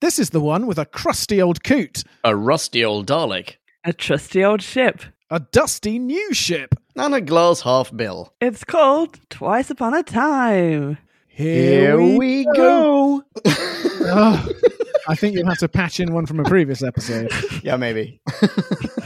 This is the one with a crusty old coot, A rusty old Dalek. A trusty old ship. a dusty new ship. And a glass half bill. It's called Twice Upon a Time. Here, we go. Oh, I think you'll have to patch in one from a previous episode. yeah, maybe.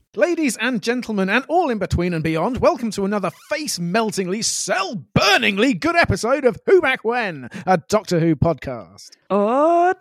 Ladies and gentlemen, and all in between and beyond, welcome to another face meltingly, cell burningly good episode of Who Back When, a Doctor Who podcast. Or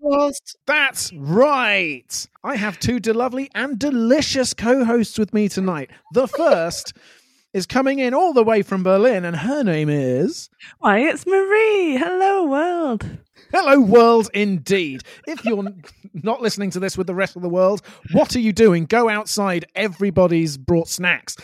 Or That's right. I have two lovely and delicious co hosts with me tonight. The first is coming in all the way from Berlin, and her name is. Why, it's Marie. Hello, world. Hello, world, indeed. If you're not listening to this with the rest of the world, what are you doing? Go outside. Everybody's brought snacks.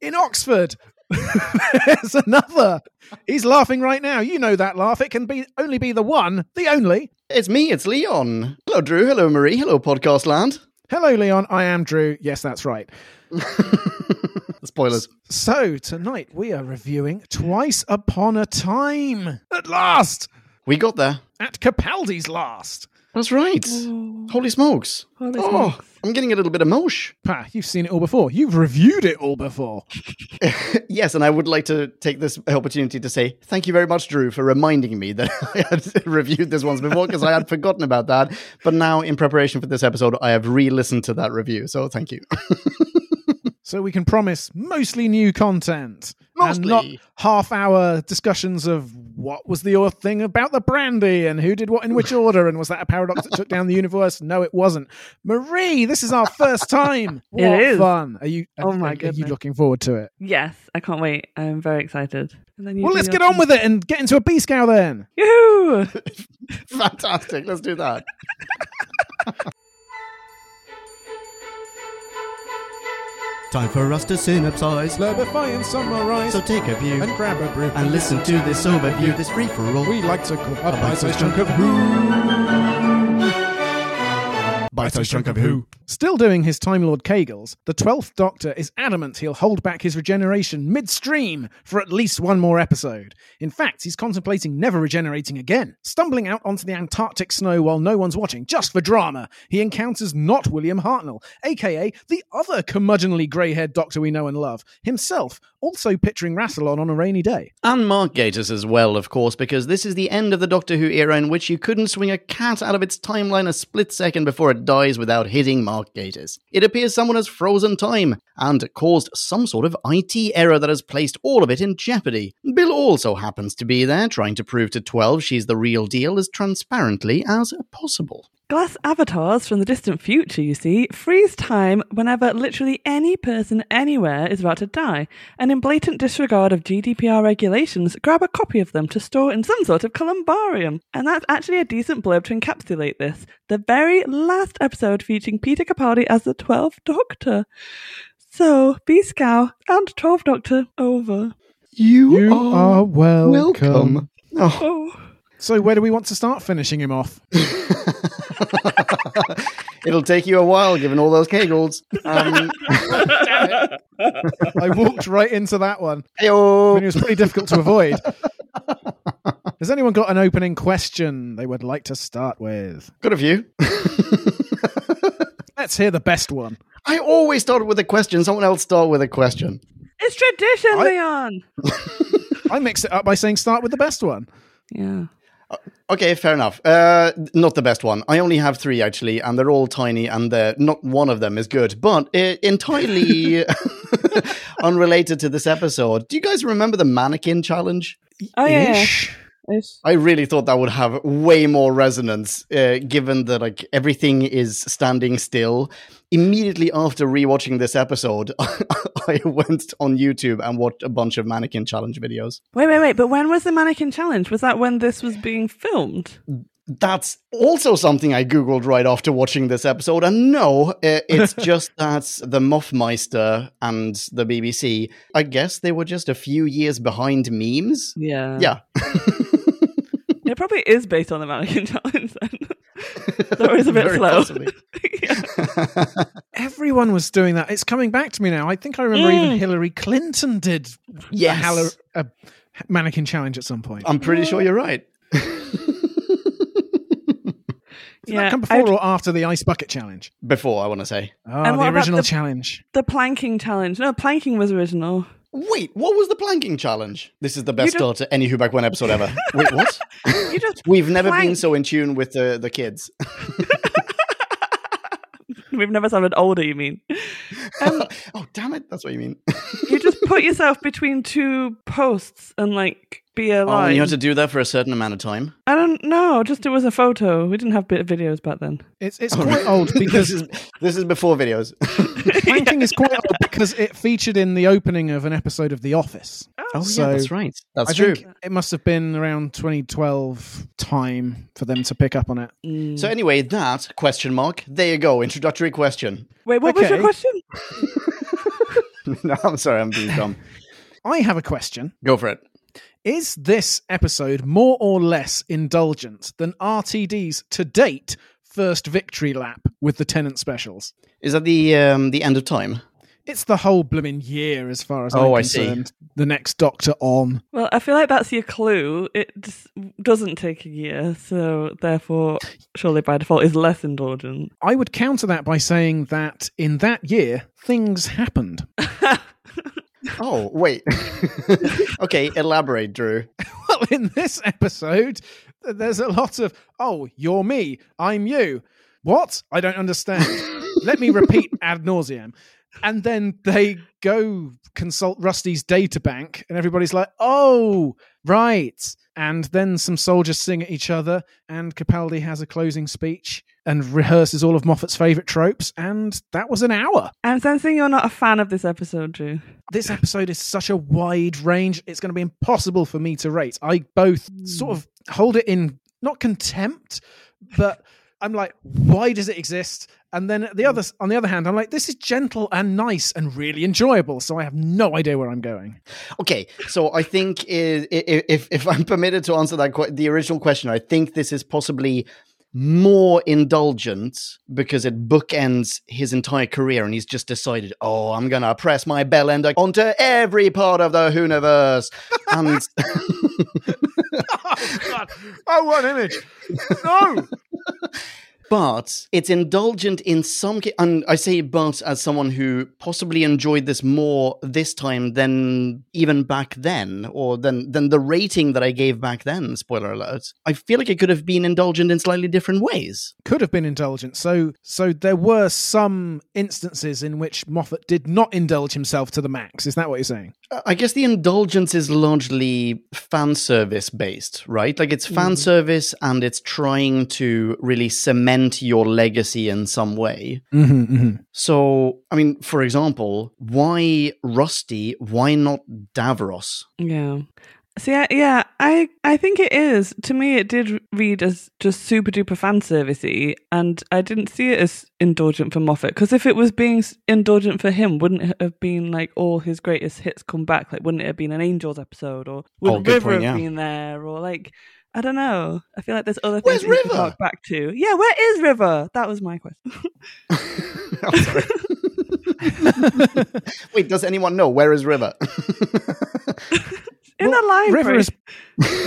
In Oxford, there's another. He's laughing right now. You know that laugh. It can be only be the one, the only. It's me, it's Leon. Hello, Drew. Hello, Marie. Hello, podcast land. Hello, Leon. I am Drew. Yes, that's right. Spoilers. So, tonight we are reviewing Twice Upon a Time. At last! We got there. At Capaldi's last. That's right. Holy smokes. Holy oh, smokes. I'm getting a little bit of mosh. Pa, you've seen it all before. You've reviewed it all before. Yes, and I would like to take this opportunity to say thank you very much, Drew, for reminding me that I had reviewed this once before because I had forgotten about that. But now, in preparation for this episode, I have re listened to that review. So thank you. So we can promise mostly new content. And not half hour discussions of what was the other thing about the brandy and who did what in which order and was that a paradox that took down the universe? No, it wasn't. Marie, this is our first time. It What is. fun. Are you Oh my are, Are you looking forward to it? Yes, I can't wait. I'm very excited. And then you Well, let's get on thing. with it and get into a B scow then. Yoo-hoo! Fantastic. Let's do that. Time for us to synopsize. Slurpify and summarize So take a view and grab a brew. and listen to this overview, this free for all. we like to call a bite-sized bite-sized chunk of Bite-sized chunk of who? Still doing his Time Lord Kegels, the Twelfth Doctor is adamant he'll hold back his regeneration midstream for at least one more episode. In fact, he's contemplating never regenerating again. Stumbling out onto the Antarctic snow while no one's watching, just for drama, he encounters not William Hartnell, aka the other curmudgeonly grey haired Doctor we know and love, himself, also picturing Rassilon on a rainy day. And Mark Gatiss as well, of course, because this is the end of the Doctor Who era in which you couldn't swing a cat out of its timeline a split second before it dies without hitting Mark Gatiss. It appears someone has frozen time and caused some sort of IT error that has placed all of it in jeopardy. Bill also happens to be there, trying to prove to 12 she's the real deal as transparently as possible. Glass avatars from the distant future, you see, freeze time whenever literally any person anywhere is about to die, and in blatant disregard of GDPR regulations, grab a copy of them to store in some sort of columbarium. And that's actually a decent blurb to encapsulate this. The very last episode featuring Peter Capaldi as the 12th Doctor. So, B Scow and 12th Doctor over. You, You are welcome. Oh. Oh. So, where do we want to start finishing him off? It'll take you a while, given all those kegels. Um, I walked right into that one. I heyo. mean, it was pretty difficult to avoid. Has anyone got an opening question they would like to start with? Got a few. Let's hear the best one. I always start with a question. Someone else start with a question. It's tradition, I- Leon! I mix it up by saying start with the best one. Yeah. Okay, fair enough. Uh, not the best one. I only have three actually, and they're all tiny, and uh, not one of them is good. But uh, entirely unrelated to this episode. Do you guys remember the mannequin challenge? Oh, yeah. yeah. Ish. I really thought that would have way more resonance, uh, given that like everything is standing still. Immediately after rewatching this episode, I went on YouTube and watched a bunch of mannequin challenge videos. Wait, wait, wait. But when was the mannequin challenge? Was that when this was being filmed? That's also something I googled right after watching this episode, and no, uh, it's just that the Mothmeister and the BBC. I guess they were just a few years behind memes. Yeah. Yeah, probably is based on the mannequin challenge then. so it's a bit Very slow. Everyone was doing that. It's coming back to me now. I think I remember Mm. even Hillary Clinton did Yes. a, Hall- a mannequin challenge at some point. I'm pretty sure you're right. Did Yeah, that come before I'd- or after the ice bucket challenge? Before, I want to say. Oh, And the original the- challenge. The planking challenge. No, planking was original. Wait, what was the planking challenge? This is the best just- start to any Who Back When episode ever. Wait, what? You just We've never been so in tune with the, the kids. We've never sounded older, you mean? Um, oh, damn it. That's what you mean. you put yourself between two posts and like be Oh, alive. and you had to do that for a certain amount of time. I don't know. Just it was a photo. We didn't have bit videos back then. It's it's quite old this because is this is before videos. planking is quite old because it featured in the opening of an episode of The Office. Oh, So, yeah, that's right. That's I true. think it must have been around 2012 time for them to pick up on it. Mm. So anyway, that question mark. There you go. Introductory question. Wait, what was your question? no, I'm sorry, I'm being dumb. I have a question. Go for it. Is this episode more or less indulgent than RTD's to date first victory lap with the Tennant specials? Is that the um, the end of time? It's the whole blooming year, as far as Oh, I'm I see. concerned. The next Doctor on. Well, I feel like that's your clue. It doesn't take a year, so therefore, surely by default, is less indulgent. I would counter that by saying that in that year, things happened. Oh, wait. okay, elaborate, Drew. Well, in this episode, there's a lot of, oh, you're me, I'm you. What? I don't understand. Let me repeat ad nauseam. And then they go consult Rusty's data bank, and everybody's like, oh, right. And then some soldiers sing at each other, and Capaldi has a closing speech and rehearses all of Moffat's favourite tropes, and that was an hour. I'm sensing you're not a fan of this episode, Drew. This episode is such a wide range, it's going to be impossible for me to rate. I both hmm. sort of hold it in not contempt, but I'm like, why does it exist? And then the other, on the other hand, I'm like, this is gentle and nice and really enjoyable. So I have no idea where I'm going. Okay, so I think if if I'm permitted to answer that the original question, I think this is possibly more indulgent because it bookends his entire career, and he's just decided, oh, I'm gonna press my bell end onto every part of the universe, and oh, God. Oh, what image. No. but it's indulgent in some and i say but as someone who possibly enjoyed this more this time than even back then or than than the rating that i gave back then spoiler alert i feel like it could have been indulgent in slightly different ways Could have been indulgent. So, so there were some instances in which Moffat did not indulge himself to the max. Is that what you're saying? I guess the indulgence is largely fan service based right like it's fan service and it's trying to really cement your legacy in some way Mm-hmm, mm-hmm. So, I mean, for example, why Rusty? Why not Davros? Yeah. See, I, yeah, I I think it is. To me, it did read as just super duper fan servicey, and I didn't see it as indulgent for Moffat. Because if it was being indulgent for him, wouldn't it have been like all his greatest hits come back? Like, wouldn't it have been an Angels episode, or would Oh, River point, have been there, or like? I don't know. I feel like there's other Where's things River? talk back to. Yeah, where is River? That was my question. Oh, sorry. Wait, does anyone know where is River? In Well, the library. River is,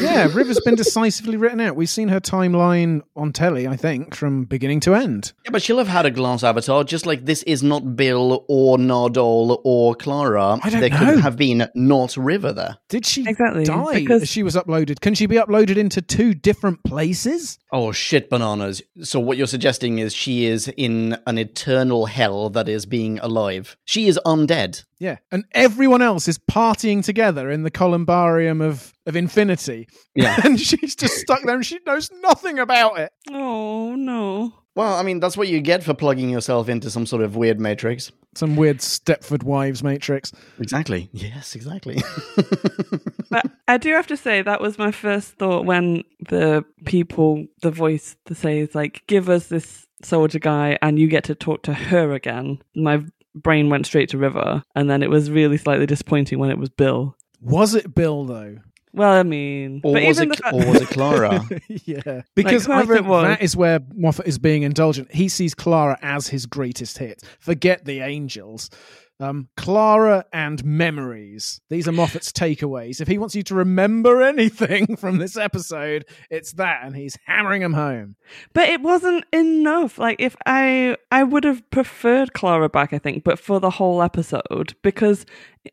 yeah, River's been decisively written out. We've seen her timeline on telly, I think, from beginning to end. yeah, but she'll have had a glass avatar, just like this is not Bill or Nardole or Clara. I don't there know. could have been not River there. Did she Exactly, die because- as she was uploaded? Can she be uploaded into two different places? Oh shit, bananas! So what you're suggesting is she is in an eternal hell that is being alive. She is undead. Yeah, and everyone else is partying together in the columbarium of of infinity. Yeah. and she's just stuck there, and she knows nothing about it. oh no. Well, I mean, that's what you get for plugging yourself into some sort of weird matrix. Some weird Stepford Wives matrix. Exactly. Yes, exactly. But I do have to say that was my first thought when the people, the voice, the says like, "Give us this soldier guy, and you get to talk to her again." My brain went straight to River, and then it was really slightly disappointing when it was Bill. Was it Bill though? Well, I mean, or, but was even it, the fact- or was it Clara? yeah, because I think was. that is where Moffat is being indulgent. He sees Clara as his greatest hit. Forget the angels. Um, Clara and memories. These are Moffat's takeaways. If he wants you to remember anything from this episode, it's that, and he's hammering them home. But it wasn't enough. Like if I I would have preferred Clara back, I think, but for the whole episode because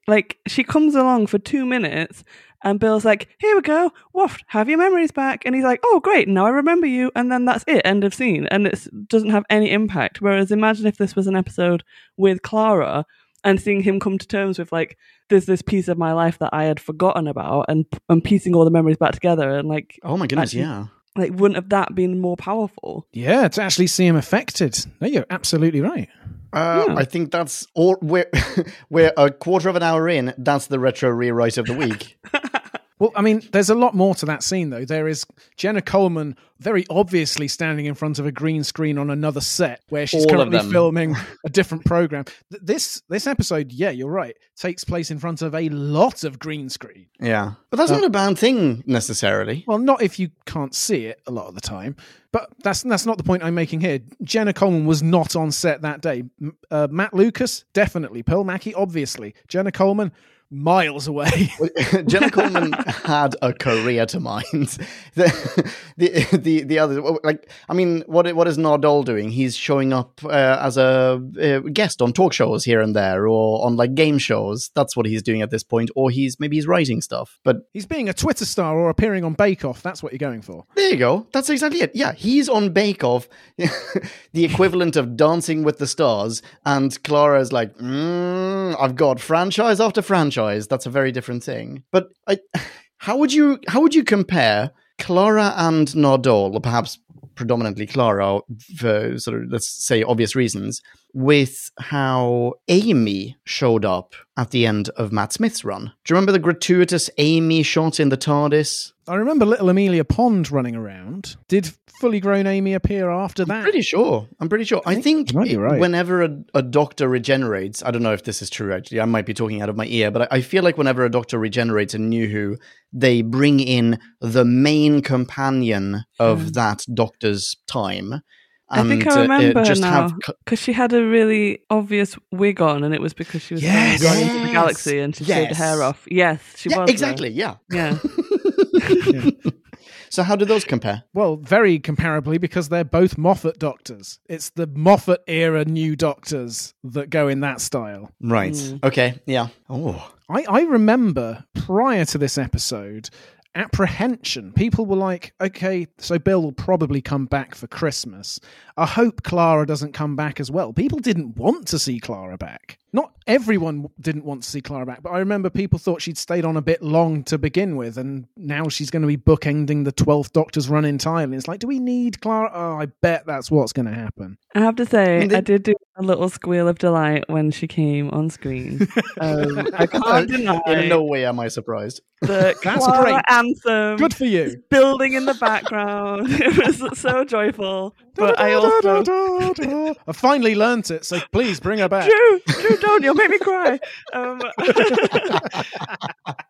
like she comes along for 2 minutes and Bill's like, "Here we go. Waft, have your memories back." And he's like, "Oh, great. Now I remember you." And then that's it. End of scene. And it doesn't have any impact. Whereas imagine if this was an episode with Clara and seeing him come to terms with like there's this piece of my life that I had forgotten about and and piecing all the memories back together and like Oh my goodness, Actually- yeah. Like wouldn't have that been more powerful? Yeah, to actually see him affected. No, you're absolutely right. Uh, Yeah. I think that's all. We're, we're a quarter of an hour in. That's the retro rewrite of the week. Well, I mean, there's a lot more to that scene, though. There is Jenna Coleman very obviously standing in front of a green screen on another set where she's All currently filming a different program. This this episode, yeah, you're right, takes place in front of a lot of green screen. Yeah, but that's not a bad thing necessarily. Well, not if you can't see it a lot of the time, but that's that's not the point I'm making here. Jenna Coleman was not on set that day. Uh, Matt Lucas, definitely. Pearl Mackie, obviously. Jenna Coleman, miles away. Jenna Coleman had a career to mind. The, the the the other like I mean, what what is Nardole doing? He's showing up uh, as a uh, guest on talk shows here and there, or on like game shows. That's what he's doing at this point. Or he's maybe he's writing stuff. But He's being a Twitter star or appearing on Bake Off. That's what you're going for. There you go. That's exactly it. Yeah, he's on Bake Off, the equivalent of Dancing with the Stars, and Clara's like, mm, "I've got franchise after franchise." That's a very different thing. But I, how would you how would you compare Clara and Nardole, or perhaps predominantly Clara, for sort of let's say obvious reasons, with how Amy showed up at the end of Matt Smith's run? Do you remember the gratuitous Amy shot in the TARDIS? I remember little Amelia Pond running around. Did fully grown Amy appear after that? Pretty sure. I'm pretty sure. I think, might be right. whenever a, a doctor regenerates, I don't know if this is true actually. I might be talking out of my ear, but I, I feel like whenever a doctor regenerates in New Who, they bring in the main companion of hmm. that doctor's time. I think I remember just now have because she had a really obvious wig on, and it was because she was Yes! going into the galaxy and she shaved her hair off. Yes, she yeah, was. exactly. Yeah. Yeah. So how do those compare? Well, very comparably because they're both Moffat doctors. It's the Moffat era new doctors that go in that style. Right. Mm. Okay. Yeah. Oh. I, I remember prior to this episode apprehension. People were like, okay, so Bill will probably come back for Christmas. I hope Clara doesn't come back as well. People didn't want to see Clara back. Not everyone didn't want to see Clara back, but I remember people thought she'd stayed on a bit long to begin with, and now she's going to be bookending the 12th Doctor's run entirely. It's like, do we need Clara? Oh, I bet that's what's going to happen. I have to say, I I did do a little squeal of delight when she came on screen. um, I can't deny In no way am I surprised. the That's Clara great. anthem. Good for you. Building in the background. it was so joyful. But I also. I finally learnt it, so please bring her back. Drew, Drew, don't you'll make me cry. Um,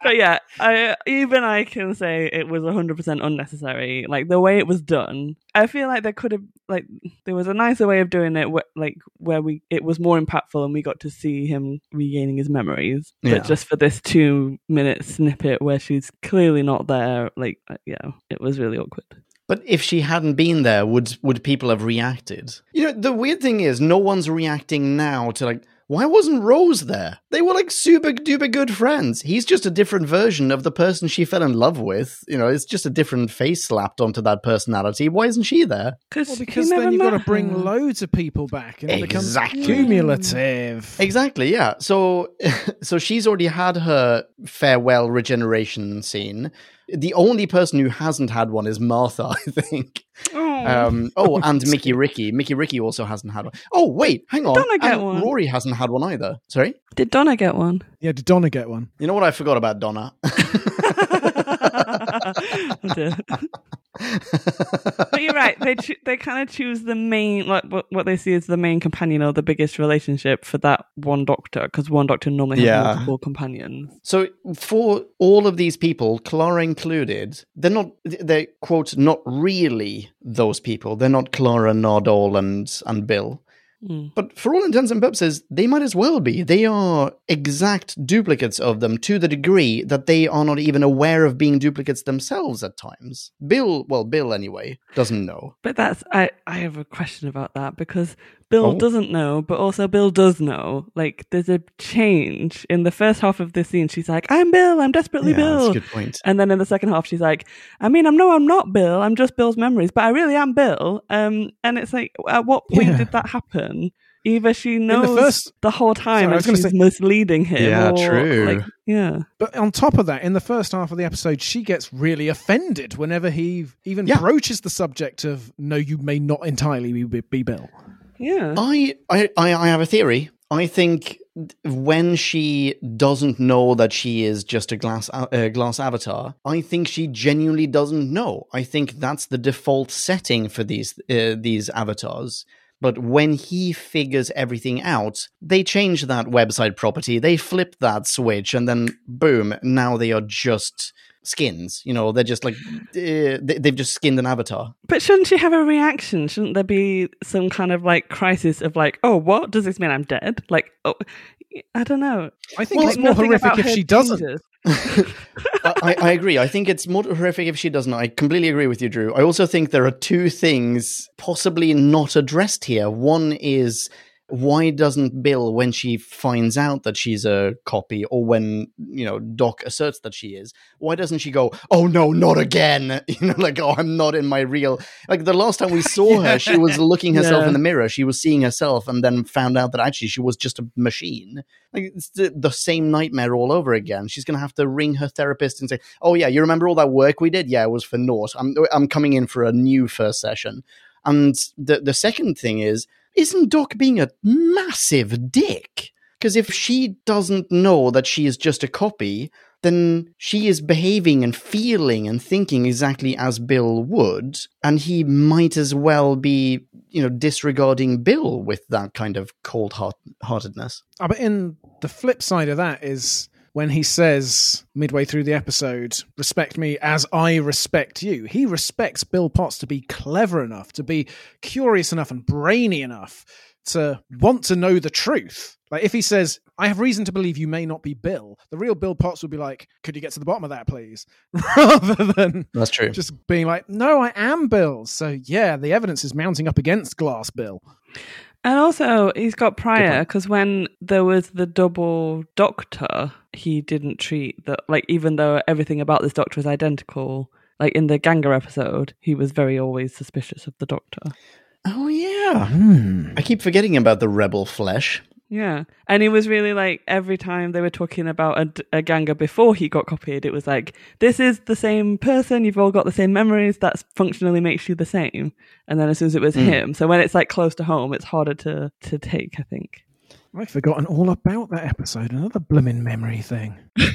but yeah, I even I can say it was hundred percent unnecessary. Like the way it was done, I feel like there could have like there was a nicer way of doing it, wh- like where we it was more impactful and we got to see him regaining his memories. Yeah. But just for this two minute snippet where she's clearly not there, like uh, yeah, it was really awkward. But if she hadn't been there, would would people have reacted? You know, the weird thing is, no one's reacting now to like, why wasn't Rose there? They were like super duper good friends. He's just a different version of the person she fell in love with. You know, it's just a different face slapped onto that personality. Why isn't she there? Well, because then you've got to bring loads of people back, and it Exactly. becomes cumulative. Exactly, yeah. So so she's already had her farewell regeneration scene. The only person who hasn't had one is Martha, I think. Oh. Um, oh, and Mickey Ricky. Mickey Ricky also hasn't had one. Oh, wait, hang on. Donna get And one? Rory hasn't had one either. Sorry? Did Donna get one? Yeah, did Donna get one? You know what I forgot about Donna? But you're right. They choo- they kind of choose the main, like what, what they see as the main companion or the biggest relationship for that one doctor, because one doctor normally has Yeah. multiple companions. So for all of these people, Clara included, they're not they're quote not really those people. They're not Clara, Nardole, and and Bill. Mm. But for all intents and purposes, they might as well be. They are exact duplicates of them to the degree that they are not even aware of being duplicates themselves at times. Bill, well, Bill anyway, doesn't know. But that's I I have a question about that because Bill Oh. doesn't know, but also Bill does know. Like there's a change in the first half of the scene. She's like, "I'm Bill. I'm desperately that's Bill." a good point. And then in the second half, she's like, "I mean, I'm no, I'm not Bill. I'm just Bill's memories, but I really am Bill." Um, and it's like, at what point Yeah. did that happen? Either she knows the first- the whole time Sorry, I and she's say- misleading him. Yeah, or, true. Like, yeah. But on top of that, in the first half of the episode, she gets really offended whenever he even Yeah. broaches the subject of "No, you may not entirely be, be Bill." Yeah. I, I, I have a theory. I think when she doesn't know that she is just a glass uh, glass avatar, I think she genuinely doesn't know. I think that's the default setting for these uh, these avatars. But when he figures everything out, they change that website property, they flip that switch, and then boom, now they are just skins. You know, they're just like uh, they, they've just skinned an avatar. But shouldn't she have a reaction? Shouldn't there be some kind of like crisis of like, oh, what does this mean? I'm dead? Like, oh, I don't know. I think Well, it's more horrific if her she doesn't. I, I agree. I think it's more horrific if she doesn't. I completely agree with you, Drew. I also think there are two things possibly not addressed here. One is why doesn't Bill, when she finds out that she's a copy, or when you know Doc asserts that she is, why doesn't she go, "Oh no, not again"? You know, like, "Oh, I'm not in my real." Like the last time we saw her, she was looking herself Yeah. in the mirror. She was seeing herself, and then found out that actually she was just a machine. Like it's the, the same nightmare all over again. She's gonna have to ring her therapist and say, "Oh yeah, you remember all that work we did? Yeah, it was for naught. I'm I'm coming in for a new first session." And the the second thing is, isn't Doc being a massive dick? Because if she doesn't know that she is just a copy, then she is behaving and feeling and thinking exactly as Bill would, and he might as well be, you know, disregarding Bill with that kind of cold heartedness. Oh, ah, but in the flip side of that is when he says midway through the episode, respect me as I respect you. He respects Bill Potts to be clever enough, to be curious enough and brainy enough to want to know the truth. Like if he says, I have reason to believe you may not be Bill, the real Bill Potts would be like, Could you get to the bottom of that, please? Rather than That's true. just being like, No, I am Bill. So yeah, the evidence is mounting up against Glass Bill. And also, he's got prior because when there was the double doctor, he didn't treat the like even though everything about this doctor was identical. Like in the Ganger episode, he was very always suspicious of the doctor. Oh yeah. Hmm. I keep forgetting about the rebel flesh. Yeah, and it was really like every time they were talking about a, a Ganger before he got copied, it was like this is the same person. You've all got the same memories. That functionally makes you the same. And then as soon as it was Mm. him, so when it's like close to home, it's harder to to take. I think. I've forgotten all about that episode. Another blooming memory thing.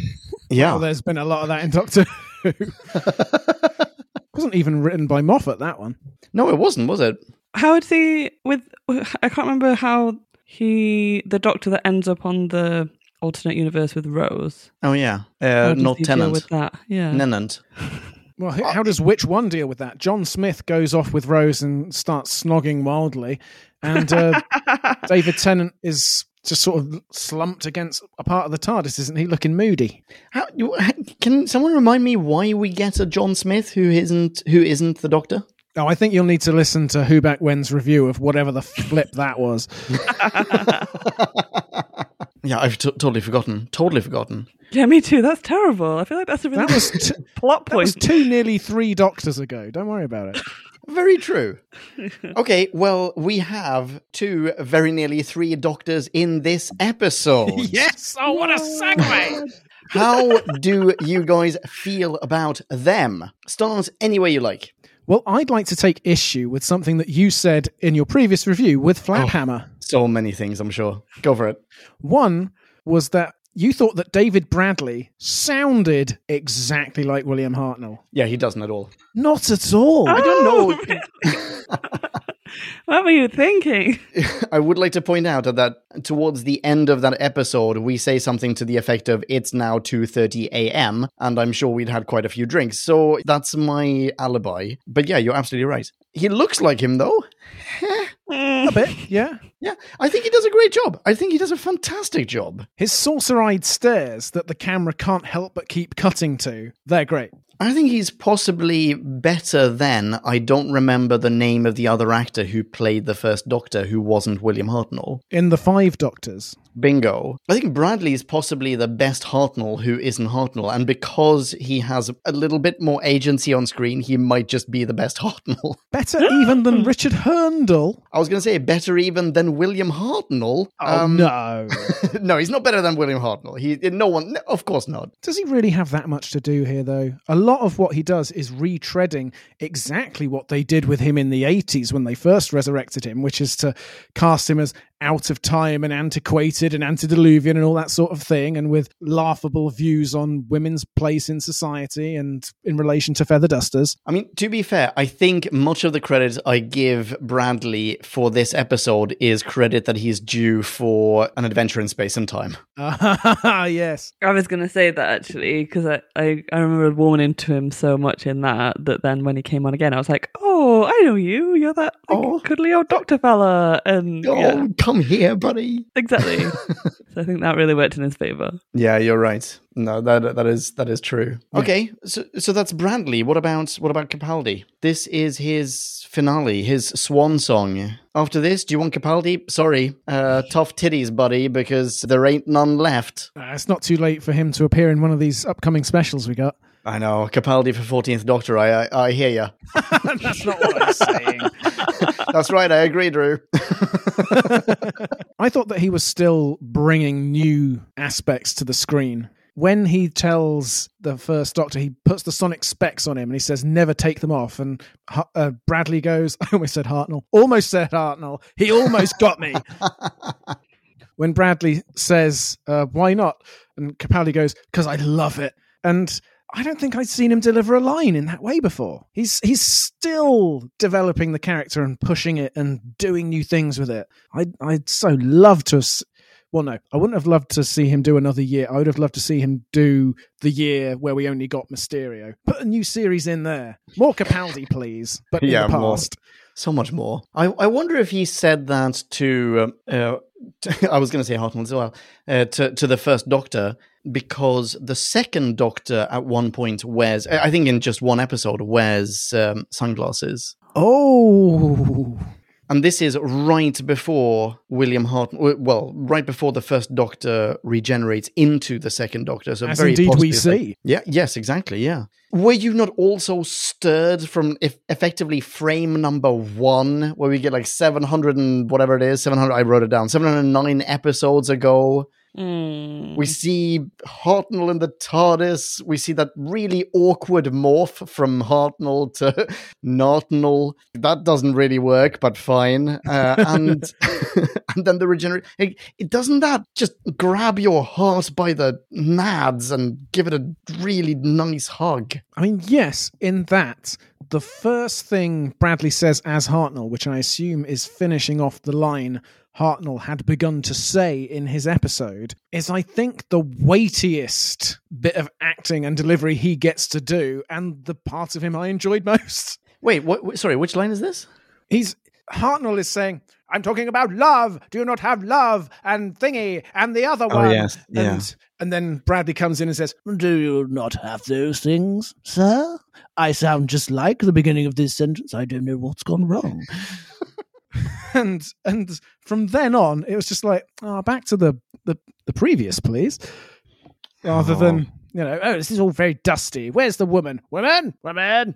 Yeah. Oh, there's been a lot of that in Doctor Who. wasn't even written by Moffat, that one. no, it wasn't, was it? How would he with? I can't remember how he the doctor that ends up on the alternate universe with Rose. Oh yeah. How Uh, not he deal with that? Yeah. Nenant. Well, how, how does which one deal with that? John Smith goes off with Rose and starts snogging wildly, and uh, David Tennant is just sort of slumped against a part of the TARDIS, isn't he? Looking moody. How, can someone remind me why we get a John Smith who isn't who isn't the Doctor? Oh, I think you'll need to listen to Who Back When's review of whatever the flip that was. Yeah, I've t- totally forgotten. Totally forgotten. yeah, me too. That's terrible. I feel like that's a really That was t- plot that was two, nearly three Doctors ago. Don't worry about it. Very true. okay, well, we have two, very nearly three doctors in this episode. yes. Oh, what a segue. How do you guys feel about them? Start any way you like. Well, I'd like to take issue with something that you said in your previous review with Flaphammer. Oh, so many things, I'm sure. Go for it. One was that you thought that David Bradley sounded exactly like William Hartnell. Yeah, he doesn't at all. Not at all. I don't know. Oh! What were you thinking? I would like to point out that towards the end of that episode, we say something to the effect of "It's now 2:30 a.m." and I'm sure we'd had quite a few drinks, so that's my alibi. But yeah, you're absolutely right. He looks like him though. A bit, yeah. Yeah, I think he does a great job. I think he does a fantastic job. His saucer-eyed stares that the camera can't help but keep cutting to, they're great. I think he's possibly better than I don't remember the name of the other actor who played the first Doctor who wasn't William Hartnell. In The Five Doctors. Bingo. I think Bradley is possibly the best Hartnell who isn't Hartnell, and because he has a little bit more agency on screen, he might just be the best Hartnell. Better even than Richard Hurndall. I was going to say better even than William Hartnell. Oh, Um, no. no, he's not better than William Hartnell. He, no one, of course not. Does he really have that much to do here, though? A lot of what he does is retreading exactly what they did with him in the 80s when they first resurrected him, which is to cast him as out of time and antiquated and antediluvian and all that sort of thing, and with laughable views on women's place in society and in relation to feather dusters. I mean, to be fair, I think much of the credit I give Bradley for this episode is credit that he's due for an adventure in space and time. Ah, yes. I was going to say that actually because I, I, I remember warming into him so much in that that then when he came on again, I was like, oh, I know you. You're that like, Oh. cuddly old doctor fella. And Oh, yeah, come here, buddy. exactly. so I think that really worked in his favor. Yeah, you're right. No, that that is that is true. Okay, so so that's Bradley. What about what about Capaldi? This is his finale, his swan song. After this, do you want Capaldi? Sorry, uh, tough titties, buddy, because there ain't none left. Uh, it's not too late for him to appear in one of these upcoming specials we got. I know Capaldi for Fourteenth Doctor. I I, I hear you. That's not what I'm saying. That's right. I agree, Drew. I thought that he was still bringing new aspects to the screen. When he tells the first doctor, he puts the sonic specs on him and he says, never take them off. And uh, Bradley goes, I almost said Hartnell, almost said Hartnell. He almost got me. when Bradley says, uh, why not? And Capaldi goes, because I love it. And I don't think I'd seen him deliver a line in that way before. He's he's still developing the character and pushing it and doing new things with it. I'd I'd so love to. have Well, no, I wouldn't have loved to see him do another year. I would have loved to see him do the year where we only got Mysterio. Put a new series in there. More Capaldi, please. But in Yeah, the more. past. So much more. I, I wonder if he said that to, um, uh, to I was going to say Hartnell as well, uh, to, to the first Doctor, because the second Doctor at one point wears, I think in just one episode, wears um, sunglasses. Oh, And this is right before William Hartnell, well, right before the first Doctor regenerates into the second Doctor. So as very indeed we see. yeah, yes, exactly, yeah. Were you not also stirred from if effectively frame number one, where we get like 700 and whatever it is, 700, I wrote it down, 709 episodes ago? Mm. We see Hartnell in the TARDIS. We see that really awkward morph from Hartnell to Nartnell. That doesn't really work, but fine. Uh, and and then the regenerate. It, it doesn't that just grab your heart by the nads and give it a really nice hug. I mean, yes, in that, the first thing Bradley says as Hartnell, which I assume is finishing off the line Hartnell had begun to say in his episode, is I think the weightiest bit of acting and delivery he gets to do, and the part of him I enjoyed most. Wait, what? Sorry, which line is this? He's Hartnell is saying, I'm talking about love. Do you not have love and thingy and the other Oh, one? yes. Yeah. And and then Bradley comes in and says, Do you not have those things, sir? I sound just like the beginning of this sentence. I don't know what's gone wrong. and and from then on, it was just like, oh, back to the the, the previous, please. Rather Oh. than, you know, oh, this is all very dusty. Where's the woman? Woman, woman.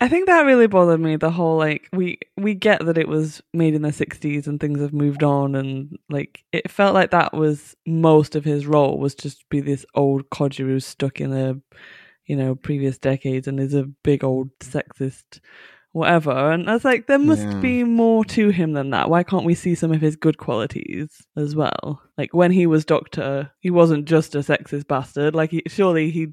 I think that really bothered me. The whole like we we get that it was made in the '60s and things have moved on, and like it felt like that was most of his role was just be this old codger who's stuck in a you know, previous decades and is a big old sexist whatever. And I was like, there must Yeah. be more to him than that. Why can't we see some of his good qualities as well? Like when he was Doctor, he wasn't just a sexist bastard. Like he, surely he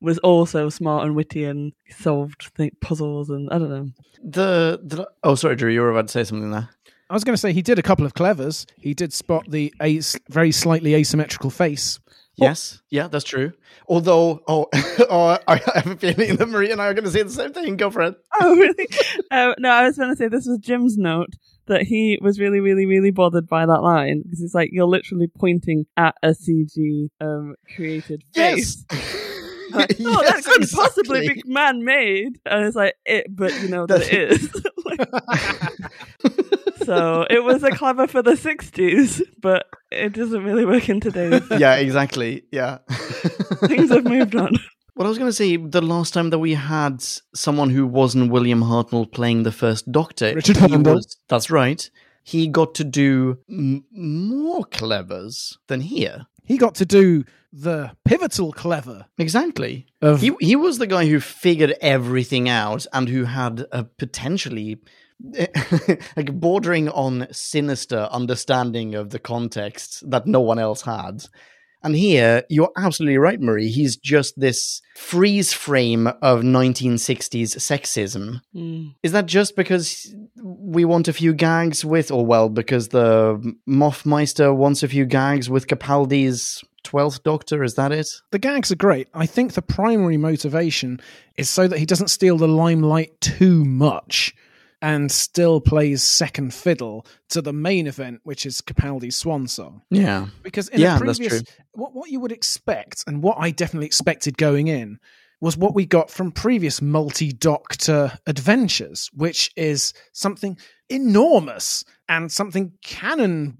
was also smart and witty and solved think, puzzles and I don't know. The, the oh, sorry, Drew, you were about to say something there. I was going to say he did a couple of clevers. He did spot the as- very slightly asymmetrical face. Yes, yeah, that's true. Although, oh, oh, I have a feeling that Marie and I are going to say the same thing. Go for it. Oh, really? uh, no, I was going to say this was Jim's note that he was really, really, really bothered by that line because it's like you're literally pointing at a CG um, created face. Like, oh, that couldn't possibly be man-made, and it's like it, but you know that it is. Like, so it was a clever for the '60s, but it doesn't really work in today's. yeah, exactly. Yeah. Things have moved on. Well, I was going to say the last time that we had someone who wasn't William Hartnell playing the first Doctor, Richard he Hurndall. was- that's right. He got to do m- more clevers than here. He got to do the pivotal clever Exactly. of He he was the guy who figured everything out and who had a potentially like bordering on sinister understanding of the context that no one else had. And here, you're absolutely right, Marie. He's just this freeze frame of 1960s sexism. Mm. Is that just because we want a few gags with, or well, because the Mothmeister wants a few gags with Capaldi's 12th Doctor? Is that it? the gags are great. I think the primary motivation is so that he doesn't steal the limelight too much and still plays second fiddle to the main event, which is Capaldi's swan song. Yeah. Because in Yeah, a previous, what what you would expect, and what I definitely expected going in, was what we got from previous multi-doctor adventures, which is something enormous and something cannon,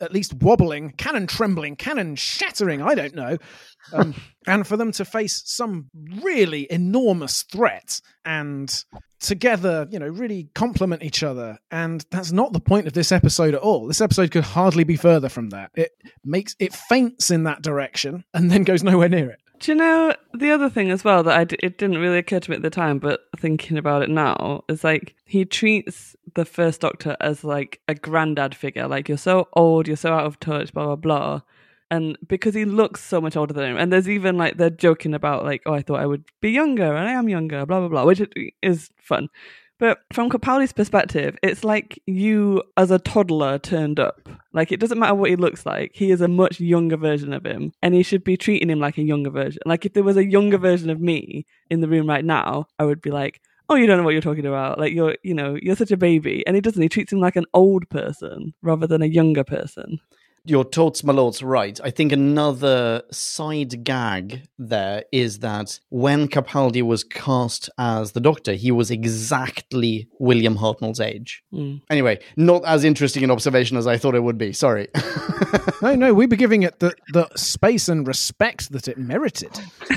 at least wobbling, cannon trembling, cannon shattering. I don't know. Um, and for them to face some really enormous threat and together, you know, really complement each other. And that's not the point of this episode at all. This episode could hardly be further from that. It makes it faints in that direction and then goes nowhere near it. Do you know the other thing as well that I d- it didn't really occur to me at the time, but thinking about it now is like he treats the first Doctor as like a granddad figure. Like you're so old, you're so out of touch, blah blah blah. And because he looks so much older than him, and there's even like they're joking about like, oh, I thought I would be younger, and I am younger, blah blah blah, which is fun. But from Capaldi's perspective, it's like you as a toddler turned up. Like it doesn't matter what he looks like. He is a much younger version of him, and he should be treating him like a younger version. Like if there was a younger version of me in the room right now, I would be like, "Oh, you don't know what you're talking about. Like you're, you know, you're such a baby." And he doesn't. He treats him like an old person rather than a younger person. Your totes, my lords, right. I think another side gag there is that when Capaldi was cast as the Doctor, he was exactly William Hartnell's age. Mm. Anyway, not as interesting an observation as I thought it would be. Sorry. No, no, we were giving it the, the space and respect that it merited.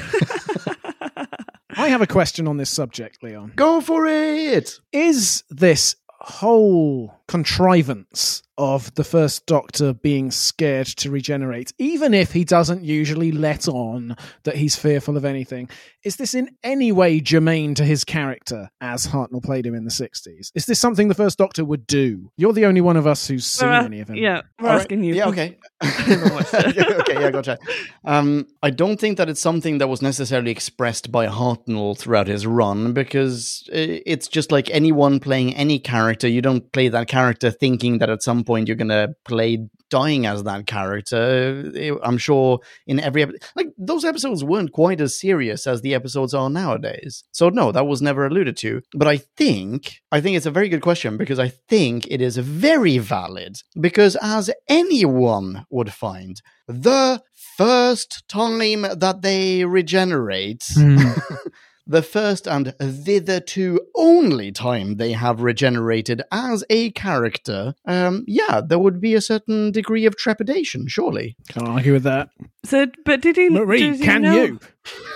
I have a question on this subject, Leon. Go for it! Is this whole contrivance of the first doctor being scared to regenerate, even if he doesn't usually let on that he's fearful of anything, is this in any way germane to his character as Hartnell played him in the 60s? Is this something the first doctor would do? You're the only one of us who's seen We're any of him. Yeah, we're All right. asking you. Yeah, okay. okay, yeah, gotcha. Um, I don't think that it's something that was necessarily expressed by Hartnell throughout his run because it's just like anyone playing any character. You don't play that character thinking that at some point you're going to play dying as that character. I'm sure in every like those episodes weren't quite as serious as the episodes are nowadays. So no, that was never alluded to. But I think I think it's a very good question because I think it is very valid because as anyone would find, the first time that they regenerate hmm. the first and thitherto only time they have regenerated as a character, um, yeah, there would be a certain degree of trepidation, surely. Can't argue with that. So, but did he? Marie, does he can know- you?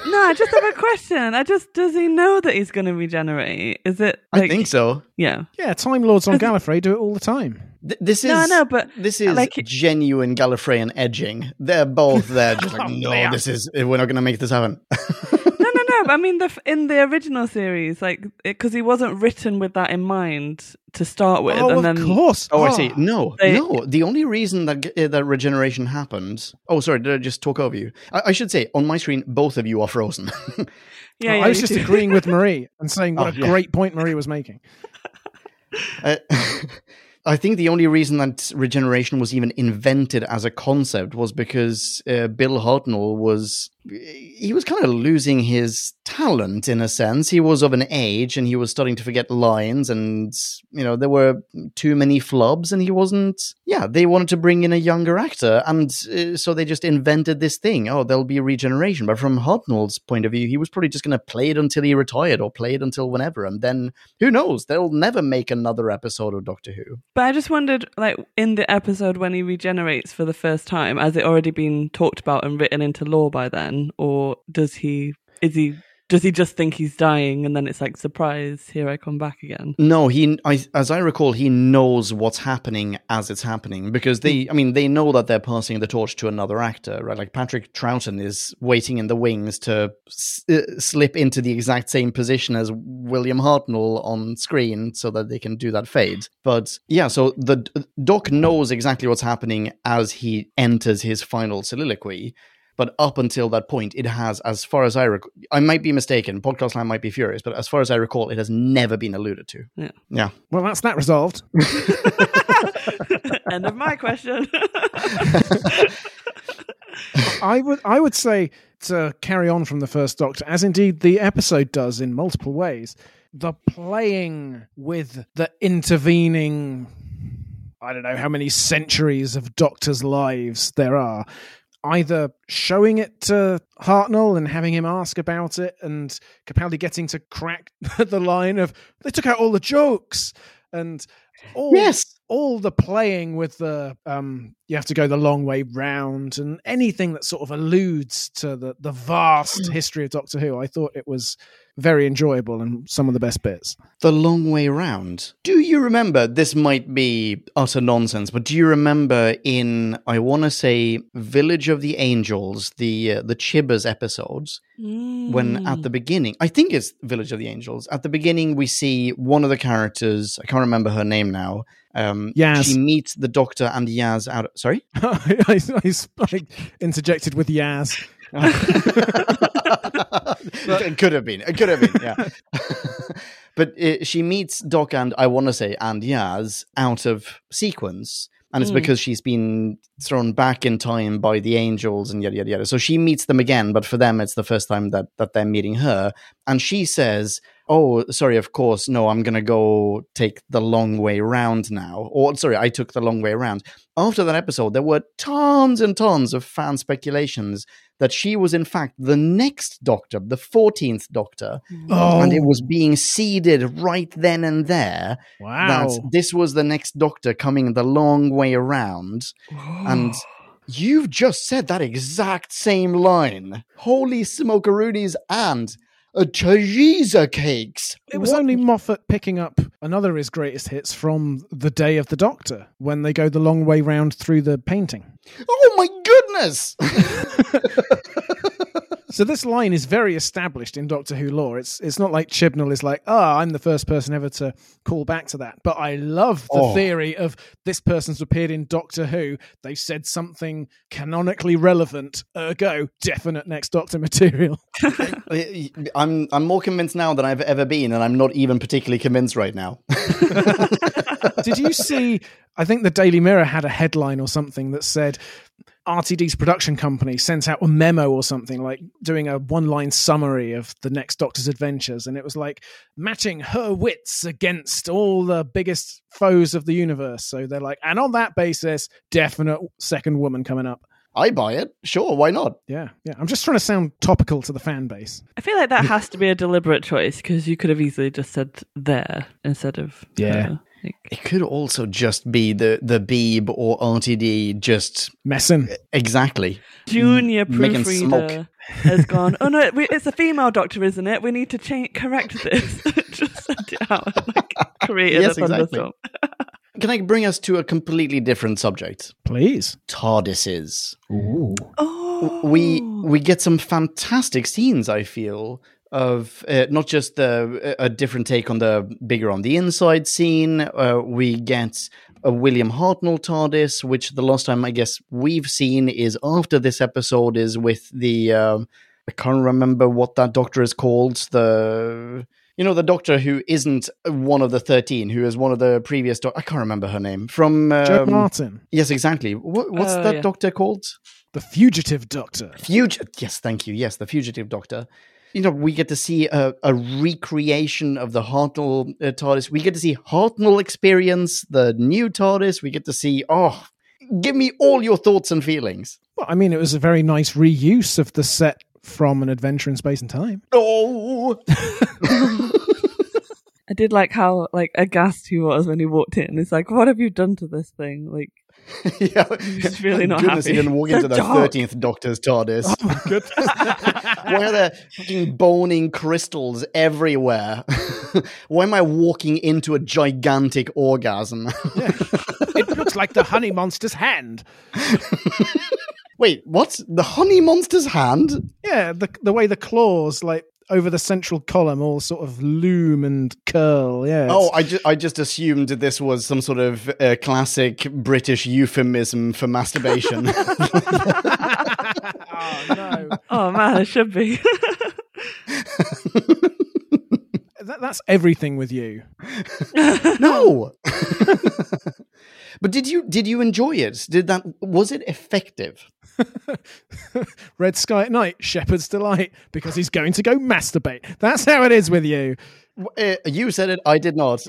No, I just have a question. I just does he know that he's going to regenerate? Is it? I think so. Yeah. Yeah, Time Lords on Gallifrey do it all the time. Th- this is No, no, but this is like- genuine Gallifreyan edging. They're both there, just like, Oh, no, they this is we're not going to make this happen. I mean, the, in the original series, like, because he wasn't written with that in mind to start with, oh, and of then course. Oh, I see. Ah. No, They- no. The only reason that uh, that regeneration happened. Oh, sorry. Did I just talk over you? I, I should say on my screen, both of you are frozen. yeah, Oh, yeah, I was just do. agreeing with Marie and saying what Oh, a yeah. great point Marie was making. Uh, I think the only reason that regeneration was even invented as a concept was because uh, Bill Hartnell was he was kind of losing his talent in a sense. He was of an age and he was starting to forget lines, and you know there were too many flubs, and he wasn't. Yeah, they wanted to bring in a younger actor, and uh, so they just invented this thing. Oh, there'll be regeneration, but from Hartnell's point of view, he was probably just going to play it until he retired or play it until whenever, and then who knows? They'll never make another episode of Doctor Who. But I just wondered, like, in the episode when he regenerates for the first time, has it already been talked about and written into law by then, or does he? Is he? Does he just think he's dying, and then it's like, surprise, here I come back again? No, he, I, as I recall, he knows what's happening as it's happening because they, I mean, they know that they're passing the torch to another actor, right? Like Patrick Troughton is waiting in the wings to s- uh, slip into the exact same position as William Hartnell on screen so that they can do that fade. But yeah, so the Doc knows exactly what's happening as he enters his final soliloquy. But up until that point, it has, as far as I recall, I might be mistaken. Podcast Land might be furious, but as far as I recall, it has never been alluded to. Yeah. Yeah. Well, that's that resolved. End of my question. I would I would say to carry on from the first Doctor, as indeed the episode does in multiple ways, the playing with the intervening I don't know how many centuries of Doctors' lives there are. Either showing it to Hartnell and having him ask about it, and Capaldi getting to crack the line of "They took out all the jokes," and all Yes. all the playing with the um you have to go the long way round and anything that sort of alludes to the the vast history of Doctor Who, I thought it was very enjoyable and some of the best bits. The long way round. Do you remember? This might be utter nonsense, but do you remember in I want to say Village of the Angels, the uh, the Chibbers episodes, when at the beginning, I think it's Village of the Angels. At the beginning, we see one of the characters. I can't remember her name now. Um, Yaz. She meets the Doctor and Yaz out. Sorry. I, I, I interjected with Yaz. It could have been. It could have been. Yeah. but uh, she meets Doc and I want to say and Yaz out of sequence, and it's Mm. because she's been thrown back in time by the angels and yada yada yada. So she meets them again, but for them it's the first time that that they're meeting her, and she says. Oh, sorry, of course. No, I'm going to go take the long way round now. Or, sorry, I took the long way around. After that episode, there were tons and tons of fan speculations that she was, in fact, the next Doctor, the 14th Doctor, Oh, and it was being seeded right then and there wow. that this was the next Doctor coming the long way around. And you've just said that exact same line. Holy smokeroonies and uh, Chagiza cakes. It was What- only Moffat picking up another of his greatest hits from the Day of the Doctor when they go the long way round through the painting. Oh my goodness! So this line is very established in Doctor Who lore. It's it's not like Chibnall is like, ah, I'm the first person ever to call back to that. But I love the Oh. theory of this person's appeared in Doctor Who. They said something canonically relevant, ergo definite next Doctor material. I'm I'm more convinced now than I've ever been, and I'm not even particularly convinced right now. Did you see? I think the Daily Mirror had a headline or something that said RTD's production company sent out a memo or something like doing a one line summary of the next Doctor's adventures. And it was like matching her wits against all the biggest foes of the universe. So they're like, and on that basis, definite second woman coming up. I buy it. Sure, why not? Yeah, yeah. I'm just trying to sound topical to the fan base. I feel like that has to be a deliberate choice because you could have easily just said there instead of Yeah. her. Like, It could also just be the the Beeb or RTD just Messing. exactly. junior Making proofreader has gone. Oh no, it's a female doctor, isn't it? We need to change, correct this. just sent it out and like, created Yes, a exactly. thunderstorm. Can I bring us to a completely different subject? Please. TARDISes. Ooh. Oh, We we get some fantastic scenes. I feel of uh, not just the a different take on the bigger on the inside scene. Uh, we get a William Hartnell TARDIS, which the last time I guess we've seen is after this episode is with the um, I can't remember what that doctor is called. The you know the doctor who isn't one of the thirteen, who is one of the previous. Do- I can't remember her name from um, Jo Martin, Yes, exactly. What, what's Oh, that yeah. doctor called? the fugitive doctor. Fugitive. Yes, thank you. Yes, the fugitive doctor. You know, we get to see a, a recreation of the Hartnell uh, TARDIS. We get to see Hartnell experience the new TARDIS. We get to see. Oh, give me all your thoughts and feelings. Well, I mean, it was a very nice reuse of the set from an adventure in space and time. Oh, I did like how like aghast he was when he walked in. It's like, what have you done to this thing? Like, yeah. He's really not Goodness, happy. he didn't walk into the thirteenth Doctor's TARDIS. Oh my goodness. Why are there fucking boning crystals everywhere? Why am I walking into a gigantic orgasm? it looks like the honey monster's hand. Wait, what? The honey monster's hand? Yeah, the the way the claws like over the central column all sort of loom and curl. Yeah. Oh, I, ju- I just assumed that this was some sort of uh, classic British euphemism for masturbation. oh no. oh man, it should be. That, that's everything with you. no. but did you did you enjoy it? Did that was it effective? Red sky at night, shepherd's delight, because he's going to go masturbate. That's how it is with you. Uh, you said it. I did not.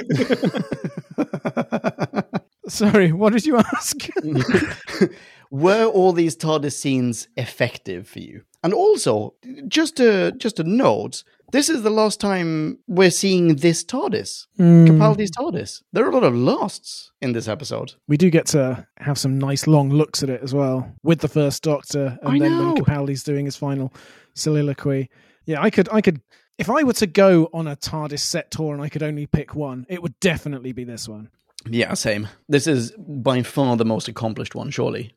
Sorry, what did you ask? Were all these TARDIS scenes effective for you? And also, just a just a note. This is the last time we're seeing this TARDIS, hmm. Capaldi's TARDIS. There are a lot of lasts in this episode. we do get to have some nice long looks at it as well with the first Doctor, and I then know. when Capaldi's doing his final soliloquy. Yeah, I could, I could, if I were to go on a TARDIS set tour and I could only pick one, it would definitely be this one. Yeah, same. This is by far the most accomplished one, surely.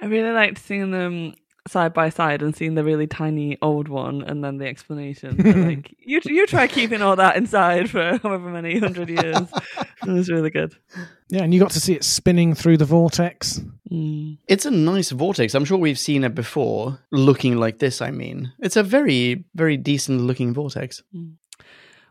I really liked seeing them side by side and seeing the really tiny old one and then the explanation. Like you, you try keeping all that inside for however many hundred years. it was really good. Yeah, and you got to see it spinning through the vortex. Mm. It's a nice vortex. I'm sure we've seen it before, looking like this, I mean. It's a very, very decent looking vortex.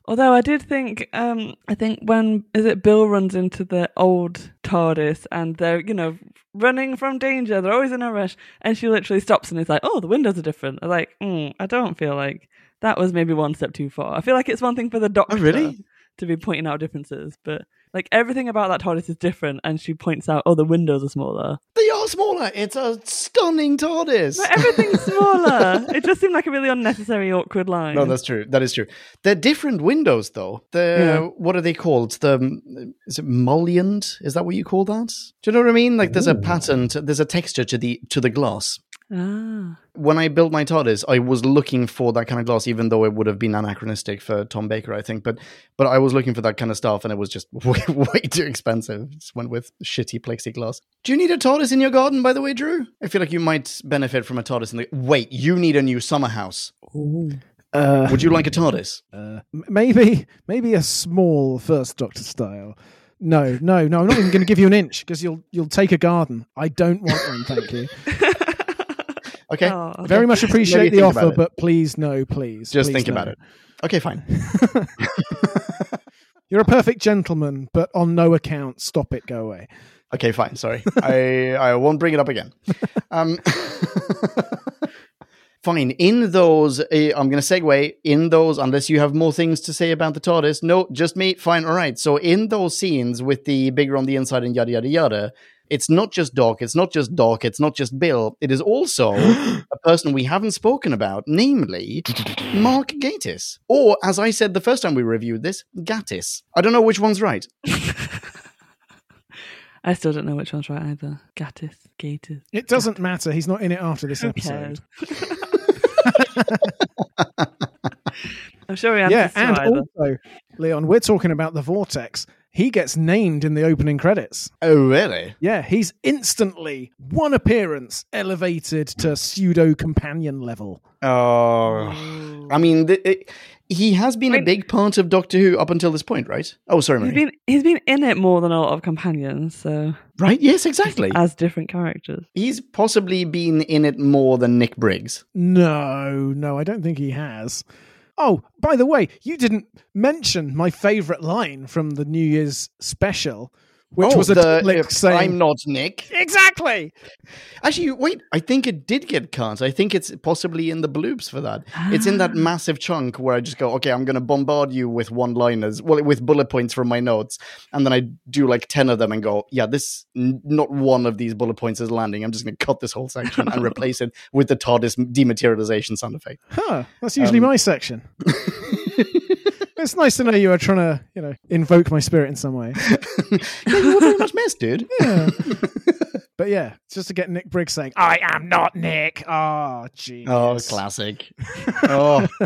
Although I did think, um, I think when is it Bill runs into the old TARDIS and they're you know running from danger, they're always in a rush, and she literally stops and is like, "Oh, the windows are different." I'm like, mm, I don't feel like that was maybe one step too far. I feel like it's one thing for the Doctor really? to be pointing out differences, but like everything about that TARDIS is different, and she points out, "Oh, the windows are smaller." They are smaller. It's a stunning TARDIS. But everything's smaller. it just seemed like a really unnecessary, awkward line. No, that's true. That is true. They're different windows, though. The Yeah. what are they called? The is it mullioned? Is that what you call that? Do you know what I mean? Like there's a pattern. To, there's a texture to the to the glass. Ah. When I built my TARDIS, I was looking for that kind of glass, even though it would have been anachronistic for Tom Baker, I think. But but I was looking for that kind of stuff, and it was just way, way too expensive. Just went with shitty plexiglass. Do you need a TARDIS in your garden, by the way, Drew? I feel like you might benefit from a TARDIS in the. Wait, you need a new summer house. Uh, Would you like a TARDIS? uh, maybe, maybe a small first Doctor style. No, no, no. I'm not even going to give you an inch because you'll you'll take a garden. I don't want one, thank you. Okay. Oh. Very much appreciate the offer, but please, no, please. Just please think no. about it. Okay, fine. You're a perfect gentleman, but on no account, stop it. Go away. Okay, fine. Sorry, I I won't bring it up again. Um, fine. In those, uh, I'm going to segue in those. Unless you have more things to say about the TARDIS, no, just me. Fine. All right. So in those scenes with the bigger on the inside and yada yada yada. It's not just Doc, it's not just Doc, it's not just Bill. It is also a person we haven't spoken about, namely Mark Gatiss. Or, as I said the first time we reviewed this, Gatis. I don't know which one's right. I still don't know which one's right either. Gatis, Gatis. It doesn't matter. He's not in it after this episode. I'm sure he Yeah, answers to and either. also, Leon, we're talking about the vortex. He gets named in the opening credits. Oh, really? Yeah, he's instantly one appearance elevated to pseudo companion level. Oh, I mean, the, it, he has been a big part of Doctor Who up until this point, right? Oh, sorry, He's Marie. been he's been in it more than a lot of companions, so right? Yes, exactly. as different characters. He's possibly been in it more than Nick Briggs. No, no, I don't think he has. Oh, by the way, you didn't mention my favorite line from the New Year's special, which oh, was a the, Dalek saying, I'm not Nick. Exactly. Actually, wait, I think it did get cut. I think it's possibly in the bloops for that. It's in that massive chunk where I just go, okay, I'm going to bombard you with one liners, well, with bullet points from my notes. And then I do like 10 of them and go, yeah, this, n- not one of these bullet points is landing. I'm just going to cut this whole section and replace it with the TARDIS dematerialization sound effect. Huh, that's usually Um, my section. it's nice to know you are trying to, you know, invoke my spirit in some way. yeah, you were very much missed, dude. Yeah. but yeah, just to get Nick Briggs saying, I am not Nick. Oh, genius. Oh, classic. oh.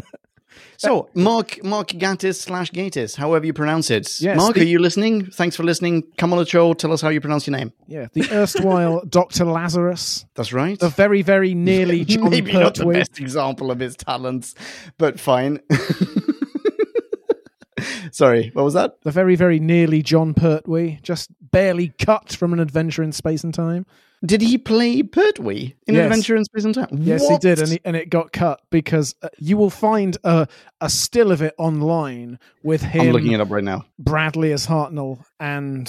So, Mark Mark Gattis slash Gatis, however you pronounce it. Yes, Mark, the- are you listening? Thanks for listening. Come on the show. Tell us how you pronounce your name. Yeah, the erstwhile Dr. Lazarus, That's right. the very, very nearly Jon Maybe not the best example of his talents, but fine. Sorry, what was that? The very, very nearly Jon Pertwee, just barely cut from an adventure in space and time. Did he play Pertwee in Yes. Adventure in Space and Time? Yes, What? he did, and, he, and it got cut because uh, you will find a, a still of it online with him. I'm looking it up right now. Bradley as Hartnell, and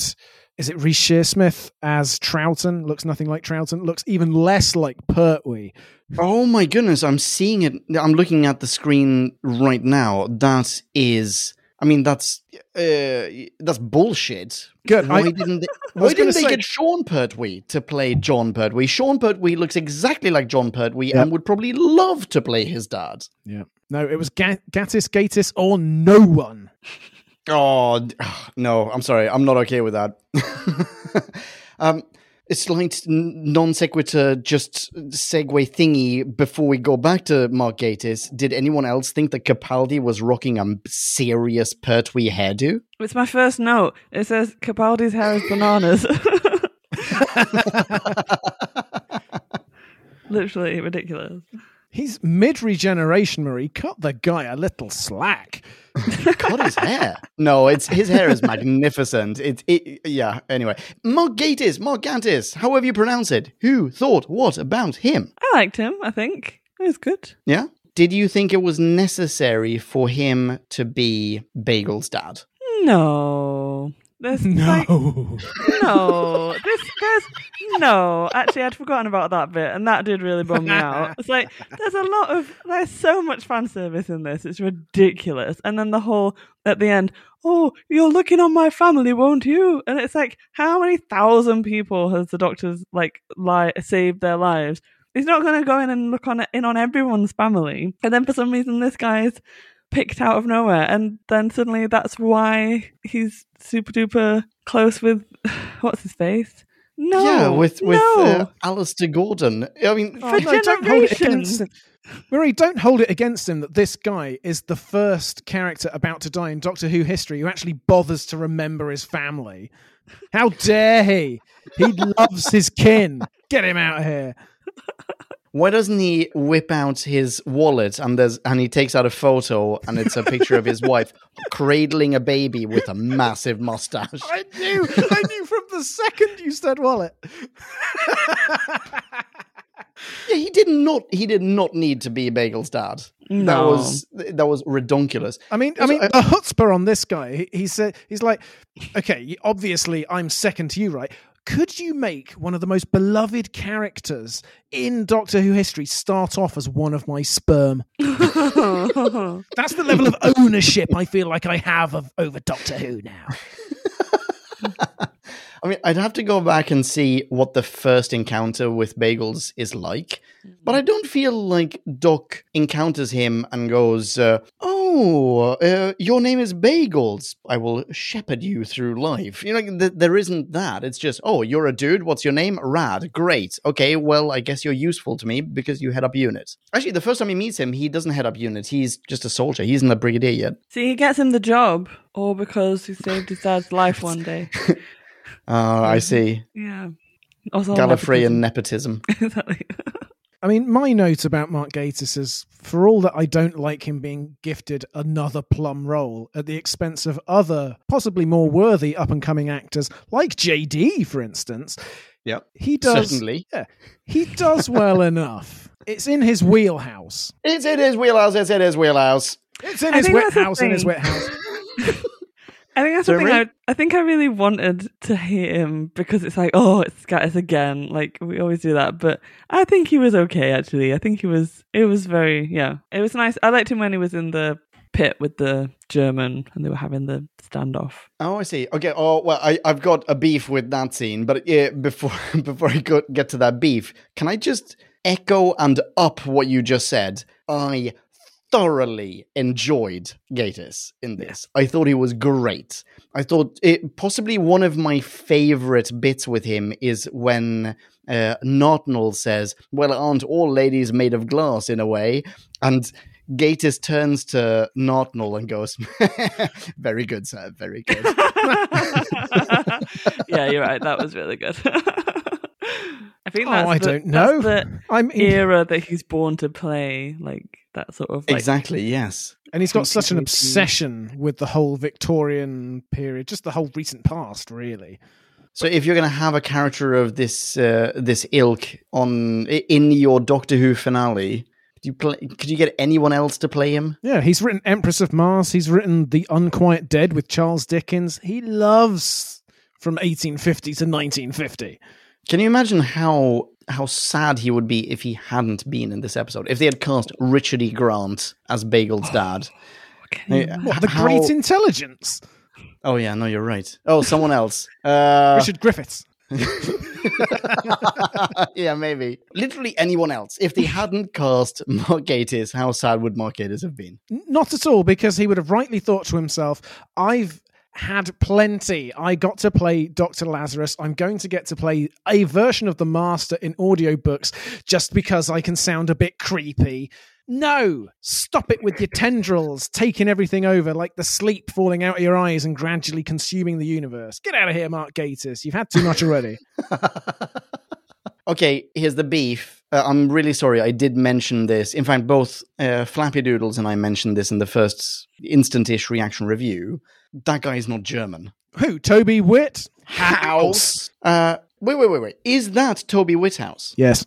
is it Reece Shearsmith as Troughton? Looks nothing like Troughton. Looks even less like Pertwee. Oh my goodness, I'm seeing it. I'm looking at the screen right now. That is, I mean, that's uh, that's bullshit. Good. Why I- didn't they, why didn't they say- get Sean Pertwee to play Jon Pertwee? Sean Pertwee looks exactly like Jon Pertwee Yeah. and would probably love to play his dad. Yeah. No, it was Ga- Gatis, Gatis, or no one. Oh no, I'm sorry, I'm not okay with that. um, it's like non sequitur, just segue thingy. Before we go back to Mark Gatiss, did anyone else think that Capaldi was rocking a serious Pertwee hairdo? It's my first note. It says Capaldi's hair is bananas. Literally ridiculous. He's mid regeneration, Marie. Cut the guy a little slack. Cut his hair. No, it's his hair is magnificent. It, it yeah. Anyway, Mark Gatiss, however you pronounce it. Who thought what about him? I liked him, I think. He was good. Yeah. Did you think it was necessary for him to be Bagel's dad? No. There's like, No. no. This there's no. Actually I'd forgotten about that bit and that did really bum me out. It's like there's a lot of there's so much fan service in this. It's ridiculous. And then the whole at the end, oh, you're looking on my family, won't you? And it's like, how many thousand people has the doctors like li- saved their lives? He's not going to go in and look on in on everyone's family. And then for some reason, this guy's picked out of nowhere, and then suddenly that's why he's super duper close with what's his face? No, yeah, with with no. uh, Alistair Gordon. I mean, For No, don't hold it generations. against him. Marie, don't hold it against him that this guy is the first character about to die in Doctor Who history who actually bothers to remember his family. How dare he? He loves his kin. Get him out of here. Why doesn't he whip out his wallet and there's and he takes out a photo and it's a picture of his wife cradling a baby with a massive mustache? I knew. I knew from the second you said wallet. Yeah, he did not. He did not need to be Bagel's dad. That was that was redonkulous. I mean, I mean, I- the chutzpah on this guy. He, he said, he's like, okay, obviously I'm second to you, right? Could you make one of the most beloved characters in Doctor Who history start off as one of my sperm? That's the level of ownership I feel like I have of over Doctor Who now. I mean, I'd have to go back and see what the first encounter with Bagels is like. But I don't feel like Doc encounters him and goes, uh, "Oh, oh, uh, your name is Bagels. I will shepherd you through life. You know, th- there isn't that. It's just, oh, you're a dude. What's your name? Rad. Great. Okay, well, I guess you're useful to me because you head up unit. Actually, the first time he meets him, he doesn't head up unit. He's just a soldier. He's not a brigadier yet. See, he gets him the job, or because he saved his dad's life one day. Oh, I see. Yeah. Also Gallifreyan nepotism. exactly. I mean, my note about Mark Gatiss is for all that I don't like him being gifted another plum role at the expense of other, possibly more worthy up and coming actors, like JD, for instance. Yep. He does. Certainly. Yeah, he does well enough. It's in his wheelhouse. It's in his wheelhouse. It's in his wheelhouse. It's in I his think wet house. In his thing. I think that's So something I, I think I really wanted to hate him because it's like, oh, it's Gatis again. Like we always do that. But I think he was okay actually. I think he was it was very yeah. It was nice. I liked him when he was in the pit with the German and they were having the standoff. Oh, I see. Okay. Oh, well, I, I've got a beef with that scene, but yeah, before before I go, get to that beef, can I just echo and up what you just said? I thoroughly enjoyed Gatus in this. I thought he was great. I thought it possibly one of my favorite bits with him is when uh, Notnell says, "Well, aren't all ladies made of glass in a way?" and Gatus turns to Notnell and goes, "Very good, sir. Very good." yeah, you're right. That was really good. I think Oh, I the, don't know. That's the I mean, era that he's born to play, like that sort of like, exactly. Yes. and he's got such an obsession with the whole Victorian period, just the whole recent past, really. So if you're going to have a character of this uh, this ilk on in your Doctor Who finale, could you play, could you get anyone else to play him? Yeah, he's written Empress of Mars. He's written The Unquiet Dead with Charles Dickens. He loves from 1850 to 1950. Can you imagine how how sad he would be if he hadn't been in this episode? If they had cast Richard E. Grant as Bagel's dad? can you What, the How- great intelligence? Oh yeah, no, you're right. Oh, someone else. Uh, Richard Griffiths. yeah, maybe. Literally anyone else. If they hadn't cast Mark Gatiss, how sad would Mark Gatiss have been? Not at all, because he would have rightly thought to himself, I've had plenty. I got to play Dr. Lazarus. I'm going to get to play a version of the Master in audiobooks just because I can sound a bit creepy. No, stop it with your tendrils taking everything over like the sleep falling out of your eyes and gradually consuming the universe. Get out of here, Mark Gatiss. You've had too much already. okay, here's the beef. Uh, I'm really sorry. I did mention this. In fact, both uh, Flappy Doodles and I mentioned this in the first instant-ish reaction review. That guy is not German. Who? Toby Witt? House. Uh, wait, wait, wait, wait. Is that Toby Whithouse? Yes.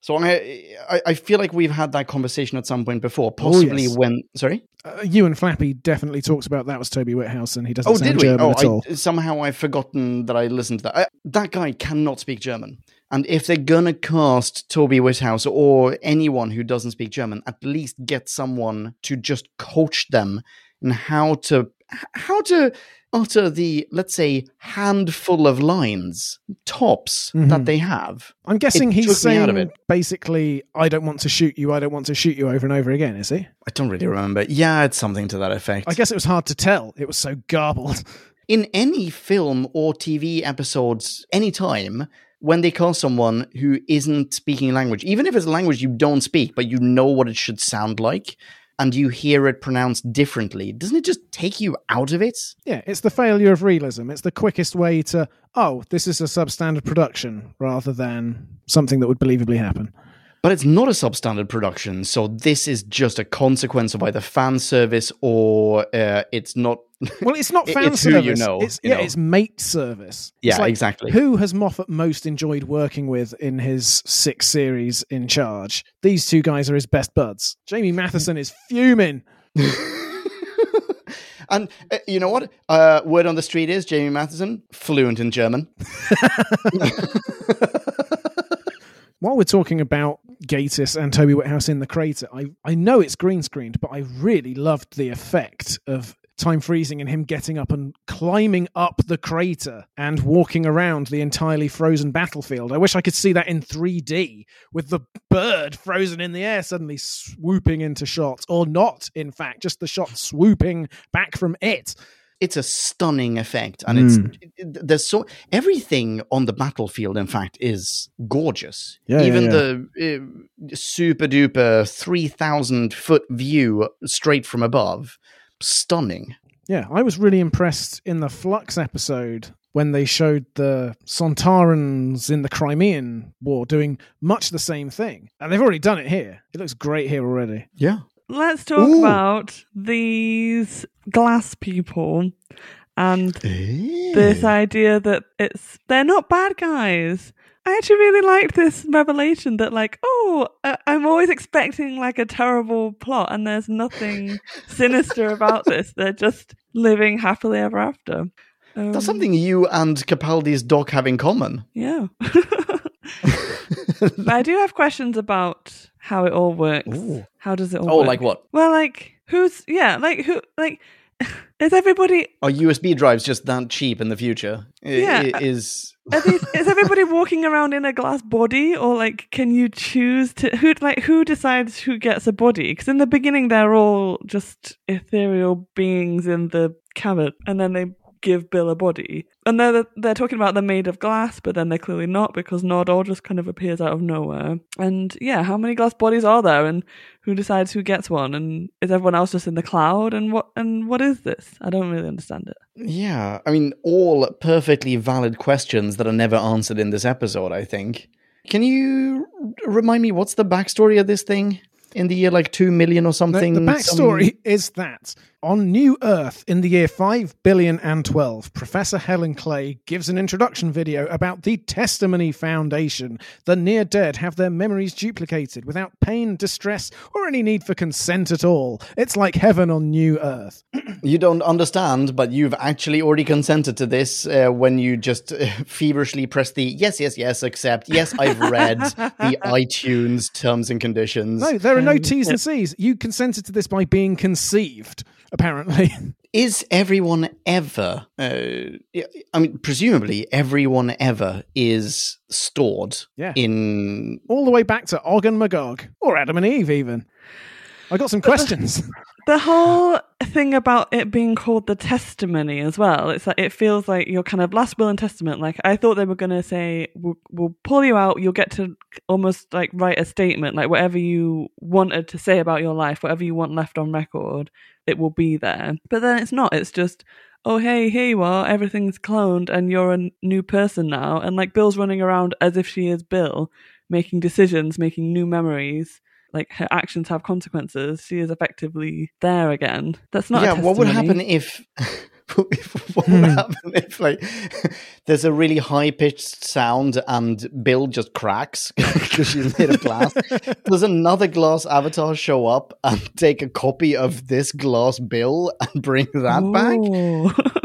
So I, I, I feel like we've had that conversation at some point before. Possibly yes. when. Sorry. Uh, you and Flappy definitely talks about that was Toby Whithouse, and he doesn't Oh, sound did we? German Oh, at all. I, somehow I've forgotten that I listened to that. I, that guy cannot speak German. And if they're gonna cast Toby Whithouse or anyone who doesn't speak German, at least get someone to just coach them in how to how to utter the let's say handful of lines tops Mhm. that they have. I'm guessing It he's took out of saying basically, I don't want to shoot you, I don't want to shoot you over and over again, is he? I don't really remember. Yeah, it's something to that effect. I guess it was hard to tell. It was so garbled. in any film or TV episodes, anytime when they cast someone who isn't speaking language, even if it's a language you don't speak, but you know what it should sound like, and you hear it pronounced differently, doesn't it just take you out of it? Yeah, it's the failure of realism. It's the quickest way to, oh, this is a substandard production rather than something that would believably happen. But it's not a substandard production, so this is just a consequence of either fan service or uh, it's not. Well, it's not fan it's who you know, it's, you yeah, know. it's mate service. Yeah, like, exactly. Who has Moffat most enjoyed working with in his six series in charge? These two guys are his best buds. Jamie Mathieson is fuming. and uh, you know what? Uh, word on the street is Jamie Mathieson, fluent in German. While we're talking about Gatiss and Toby Whithouse in the crater, I, I know it's green screened, but I really loved the effect of time freezing and him getting up and climbing up the crater and walking around the entirely frozen battlefield. I wish I could see that in 3D with the bird frozen in the air suddenly swooping into shot, or not, in fact, just the shot swooping back from it it's a stunning effect and it's it, there's so everything on the battlefield in fact is gorgeous yeah, even yeah, yeah. the uh, super duper 3000 foot view straight from above stunning yeah i was really impressed in the flux episode when they showed the Sontarans in the Crimean War doing much the same thing. And they've already done it here. It looks great here already. Yeah let's talk Ooh. about these glass people and this idea that it's they're not bad guys. I actually really liked this revelation that, like, oh, I'm always expecting like a terrible plot, and there's nothing sinister about this. They're just living happily ever after. Um, That's something you and Capaldi's dog have in common. Yeah. but I do have questions about how it all works. Ooh. How does it all Oh, work? like what? Well, like who's yeah, like who like is everybody Are USB drives just that cheap in the future? Yeah. I, is these, is everybody walking around in a glass body or like can you choose to who like who decides who gets a body because in the beginning they're all just ethereal beings in the cabinet and then they give Bill a body. And they're they're talking about they're made of glass, but then they're clearly not because Nardole just kind of appears out of nowhere. And yeah, how many glass bodies are there, and who decides who gets one? And is everyone else just in the cloud? And what and what is this? I don't really understand it. Yeah, I mean, all perfectly valid questions that are never answered in this episode. I think. Can you remind me what's the backstory of this thing? in the year like 2 million or something. The, the backstory some... is that on New Earth in the year 5 billion and 12, Professor Helen Clay gives an introduction video about the Testimony Foundation. The near dead have their memories duplicated without pain, distress, or any need for consent at all. It's like heaven on New Earth. you don't understand, but you've actually already consented to this uh, when you just uh, feverishly press the yes, yes, yes, accept. Yes, I've read the iTunes terms and conditions. No, there are no T's and C's. You consented to this by being conceived apparently. Is everyone ever? Uh, I mean, presumably everyone ever is stored. Yeah. In all the way back to Og and Magog, or Adam and Eve, even. I got some questions. The whole thing about it being called the testimony as well it's like it feels like your kind of last will and testament. Like i thought they were going to say we'll, we'll, pull you out you'll get to almost like write a statement like whatever you wanted to say about your life whatever you want left on record it will be there. But then it's not it's just oh hey here you are everything's cloned and you're a new person now. And like bill's running around as if she is bill making decisions making new memories like her actions have consequences, she is effectively there again. That's not. Yeah. what would happen if? what would hmm. happen if like there's a really high pitched sound and Bill just cracks because she's made of glass? Does another glass avatar show up and take a copy of this glass Bill and bring that Ooh. back?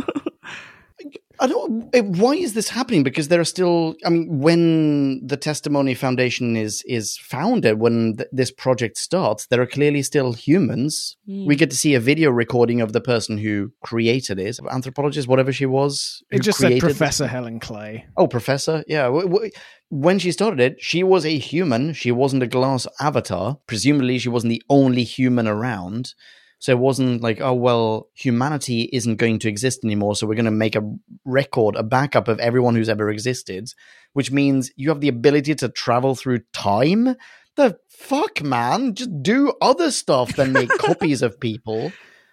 I don't. Why is this happening? Because there are still. I mean, when the Testimony Foundation is is founded, when th- this project starts, there are clearly still humans. Mm. We get to see a video recording of the person who created it, anthropologist, whatever she was. It just said Professor Helen Clay. Oh, Professor. Yeah. W- w- when she started it, she was a human. She wasn't a glass avatar. Presumably, she wasn't the only human around. So it wasn't like, oh, well, humanity isn't going to exist anymore. So we're going to make a record, a backup of everyone who's ever existed, which means you have the ability to travel through time. The fuck, man? Just do other stuff than make copies of people.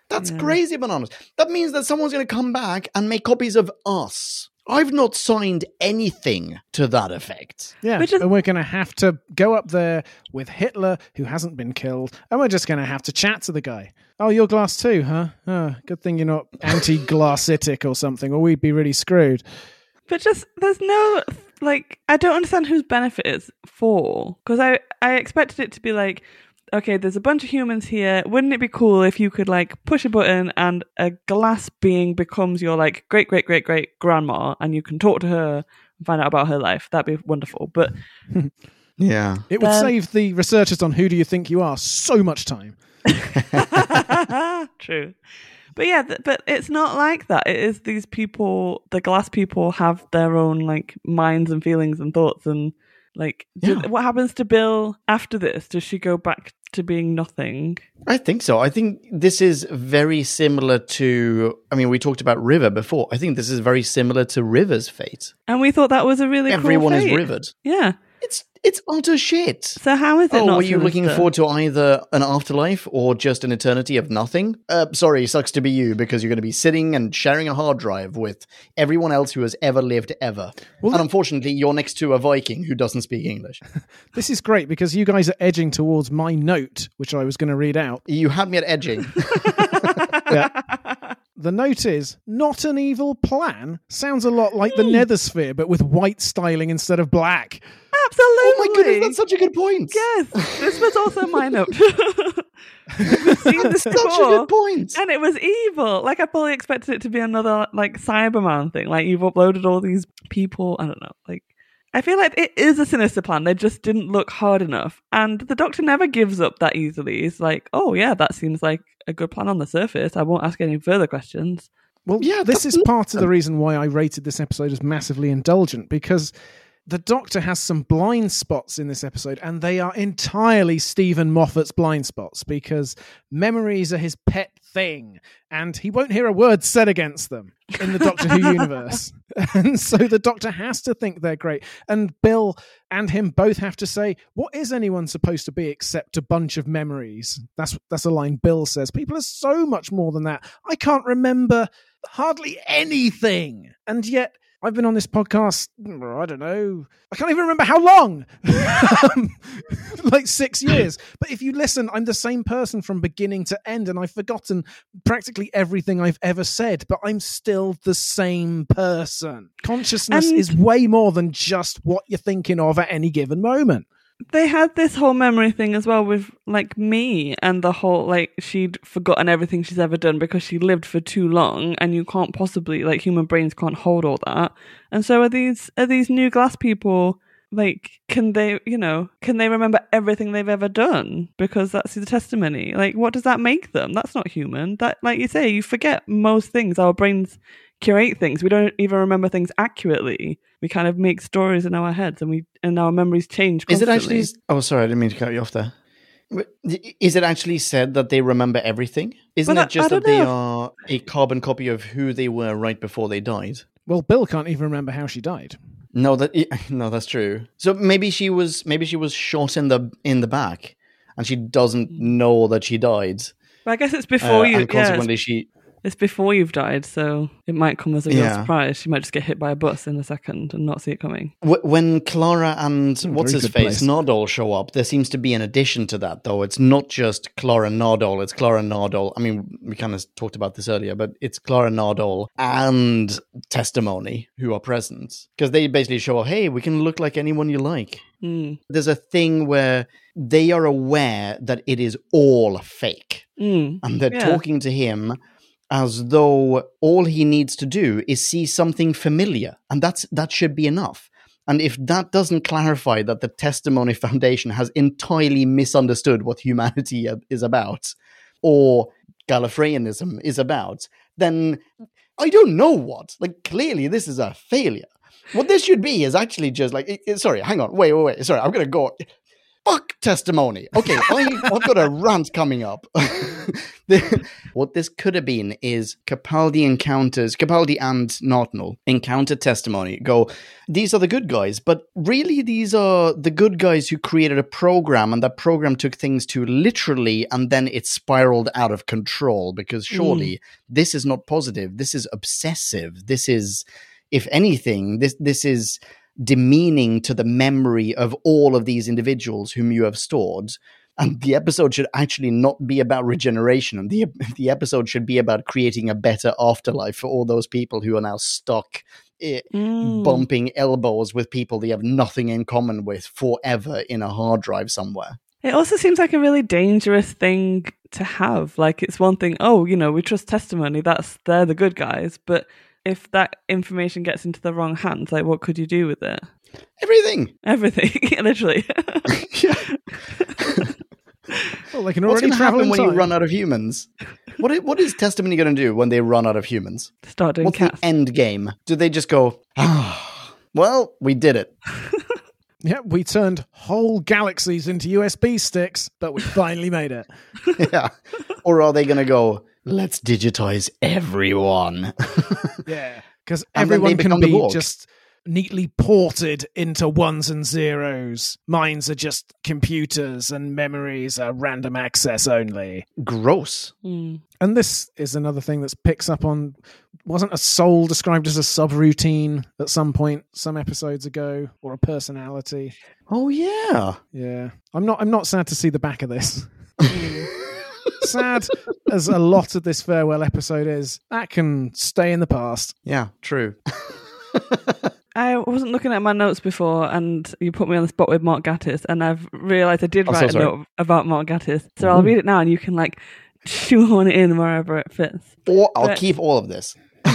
That's yeah. crazy bananas. That means that someone's going to come back and make copies of us. I've not signed anything to that effect. Yeah, is- and we're going to have to go up there with Hitler, who hasn't been killed, and we're just going to have to chat to the guy. Oh, you're glass too, huh? Oh, good thing you're not anti-glassitic or something, or we'd be really screwed. But just there's no like I don't understand whose benefit is for because I I expected it to be like okay, there's a bunch of humans here. Wouldn't it be cool if you could like push a button and a glass being becomes your like great great great great grandma and you can talk to her and find out about her life? That'd be wonderful. But yeah, it would um, save the researchers on who do you think you are so much time. True. But yeah, th- but it's not like that. It is these people, the glass people have their own like minds and feelings and thoughts and like do- Yeah. what happens to Bill after this? Does she go back to being nothing? I think so. I think this is very similar to. I mean, we talked about River before. I think this is very similar to River's fate. And we thought that was a really cool Everyone is fate. rivered. Yeah. It's it's utter shit. So how is it Oh, not were you looking forward to either an afterlife or just an eternity of nothing? Uh, sorry, sucks to be you because you're going to be sitting and sharing a hard drive with everyone else who has ever lived ever. Well, and unfortunately, you're next to a Viking who doesn't speak English. This is great because you guys are edging towards my note, which I was going to read out. You had me at edging. The note is not an evil plan. Sounds a lot like the Nethersphere, but with white styling instead of black. Absolutely. oh my goodness, that's such a good point. Yes, this was also my note. We've seen this Such a good point. and it was evil. Like I fully expected it to be another like Cyberman thing. Like you've uploaded all these people. I don't know. Like I feel like it is a sinister plan. They just didn't look hard enough, and the Doctor never gives up that easily. He's like, "Oh yeah, that seems like a good plan on the surface. I won't ask any further questions." Well, Yeah, this is part of the reason why I rated this episode as massively indulgent because the Doctor has some blind spots in this episode, and they are entirely Steven Moffat's blind spots because memories are his pet thing, and he won't hear a word said against them in the Doctor Who universe. And so the Doctor has to think they're great. And Bill and him both have to say, What is anyone supposed to be except a bunch of memories? That's that's a line Bill says. People are so much more than that. I can't remember hardly anything. And yet I've been on this podcast, I don't know, I can't even remember how long. Um, like six years. But if you listen, I'm the same person from beginning to end, and I've forgotten practically everything I've ever said, but I'm still the same person. Consciousness And- is way more than just what you're thinking of at any given moment. They had this whole memory thing as well with like me and the whole like she'd forgotten everything she's ever done because she lived for too long and you can't possibly like human brains can't hold all that. And so are these are these new glass people like can they you know can they remember everything they've ever done? Because that's the testimony. Like what does that make them? That's not human. That like you say you forget most things. Our brains curate things we don't even remember things accurately we kind of make stories in our heads and we and our memories change Is it actually? Oh, sorry, I didn't mean to cut you off there. Is it actually said that they remember everything? Isn't Well, it just I- I that they don't are a carbon copy of who they were right before they died? Well, Bill can't even remember how she died. No, that no, that's true. So maybe she was maybe she was shot in the in the back, and she doesn't know that she died. But I guess it's before Uh, you. and Yeah, consequently, she it's before you've died, so it might come as a real Yeah. surprise. You might just get hit by a bus in a second and not see it coming. When Clara and what's his face place. Nardole show up, there seems to be an addition to that, though. It's not just Clara Nardole; it's Clara Nardole. I mean, we kind of talked about this earlier, but it's Clara Nardole and Testimony who are present because they basically show, up, "Hey, we can look like anyone you like." Mm. There's a thing where they are aware that it is all fake, Mm. and they're Yeah. talking to him as though all he needs to do is see something familiar and that's that should be enough. And if that doesn't clarify that the testimony foundation has entirely misunderstood what humanity is about or gallifreyanism is about then i don't know what. Like clearly this is a failure. What this should be is actually just like sorry hang on wait wait wait sorry i'm gonna go fuck testimony. Okay, I, I've got a rant coming up. The- what this could have been is Capaldi encounters, Capaldi and Nartnell encounter testimony, go, these are the good guys, but really these are the good guys who created a program, and that program took things too literally, and then it spiraled out of control because mm. surely this is not positive. This is obsessive. This is, if anything, this this is demeaning to the memory of all of these individuals whom you have stored. And the episode should actually not be about regeneration. And the the episode should be about creating a better afterlife for all those people who are now stuck eh, Mm. bumping elbows with people they have nothing in common with forever in a hard drive somewhere. It also seems like a really dangerous thing to have. Like it's one thing, oh, you know, we trust testimony, that's they're the good guys, but if that information gets into the wrong hands, like what could you do with it? Everything. Everything, literally. Well, they can What's already going to travel happen when you run out of humans? What what is testimony going to do when they run out of humans? Start doing What's cats. the end game? Do they just go? "Ah, well, we did it. Yeah, we turned whole galaxies into USB sticks, but we finally made it. yeah. Or are they going to go? Let's digitize everyone. Yeah, because And then they everyone can be just neatly ported into ones and zeros. Minds are just computers, and memories are random access only. Gross. Mm. And this is another thing that picks up on. Wasn't a soul described as a subroutine at some point, some episodes ago, or a personality? Oh yeah. Yeah, I'm not. I'm not sad to see the back of this. sad as a lot of this farewell episode is, that can stay in the past. Yeah. True. I wasn't looking at my notes before, and you put me on the spot with Mark Gatiss, and I've realised I did Oh, so write a sorry. note about Mark Gatiss. So I'll mm-hmm. read it now, and you can like shoehorn it in wherever it fits. Or I'll But- keep all of this.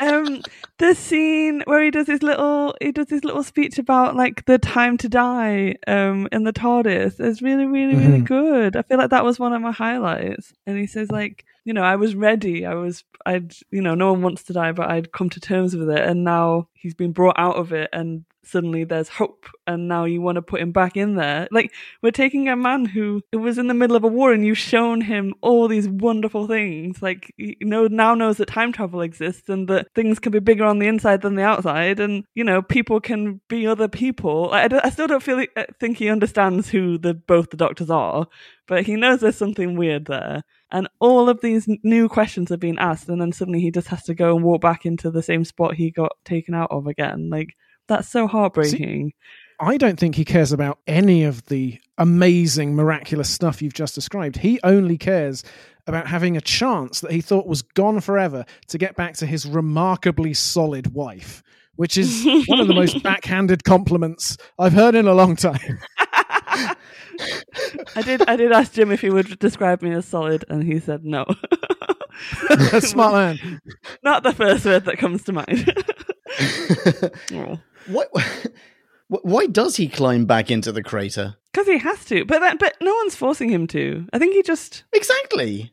um, the scene where he does his little he does his little speech about like the time to die um in the TARDIS is really really really Mhm. good. I feel like that was one of my highlights. And he says like you know I was ready. I was I'd you know no one wants to die, but I'd come to terms with it. And now he's been brought out of it, and suddenly there's hope. And now you want to put him back in there. Like we're taking a man who was in the middle of a war, and you've shown him all these wonderful things. Like you know now knows that time travel exists and that things can be bigger on the inside than the outside, and you know people can be other people. I, I still don't feel think he understands who the both the doctors are, but he knows there's something weird there. And all of these new questions are being asked, and then suddenly he just has to go and walk back into the same spot he got taken out of again. Like that's so heartbreaking. I don't think he cares about any of the amazing, miraculous stuff you've just described. He only cares about having a chance that he thought was gone forever to get back to his remarkably solid wife, which is one of the most backhanded compliments I've heard in a long time. I did. I did ask Jim if he would describe me as solid, and he said no. Smart man. Not the first word that comes to mind. Oh. What? Why does he climb back into the crater? Because he has to, but that, but no one's forcing him to. I think he just Exactly.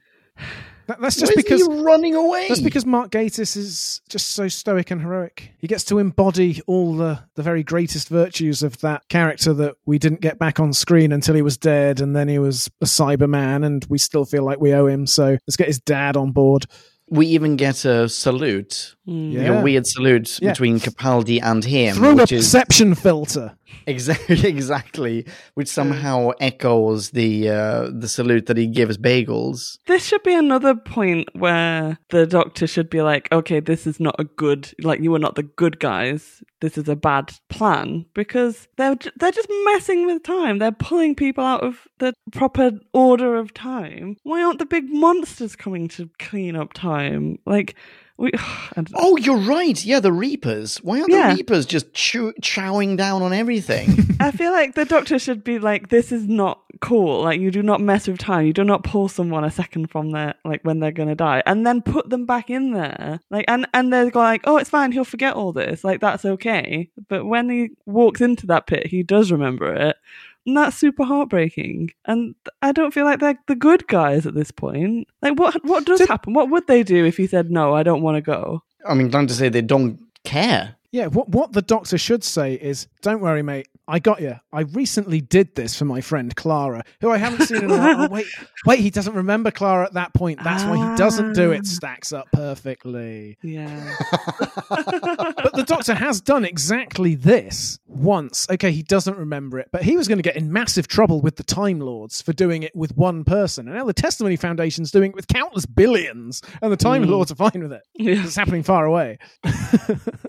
That- that's just is because he running away. That's because Mark Gatiss is just so stoic and heroic. He gets to embody all the, the very greatest virtues of that character that we didn't get back on screen until he was dead, and then he was a Cyberman, and we still feel like we owe him. So let's get his dad on board. We even get a salute, Mm. Yeah. a weird salute Yeah. between Capaldi and him, Through a which is perception filter. Exactly exactly, which somehow echoes the uh, the salute that he gives Bagels. This should be another point where the doctor should be like, okay, this is not a good, like you are not the good guys. This is a bad plan because they're they're just messing with time. They're pulling people out of the proper order of time. Why aren't the big monsters coming to clean up time? Like we, don't- Oh, you're right. Yeah, the Reapers. Why aren't Yeah. the Reapers just chew- chowing down on everything? I feel like the doctor should be like, this is not cool. Like, you do not mess with time. You do not pull someone a second from their, like, when they're going to die and then put them back in there. Like, and, and they're like, oh, it's fine. He'll forget all this. Like, that's okay. But when he walks into that pit, he does remember it. And that's super heartbreaking. And I don't feel like they're the good guys at this point. Like, what, what does Did- happen? What would they do if he said, no, I don't want to go? I mean, time to say they don't care. Yeah, what what the doctor should say is, "Don't worry, mate. I got you. I recently did this for my friend Clara, who I haven't seen in a while. Oh, wait, wait, he doesn't remember Clara at that point. That's why he doesn't do Ah. it. Stacks up perfectly. Yeah. But the doctor has done exactly this once. Okay, he doesn't remember it, but he was going to get in massive trouble with the Time Lords for doing it with one person. And now the Testimony Foundation's doing it with countless billions, and the Time Mm. Lords are fine with it. yeah. It's happening far away.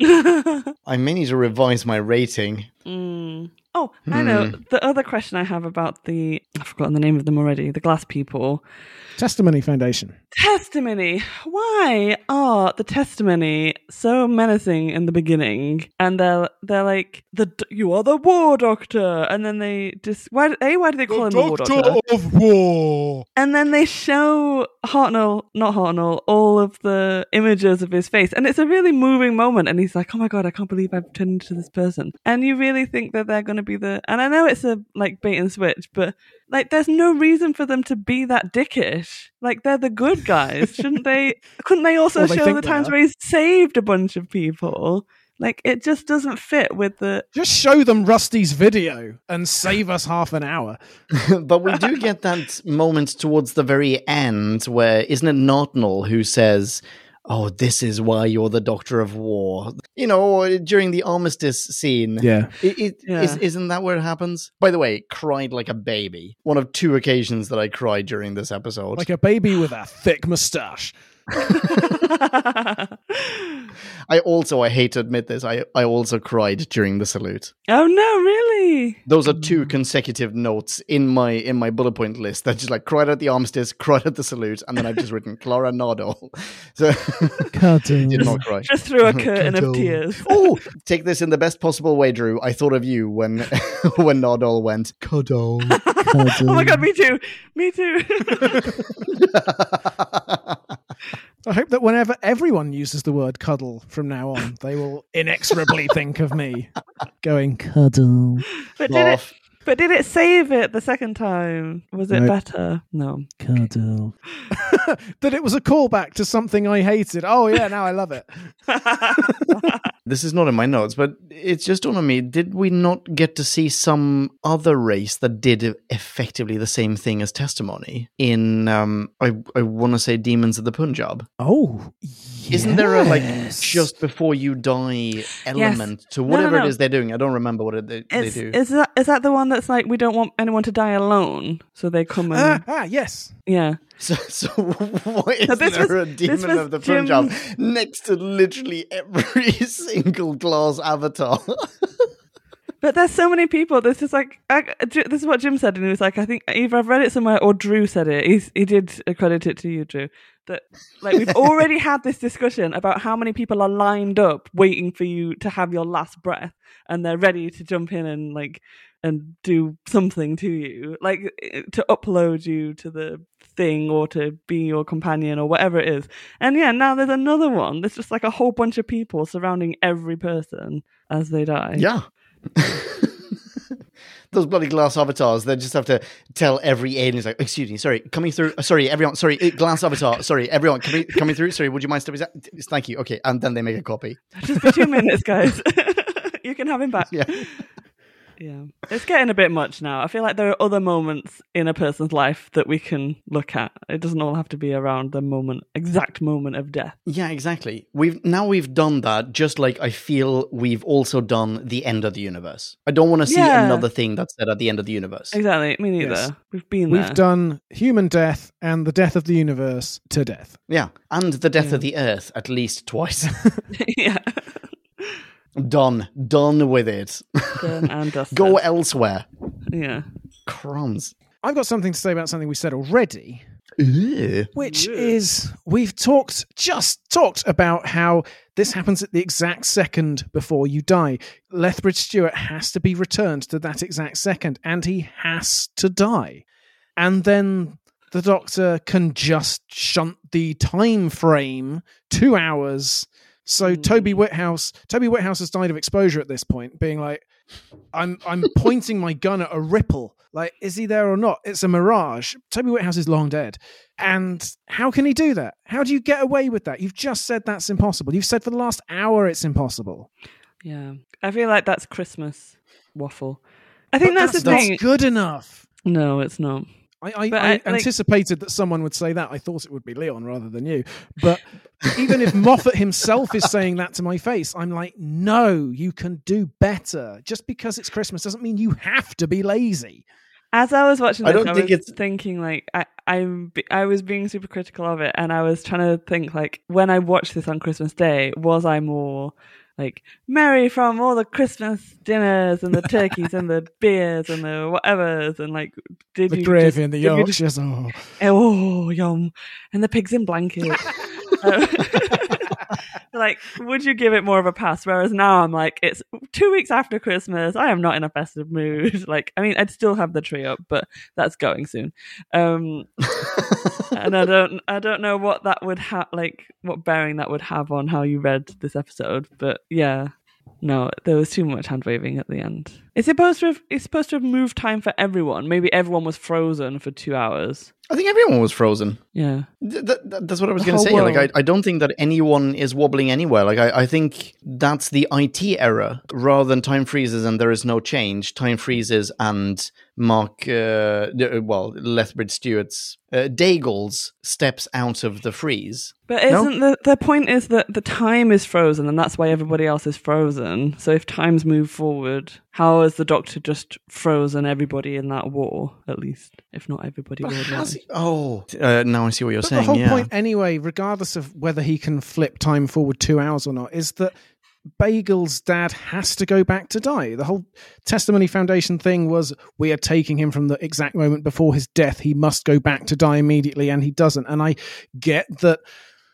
I may need to revise my rating. Mm. Oh, I know. Hmm. The other question I have about the I've forgotten the name of them already. The glass people. Testimony Foundation. Testimony. Why are the testimony so menacing in the beginning? And they're they're like the you are the war doctor, and then they just why a why do they call him the war doctor? of War. And then they show Hartnell, not Hartnell, all of the images of his face. And it's a really moving moment. And he's like, oh my God, I can't believe I've turned into this person. And you really think that they're going to be the. And I know it's a like bait and switch, but like, there's no reason for them to be that dickish. Like, they're the good guys, shouldn't they? Couldn't they also Well, they show the times where he's saved a bunch of people? Like, it just doesn't fit with the. Just show them Rusty's video and save us half an hour. but we do get that moment towards the very end where isn't it Notnell who says, "Oh, this is why you're the Doctor of War." You know, during the armistice scene. Yeah. It, it, Yeah. is, isn't that where it happens? By the way, cried like a baby. One of two occasions that I cried during this episode. Like a baby with a thick moustache. I also, I hate to admit this, I, I also cried during the salute. oh no, really? Those are two mm. consecutive notes in my in my bullet point list. That just like cried at the armistice, cried at the salute, and then I've just written Clara Nardole. So did not cry. Just through a curtain of tears. Oh, take this in the best possible way, Drew. I thought of you when when Nardole went cuddle. Oh my god, me too. Me too. I hope that whenever everyone uses the word cuddle from now on, they will inexorably think of me going cuddle, but did it Laugh. But did it save it the second time? Was it No. better? No. cuddle. that it was a callback to something I hated. Oh yeah, now I love it. This is not in my notes, but it's just on me. Did we not get to see some other race that did effectively the same thing as testimony in? Um, I I want to say Demons of the Punjab. Oh, Isn't there a like just before you die element to no, whatever no. it is they're doing? I don't remember what it, they, they Is, do. is that is that the one that's like we don't want anyone to die alone, so they come and ah, ah yes. yeah. So, so why is So this there was- a demon of the Jim's- Punjab next to literally every single glass avatar? But there's so many people. This is like I, this is what Jim said, and he was like, I think either I've read it somewhere or Drew said it. He's, he did accredit it to you, Drew. That like we've already had this discussion about how many people are lined up waiting for you to have your last breath, and they're ready to jump in and like and do something to you, like eh, to upload you to the thing or to be your companion or whatever it is. And yeah, now there's another one. There's just like a whole bunch of people surrounding every person as they die. yeah. Those bloody glass avatars, they just have to tell every alien, like, excuse me, sorry, coming through, sorry, everyone, sorry, uh, glass avatar, sorry, everyone, coming, coming through, sorry, would you mind stepping? Thank you, okay, and then they make a copy. Just for two minutes, guys. you can have him back. Yeah. Yeah. It's getting a bit much now. I feel like there are other moments in a person's life that we can look at. It doesn't all have to be around the moment, exact moment of death. Yeah, exactly. We've now we've done that. Just like I feel we've also done the end of the universe. I don't want to see Yeah. another thing that's said at the end of the universe. Exactly. Me neither. Yes. We've been We've there. done human death and the death of the universe to death. Yeah, and the death Yeah. of the Earth at least twice. yeah. Done, done with it. Done and dusted. Go elsewhere. Yeah. Crumbs. I've got something to say about something we said already, Ew. which Yeah. is we've talked just talked about how this happens at the exact second before you die. Lethbridge Stewart has to be returned to that exact second, and he has to die. And then the doctor can just shunt the time frame two hours. So Hmm. Toby Whithouse, Toby Whithouse has died of exposure at this point, being like, I'm I'm pointing my gun at a ripple. Like, is he there or not? It's a mirage. Toby Whithouse is long dead. And how can he do that? How do you get away with that? You've just said that's impossible. You've said for the last hour it's impossible. Yeah. I feel like that's Christmas waffle. I think that's, that's the not thing. good enough. No, it's not. I, I, But I I- like- anticipated that someone would say that. I thought it would be Leon rather than you. But even if Moffat himself is saying that to my face, I'm like, no, you can do better. Just because it's Christmas doesn't mean you have to be lazy. As I was watching I this, I, don't think was it's- thinking like I, I'm, I was being super critical of it, and I was trying to think like when I watched this on Christmas Day, was I more like merry from all the Christmas dinners and the turkeys and the beers and the whatevers, and like did The you gravy just- and the you just- Oh. oh yum, and the pigs in blankets. Uh, like, would you give it more of a pass? Whereas now I'm like, it's two weeks after Christmas. I am not in a festive mood. Like, I mean, I'd still have the tree up, but that's going soon. Um, and I don't, I don't know what that would have, like, what bearing that would have on how you read this episode. But yeah, no, there was too much hand waving at the end. It's supposed to have it's supposed to have moved time for everyone. Maybe everyone was frozen for two hours. I think everyone was frozen. Yeah. Th- th- th- that's what I was going to say. Like. I, I don't think that anyone is wobbling anywhere. Like, I, I think that's the IT error rather than time freezes and there is no change. Time freezes and Mark, uh, well, Lethbridge Stewart's uh, Daigle's steps out of the freeze. But isn't the the point is that the time is frozen and that's why everybody else is frozen. So if times move forward, how has the doctor just frozen everybody in that war, at least? If not everybody But worldwide. has he- oh, uh, now I see what you're But saying. the whole yeah. point, anyway, regardless of whether he can flip time forward two hours or not, is that Bagel's dad has to go back to die. The whole Testimony Foundation thing was we are taking him from the exact moment before his death. He must go back to die immediately, and he doesn't. And I get that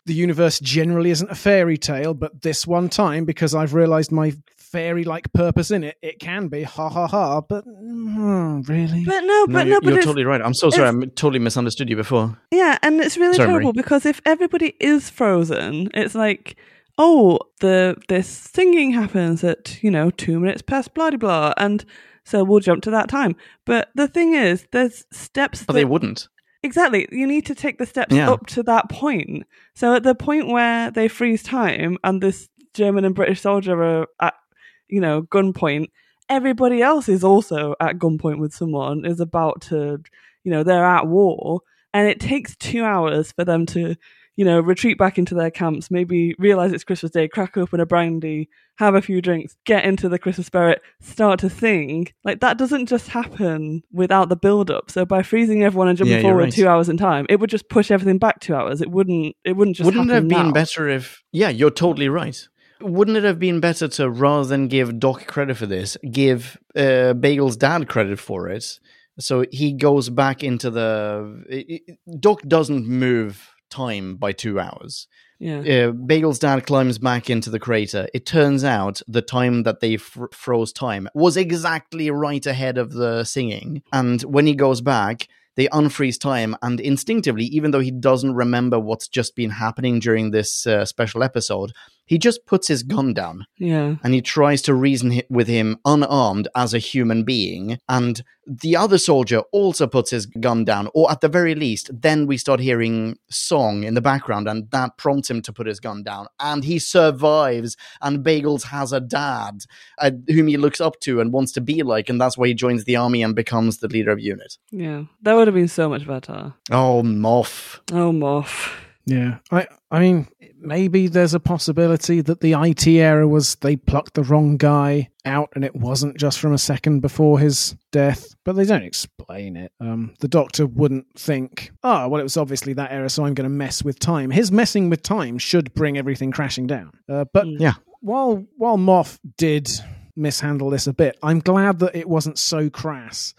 the universe generally isn't a fairy tale, but this one time, because I've realized my fairy like purpose in it, it can be ha ha ha. But mm, really? But no, but No, but you're, no, but you're it's, totally right. I'm so sorry. I it's- totally misunderstood you before. Yeah, and it's really Sorry, terrible Marie. because if everybody is frozen, it's like, oh, the this singing happens at you know two minutes past blah blah blah, and so we'll jump to that time. But the thing is, there's steps. But that, they wouldn't. exactly. You need to take the steps Yeah. up to that point. So at the point where they freeze time and this German and British soldier are at you know gunpoint, everybody else is also at gunpoint with someone. Is about to, you know, they're at war, and it takes two hours for them to. You know, retreat back into their camps, maybe realize it's Christmas Day, crack open a brandy, have a few drinks, get into the Christmas spirit, start to sing. Like that doesn't just happen without the build up. So by freezing everyone and jumping Yeah, forward right. two hours in time, it would just push everything back two hours. It wouldn't. It wouldn't just. Wouldn't it have been now. better if? Yeah, you're totally right. Wouldn't it have been better to rather than give Doc credit for this, give uh, Bagel's dad credit for it? So he goes back into the. Doc doesn't move time by two hours. Yeah. uh, Bagel's dad climbs back into the crater. It turns out the time that they fr- froze time was exactly right ahead of the singing. And when he goes back, they unfreeze time. And instinctively, even though he doesn't remember what's just been happening during this uh, special episode, he just puts his gun down Yeah. and he tries to reason with him unarmed as a human being. And the other soldier also puts his gun down, or at the very least, then we start hearing song in the background, and that prompts him to put his gun down. And he survives, and Bagels has a dad uh, whom he looks up to and wants to be like, and that's why he joins the army and becomes the leader of unit. Yeah. That would have been so much better. Oh, Moff. Oh, Moff. Yeah, I I mean maybe there's a possibility that the IT error was they plucked the wrong guy out and it wasn't just from a second before his death, but they don't explain it. Um, the doctor wouldn't think, oh well, it was obviously that error, so I'm going to mess with time. His messing with time should bring everything crashing down. Uh, but Mm. Yeah. while while Moff did mishandle this a bit, I'm glad that it wasn't so crass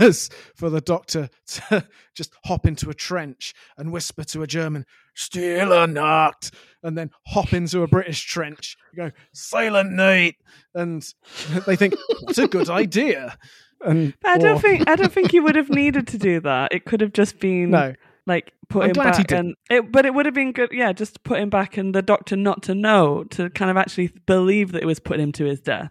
as for the doctor to just hop into a trench and whisper to a German, Stille Nacht, and then hop into a British trench, go, Silent Night, and they think, what a good idea. And I don't or- think I don't think he would have needed to do that. It could have just been no. like put I'm him back and it but it would have been good yeah, just put him back and the doctor not to know, to kind of actually believe that it was putting him to his death.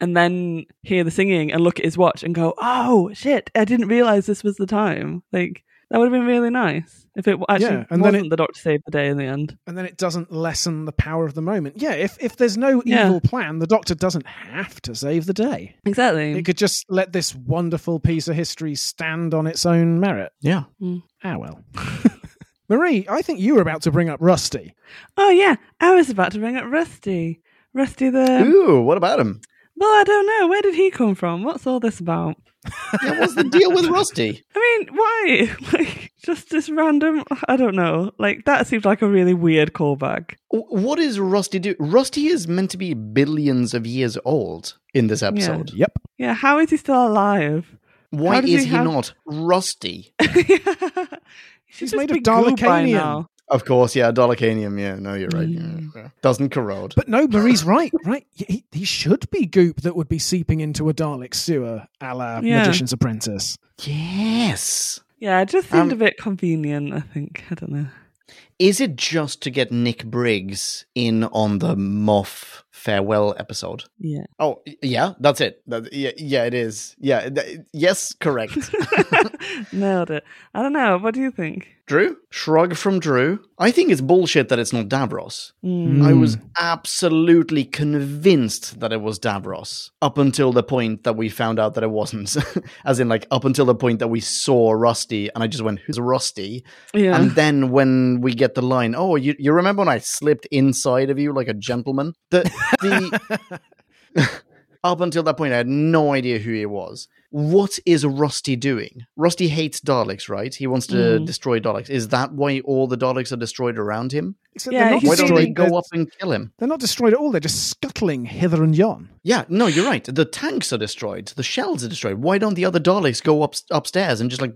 And then hear the singing and look at his watch and go, Oh shit, I didn't realise this was the time. Like that would have been really nice if it actually Yeah, and then wasn't it- the doctor saved the day in the end. And then it doesn't lessen the power of the moment. Yeah, if, if there's no Yeah. evil plan, the doctor doesn't have to save the day. Exactly. It could just let this wonderful piece of history stand on its own merit. Yeah. Ah, well. Marie, I think you were about to bring up Rusty. Oh yeah, I was about to bring up Rusty. Rusty the Ooh, what about him? Well, I don't know. Where did he come from? What's all this about? Yeah, what's the deal with Rusty? I mean, why? Like, just this random. I don't know. Like, that seems like a really weird callback. W- What does Rusty do? Rusty is meant to be billions of years old in this episode. Yep. Yeah, how is he still alive? Why is he he, have- not Rusty? He's made of Dalekanium. Now. Of course, yeah, Dalekanium. Yeah, no, you're right. Mm. Yeah, yeah. Doesn't corrode. But no, Marie's right, right? He, he should be goop that would be seeping into a Dalek sewer a la Yeah. Magician's Apprentice. yes, Yeah, it just seemed Um, a bit convenient. I think. I don't know. Is it just to get Nick Briggs in on the Moff farewell episode? Yeah. Oh, yeah, that's it. That, yeah, yeah, it is. Yeah, th- yes, correct. Nailed it. I don't know. What do you think? Drew? Shrug from Drew. I think it's bullshit that it's not Davros. Mm. I was absolutely convinced that it was Davros up until the point that we found out that it wasn't. As in, like, up until the point that we saw Rusty, and I just went, Who's Rusty? Yeah. And then when we get the line, Oh, you, you remember when I slipped inside of you like a gentleman? The, the, up until that point, I had no idea who he was. What is Rusty doing? Rusty hates Daleks, right? He wants to Mm. destroy Daleks. Is that why all the Daleks are destroyed around him? Except Yeah, not Why don't they go They're, up and kill him? they're not destroyed at all. They're just scuttling hither and yon. Yeah, no, you're right. The tanks are destroyed. The shells are destroyed. Why don't the other Daleks go up upstairs and just like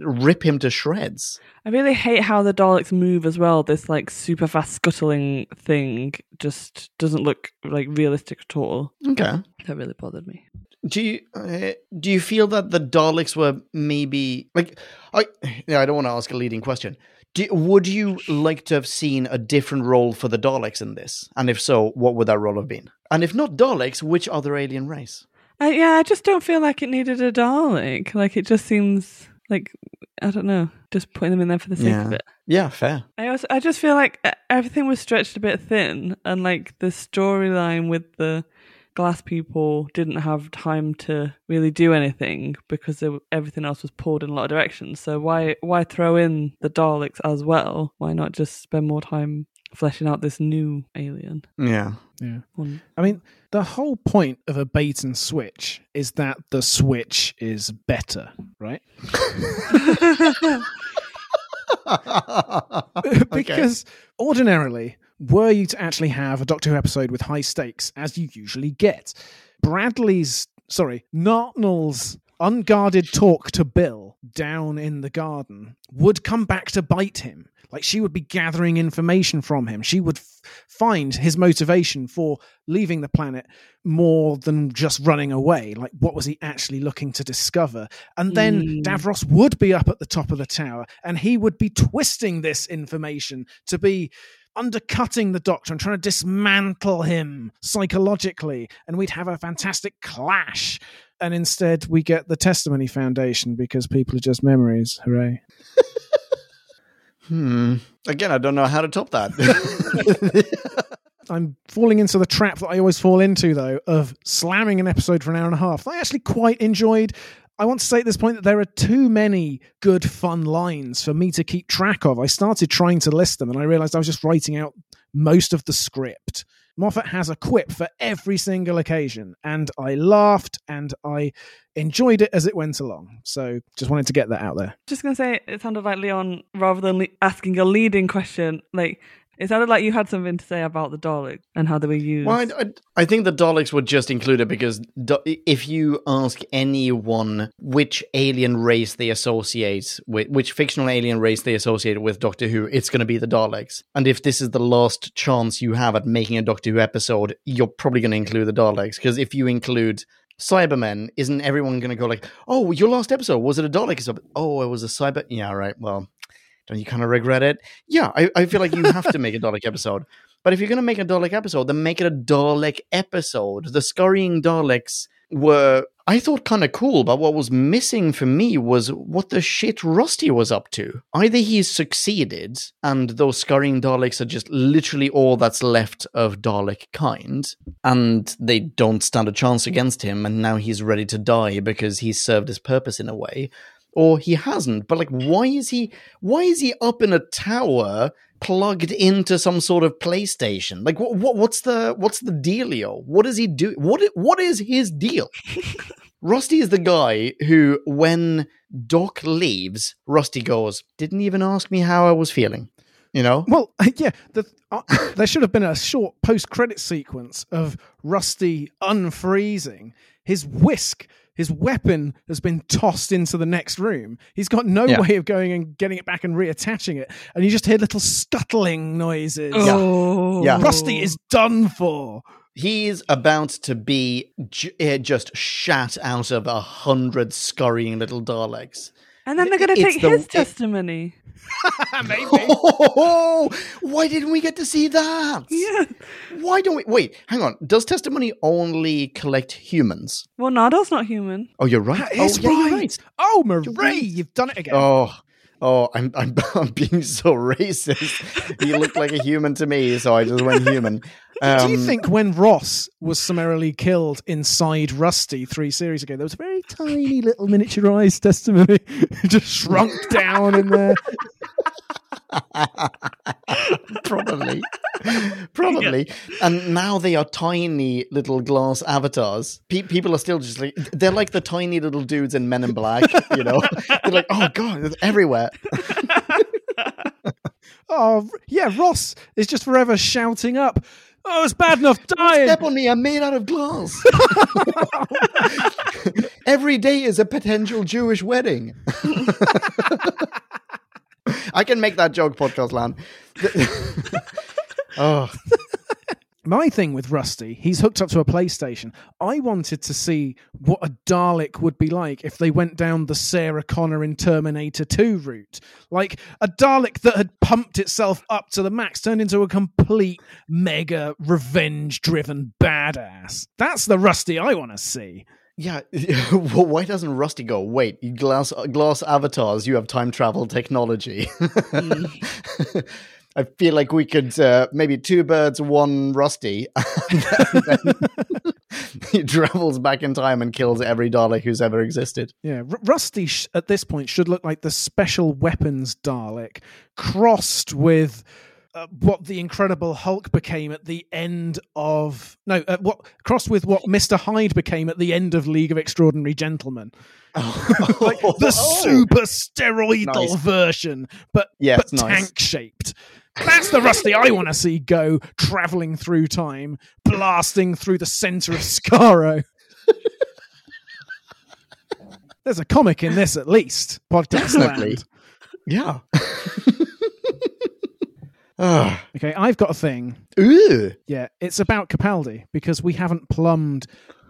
rip him to shreds? I really hate how the Daleks move as well. This like super fast scuttling thing just doesn't look like realistic at all. Okay. That really bothered me. Do you uh, do you feel that the Daleks were maybe like I? Yeah, I don't want to ask a leading question. Do, would you like to have seen a different role for the Daleks in this? And if so, what would that role have been? And if not Daleks, which other alien race? Uh, yeah, I just don't feel like it needed a Dalek. Like it just seems like I don't know, just putting them in there for the sake of it. Yeah, fair. I also I just feel like uh, everything was stretched a bit thin, and like the storyline with the glass people didn't have time to really do anything because there, everything else was pulled in a lot of directions. So why why throw in the Daleks as well? Why not just spend more time fleshing out this new alien? Yeah. Yeah. One. I mean, the whole point of a bait and switch is that the switch is better, right? because ordinarily, were you to actually have a Doctor Who episode with high stakes, as you usually get, Bradley's, sorry, Nartnell's unguarded talk to Bill down in the garden would come back to bite him. Like she would be gathering information from him. She would f- find his motivation for leaving the planet more than just running away. Like, what was he actually looking to discover? And then Mm. Davros would be up at the top of the tower and he would be twisting this information to be undercutting the doctor and trying to dismantle him psychologically. And we'd have a fantastic clash. And instead, we get the Testimony Foundation because people are just memories. Hooray. Hmm. Again, I don't know how to top that. I'm falling into the trap that I always fall into, though, of slamming an episode for an hour and a half I actually quite enjoyed. I want to say at this point that there are too many good, fun lines for me to keep track of. I started trying to list them and I realized I was just writing out most of the script. Moffat has a quip for every single occasion, and I laughed and I enjoyed it as it went along. So just wanted to get that out there. Just gonna say it sounded like Leon, rather than le- asking a leading question, like it sounded like you had something to say about the Daleks and how they were used. well, I, I, think the Daleks were just included because da- if you ask anyone which alien race they associate with, which fictional alien race they associate with Doctor Who, it's going to be the Daleks. And if this is the last chance you have at making a Doctor Who episode, you're probably going to include the Daleks. Because if you include Cybermen, isn't everyone going to go like, "Oh, your last episode was it a Dalek?" episode?" Oh, it was a Cyber. Yeah, right. Well, don't you kind of regret it? Yeah, I, I feel like you have to make a Dalek episode. But if you're going to make a Dalek episode, then make it a Dalek episode. The scurrying Daleks were, I thought, kind of cool, but what was missing for me was what the shit Rusty was up to. Either he's succeeded, and those scurrying Daleks are just literally all that's left of Dalek kind, and they don't stand a chance against him, and now he's ready to die because he's served his purpose in a way or he hasn't. But like, why is he? Why is he up in a tower, plugged into some sort of PlayStation? Like, what? what what's the what's the dealio? What does he do? What what is his deal? Rusty is the guy who, when Doc leaves, Rusty goes, "Didn't even ask me how I was feeling." You know? Well, yeah, the, uh, there should have been a short post-credit sequence of Rusty unfreezing his whisk. His weapon has been tossed into the next room. He's got no Yeah. way of going and getting it back and reattaching it, and you just hear little scuttling noises. Oh, Yeah. Rusty is done for. He's about to be j- uh, just shat out of a hundred scurrying little Daleks. And then they're going to take the- his it- testimony. Maybe. Oh, why didn't we get to see that? Yeah. Why don't we? Wait, hang on. Does testimony only collect humans? Well, Nardole's not human. Oh, you're right. That oh, is yeah, you're right. Oh, Marie, right. you've done it again. Oh, oh, I'm, I'm, I'm being so racist. he looked like a human to me, so I just went human. Do you Um, think when Ross was summarily killed inside Rusty three series ago, there was a very tiny little miniaturized testimony just shrunk down in there? Probably. Probably. And now they are tiny little glass avatars. Pe- people are still just like, they're like the tiny little dudes in Men in Black, you know? they're like, oh God, it's everywhere. Oh, yeah, Ross is just forever shouting up, Oh, it's bad enough dying. Step on me, I'm made out of glass. Every day is a potential Jewish wedding. I can make that joke, podcast land. oh, My thing with Rusty, he's hooked up to a PlayStation. I wanted to see what a Dalek would be like if they went down the Sarah Connor in Terminator 2 route. Like a Dalek that had pumped itself up to the max, turned into a complete mega revenge driven badass. That's the Rusty I want to see. yeah. well, why doesn't Rusty go? Wait, glass glass avatars. You have time travel technology. Mm. I feel like we could uh, maybe two birds, one Rusty. he travels back in time and kills every Dalek who's ever existed. Yeah, R- Rusty sh- at this point should look like the special weapons Dalek crossed with uh, what the Incredible Hulk became at the end of no, uh, what crossed with what Mister Hyde became at the end of League of Extraordinary Gentlemen, like the super steroidal Nice. version, but Yes, but nice. tank shaped. That's the Rusty I want to see go traveling through time, blasting through the center of Skaro. There's a comic in this at least. Podcast Definitely. land. Yeah. Ah. Okay, I've got a thing. Ooh. Yeah, it's about Capaldi because we haven't plumbed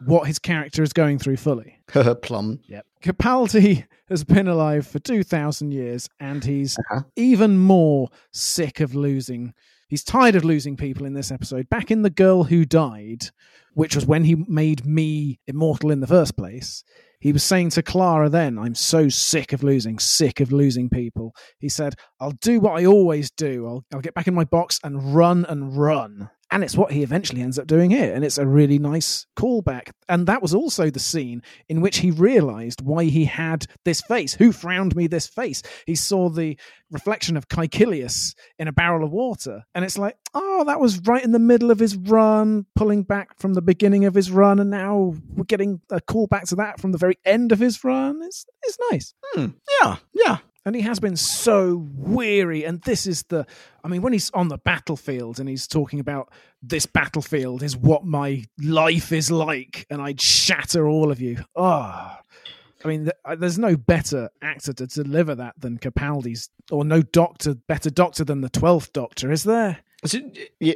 what his character is going through fully. Plum. Yep. Capaldi has been alive for 2,000 years and he's Uh-huh. even more sick of losing. He's tired of losing people in this episode. Back in The Girl Who Died, which was when he made me immortal in the first place, he was saying to Clara then, I'm so sick of losing, sick of losing people. He said, I'll do what I always do. I'll, I'll get back in my box and run and run. And it's what he eventually ends up doing here. And it's a really nice callback. And that was also the scene in which he realized why he had this face. Who frowned me this face? He saw the reflection of Caecilius in a barrel of water. And it's like, oh, that was right in the middle of his run, pulling back from the beginning of his run. And now we're getting a callback to that from the very end of his run. It's, it's nice. Hmm. Yeah. Yeah. And he has been so weary. And this is the, I mean, when he's on the battlefield and he's talking about this battlefield is what my life is like, and I'd shatter all of you. Oh, I mean, uh, there's no better actor to deliver that than Capaldi's, or no doctor, better doctor than the 12th Doctor, is there?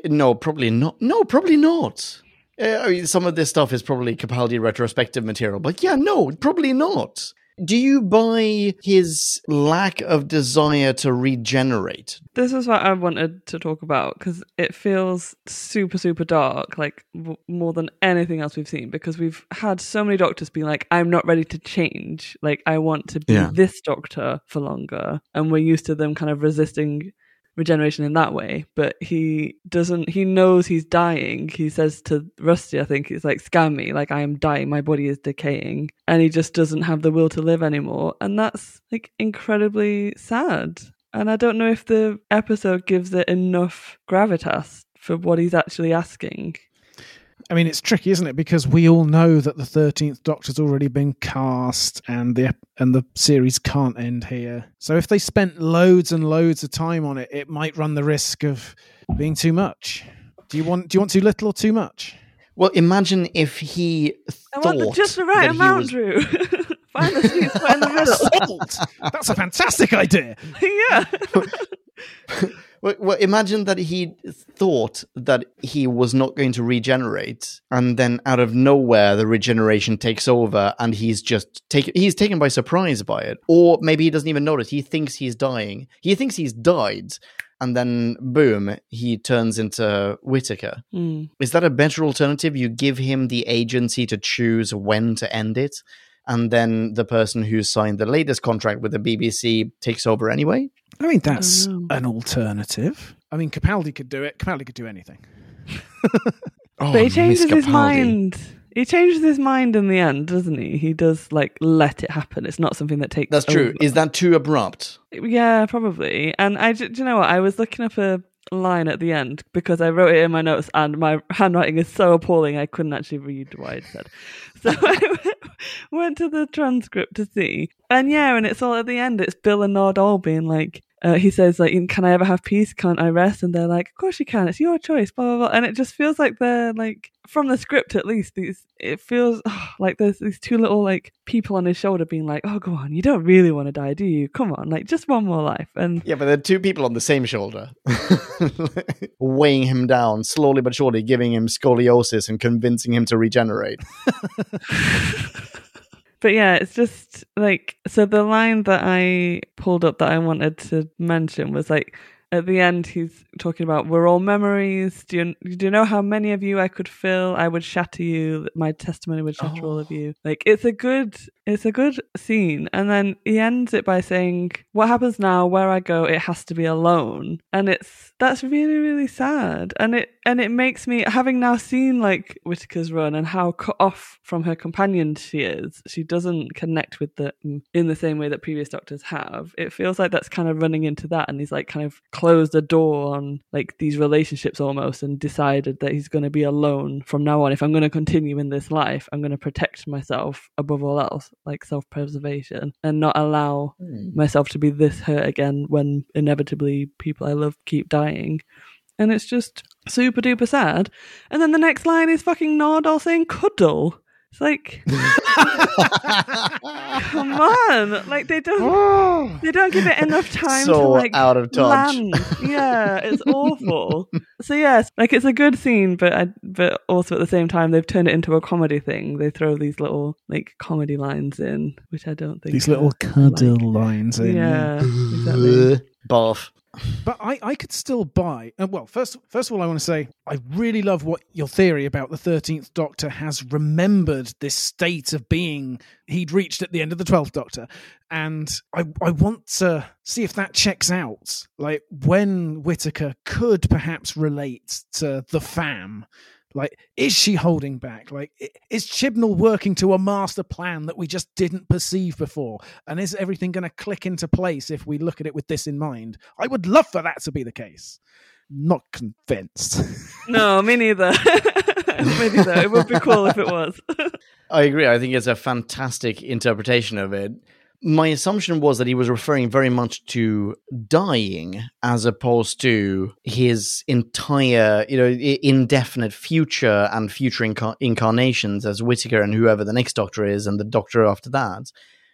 No, probably not. No, probably not. Uh, I mean, some of this stuff is probably Capaldi retrospective material, but yeah, no, probably not. Do you buy his lack of desire to regenerate? This is what I wanted to talk about because it feels super, super dark, like w- more than anything else we've seen. Because we've had so many doctors being like, "I'm not ready to change. Like, I want to be Yeah. this doctor for longer," and we're used to them kind of resisting regeneration in that way. But he doesn't. He knows he's dying. He says to Rusty, "I think it's like scam me. Like I am dying. My body is decaying." And he just doesn't have the will to live anymore, and that's like incredibly sad. And I don't know if the episode gives it enough gravitas for what he's actually asking. I mean, it's tricky, isn't it? Because we all know that the thirteenth Doctor's already been cast, and the and the series can't end here. So if they spent loads and loads of time on it, it might run the risk of being too much. Do you want? Do you want too little or too much? Well, imagine if he I thought want the, just the right that he amount, was- Drew. Find the sweet spot in the middle. Salt. That's a fantastic idea. yeah. Well, well, imagine that he thought that he was not going to regenerate, and then out of nowhere, the regeneration takes over, and he's just taken. He's taken by surprise by it, or maybe he doesn't even notice. He thinks he's dying. He thinks he's died, and then boom, he turns into Whittaker. Mm. Is that a better alternative? You give him the agency to choose when to end it, and then the person who signed the latest contract with the BBC takes over anyway. I mean, that's know. an alternative. I mean, Capaldi could do it. Capaldi could do anything. Oh, But he changes Miss his mind. He changes his mind in the end, doesn't he? He does like let it happen. It's not something that takes. That's true. over. Is that too abrupt? Yeah, probably. And I, do you know what? I was looking up a line at the end because I wrote it in my notes, and my handwriting is so appalling I couldn't actually read what I'd said. So I went to the transcript to see, and yeah, and it's all at the end. It's Bill and Nardole being like. Uh, he says like, "Can I ever have peace? Can't I rest?" And they're like, "Of course you can. It's your choice." Blah blah blah. And it just feels like they're like, from the script at least, these it feels like there's these two little like people on his shoulder being like, "Oh, go on, you don't really want to die, do you? Come on, like just one more life." And Yeah, but there are two people on the same shoulder, weighing him down slowly but surely, giving him scoliosis and convincing him to regenerate. But yeah, it's just like so the line that I pulled up that I wanted to mention was like at the end he's talking about we're all memories. Do you do you know how many of you I could fill? I would shatter you. My testimony would shatter all of oh. you. Like it's a good it's a good scene. And then he ends it by saying, What happens now, where I go, it has to be alone. And it's that's really, really sad. And it and it makes me having now seen like Whittaker's run and how cut off from her companion she is, she doesn't connect with them in the same way that previous doctors have. It feels like that's kind of running into that and he's like kind of closed the door on like these relationships almost and decided that he's gonna be alone from now on. If I'm gonna continue in this life, I'm gonna protect myself above all else, like self preservation, and not allow hmm. myself to be this hurt again when inevitably people I love keep dying. And it's just super duper sad. And then the next line is fucking nod Nardole saying cuddle. It's like, come on! Like they don't, they don't give it enough time to like out of touch. land. Yeah, it's awful. so yes, like it's a good scene, but I, but also at the same time they've turned it into a comedy thing. They throw these little like comedy lines in, which I don't think These little cuddle like- lines. In, Yeah, exactly. Barf. But I, I could still buy. Uh, well, first, first of all, I want to say I really love what your theory about the Thirteenth Doctor has remembered this state of being he'd reached at the end of the Twelfth Doctor, and I, I want to see if that checks out. Like when Whittaker could perhaps relate to the fam. Like, is she holding back? Like, is Chibnall working to a master plan that we just didn't perceive before? And is everything going to click into place if we look at it with this in mind? I would love for that to be the case. Not convinced. No, me neither. me neither. It would be cool if it was. I agree. I think it's a fantastic interpretation of it. My assumption was that he was referring very much to dying as opposed to his entire, you know, indefinite future and future incar- incarnations as Whittaker and whoever the next doctor is and the doctor after that.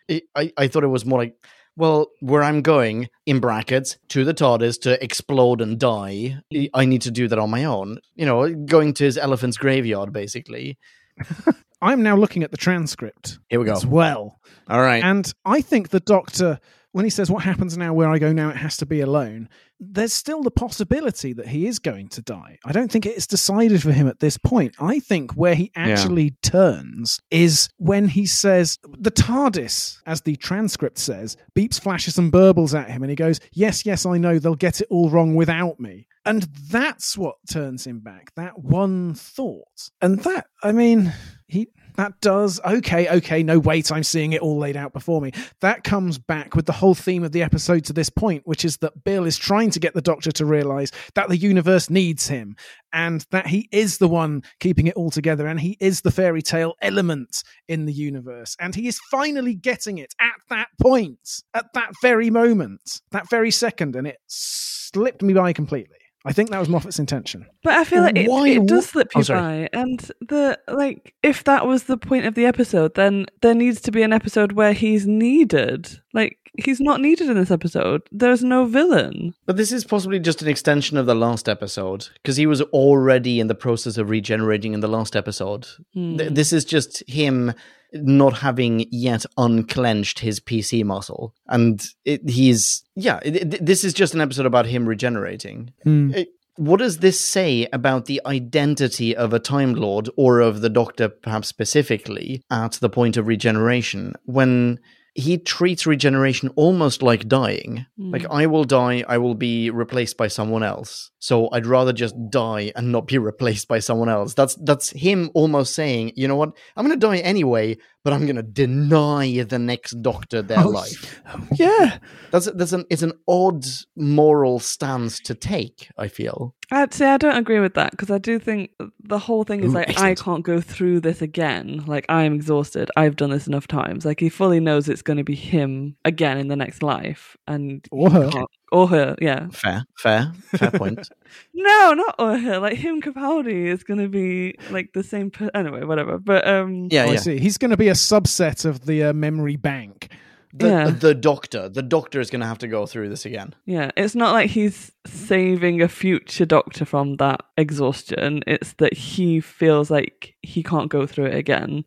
It, I, I thought it was more like, well, where I'm going, in brackets, to the TARDIS to explode and die, I need to do that on my own. You know, going to his elephant's graveyard, basically. I'm now looking at the transcript Here we go. as well. All right. And I think the doctor, when he says, What happens now where I go now, it has to be alone, there's still the possibility that he is going to die. I don't think it's decided for him at this point. I think where he actually turns is when he says, The TARDIS, as the transcript says, beeps, flashes, and burbles at him. And he goes, Yes, yes, I know, they'll get it all wrong without me. And that's what turns him back, that one thought. And that, I mean, he that does okay okay no wait i'm seeing it all laid out before me. That comes back with the whole theme of the episode to this point which is that bill is trying to get the doctor to realize that the universe needs him and that he is the one keeping it all together and he is the fairy tale element in the universe. And he is finally getting it at that point at that very moment that very second and it slipped me by completely I think that was Moffat's intention. But I feel like it, Why it does slip Oh, you sorry. by, and the like. If that was the point of the episode, then there needs to be an episode where he's needed. Like he's not needed in this episode. There's no villain. But this is possibly just an extension of the last episode because he was already in the process of regenerating in the last episode. Hmm. Th- this is just him not having yet unclenched his PC muscle, and it, he's yeah. It, this is just an episode about him regenerating. Hmm. It- what does this say about the identity of a Time Lord or of the Doctor, perhaps specifically, at the point of regeneration when he treats regeneration almost like dying? Mm. Like, I will die, I will be replaced by someone else. So I'd rather just die and not be replaced by someone else. That's that's him almost saying, you know what? I'm going to die anyway, but I'm going to deny the next Doctor their Oh, life. Oh, yeah. That's that's an it's an odd moral stance to take. I feel. I'd say I don't agree with that because I do think the whole thing is Ooh, like excellent. I can't go through this again. Like I'm exhausted. I've done this enough times. Like he fully knows it's going to be him again in the next life, and Or her. can't- or her. Yeah. Fair, fair, fair point. No, not or her. Like him, Capaldi is going to be like the same. Per- anyway, whatever. But um, Yeah, Oh, I yeah. see. He's going to be a subset of the uh, memory bank. The, Yeah. the doctor, the doctor is going to have to go through this again. Yeah, it's not like he's saving a future doctor from that exhaustion. It's that he feels like he can't go through it again.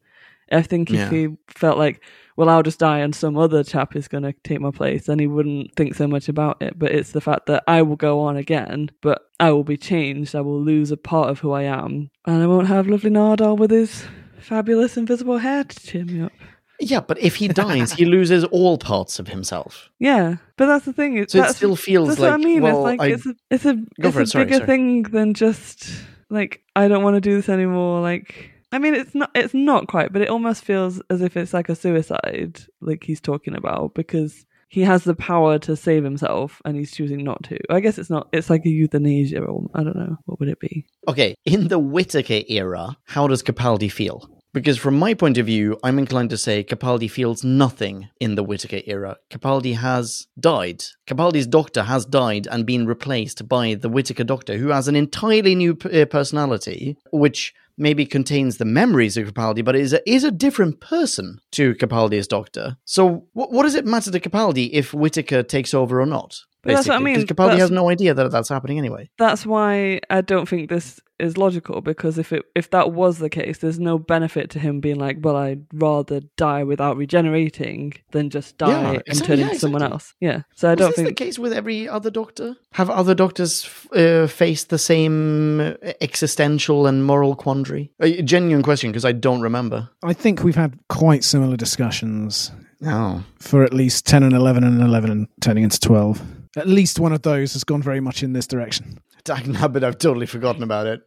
I think if Yeah. he felt like, well, I'll just die and some other chap is going to take my place, then he wouldn't think so much about it. But it's the fact that I will go on again, but I will be changed. I will lose a part of who I am. And I won't have lovely Nardole with his fabulous invisible hair to cheer me up. Yeah, but if he dies, he loses all parts of himself. Yeah, but that's the thing. It's So it still feels that's like, what I mean. well, it's like I- it's a it's a it's a it, sorry, bigger sorry. thing than just like I don't want to do this anymore. Like I mean, it's not it's not quite, but it almost feels as if it's like a suicide, like he's talking about because he has the power to save himself and he's choosing not to. I guess it's not. It's like a euthanasia. Or, I don't know what would it be. Okay, in the Whittaker era, how does Capaldi feel? Because from my point of view, I'm inclined to say Capaldi feels nothing in the Whittaker era. Capaldi has died. Capaldi's doctor has died and been replaced by the Whittaker doctor, who has an entirely new uh, personality, which maybe contains the memories of Capaldi, but is a, is a different person to Capaldi's doctor. So, wh- what does it matter to Capaldi if Whittaker takes over or not? But that's what I basically? mean, Capaldi has no idea that that's happening anyway. That's why I don't think this is logical because if it if that was the case, there's no benefit to him being like, well, I'd rather die without regenerating than just die Yeah, and exactly, turn yeah, into someone exactly. else. Yeah. So I Was don't this think the case with every other doctor? Have other doctors uh, faced the same existential and moral quandary? A genuine question because I don't remember. I think we've had quite similar discussions Oh, for at least 10 and 11 and 11 and turning into 12. At least one of those has gone very much in this direction. Dag nabbit, I've totally forgotten about it.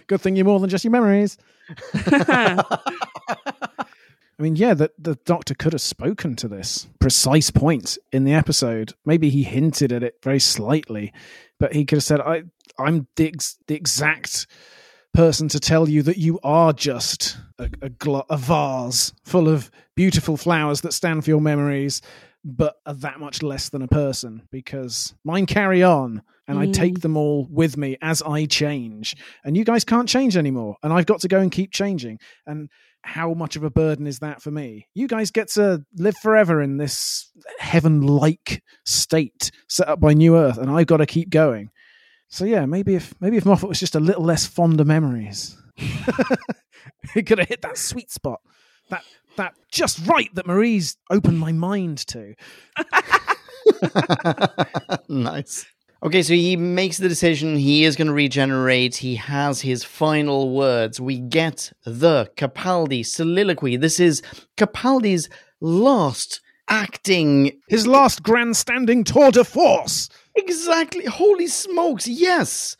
Good thing you're more than just your memories. I mean, yeah, the, the doctor could have spoken to this precise point in the episode. Maybe he hinted at it very slightly, but he could have said, I, I'm the, ex- the exact person to tell you that you are just a, a, glo- a vase full of beautiful flowers that stand for your memories, but are that much less than a person because mine carry on and I Mm. take them all with me as I change. And you guys can't change anymore. And I've got to go and keep changing. And how much of a burden is that for me? You guys get to live forever in this heaven like state set up by New Earth, and I've got to keep going. So yeah, maybe if maybe if Moffat was just a little less fond of memories, he could have hit that sweet spot. That that just right that Marie's opened my mind to. nice. Okay, so he makes the decision. He is going to regenerate. He has his final words. We get the Capaldi soliloquy. This is Capaldi's last acting His last grandstanding tour de force. Exactly. Holy smokes, yes.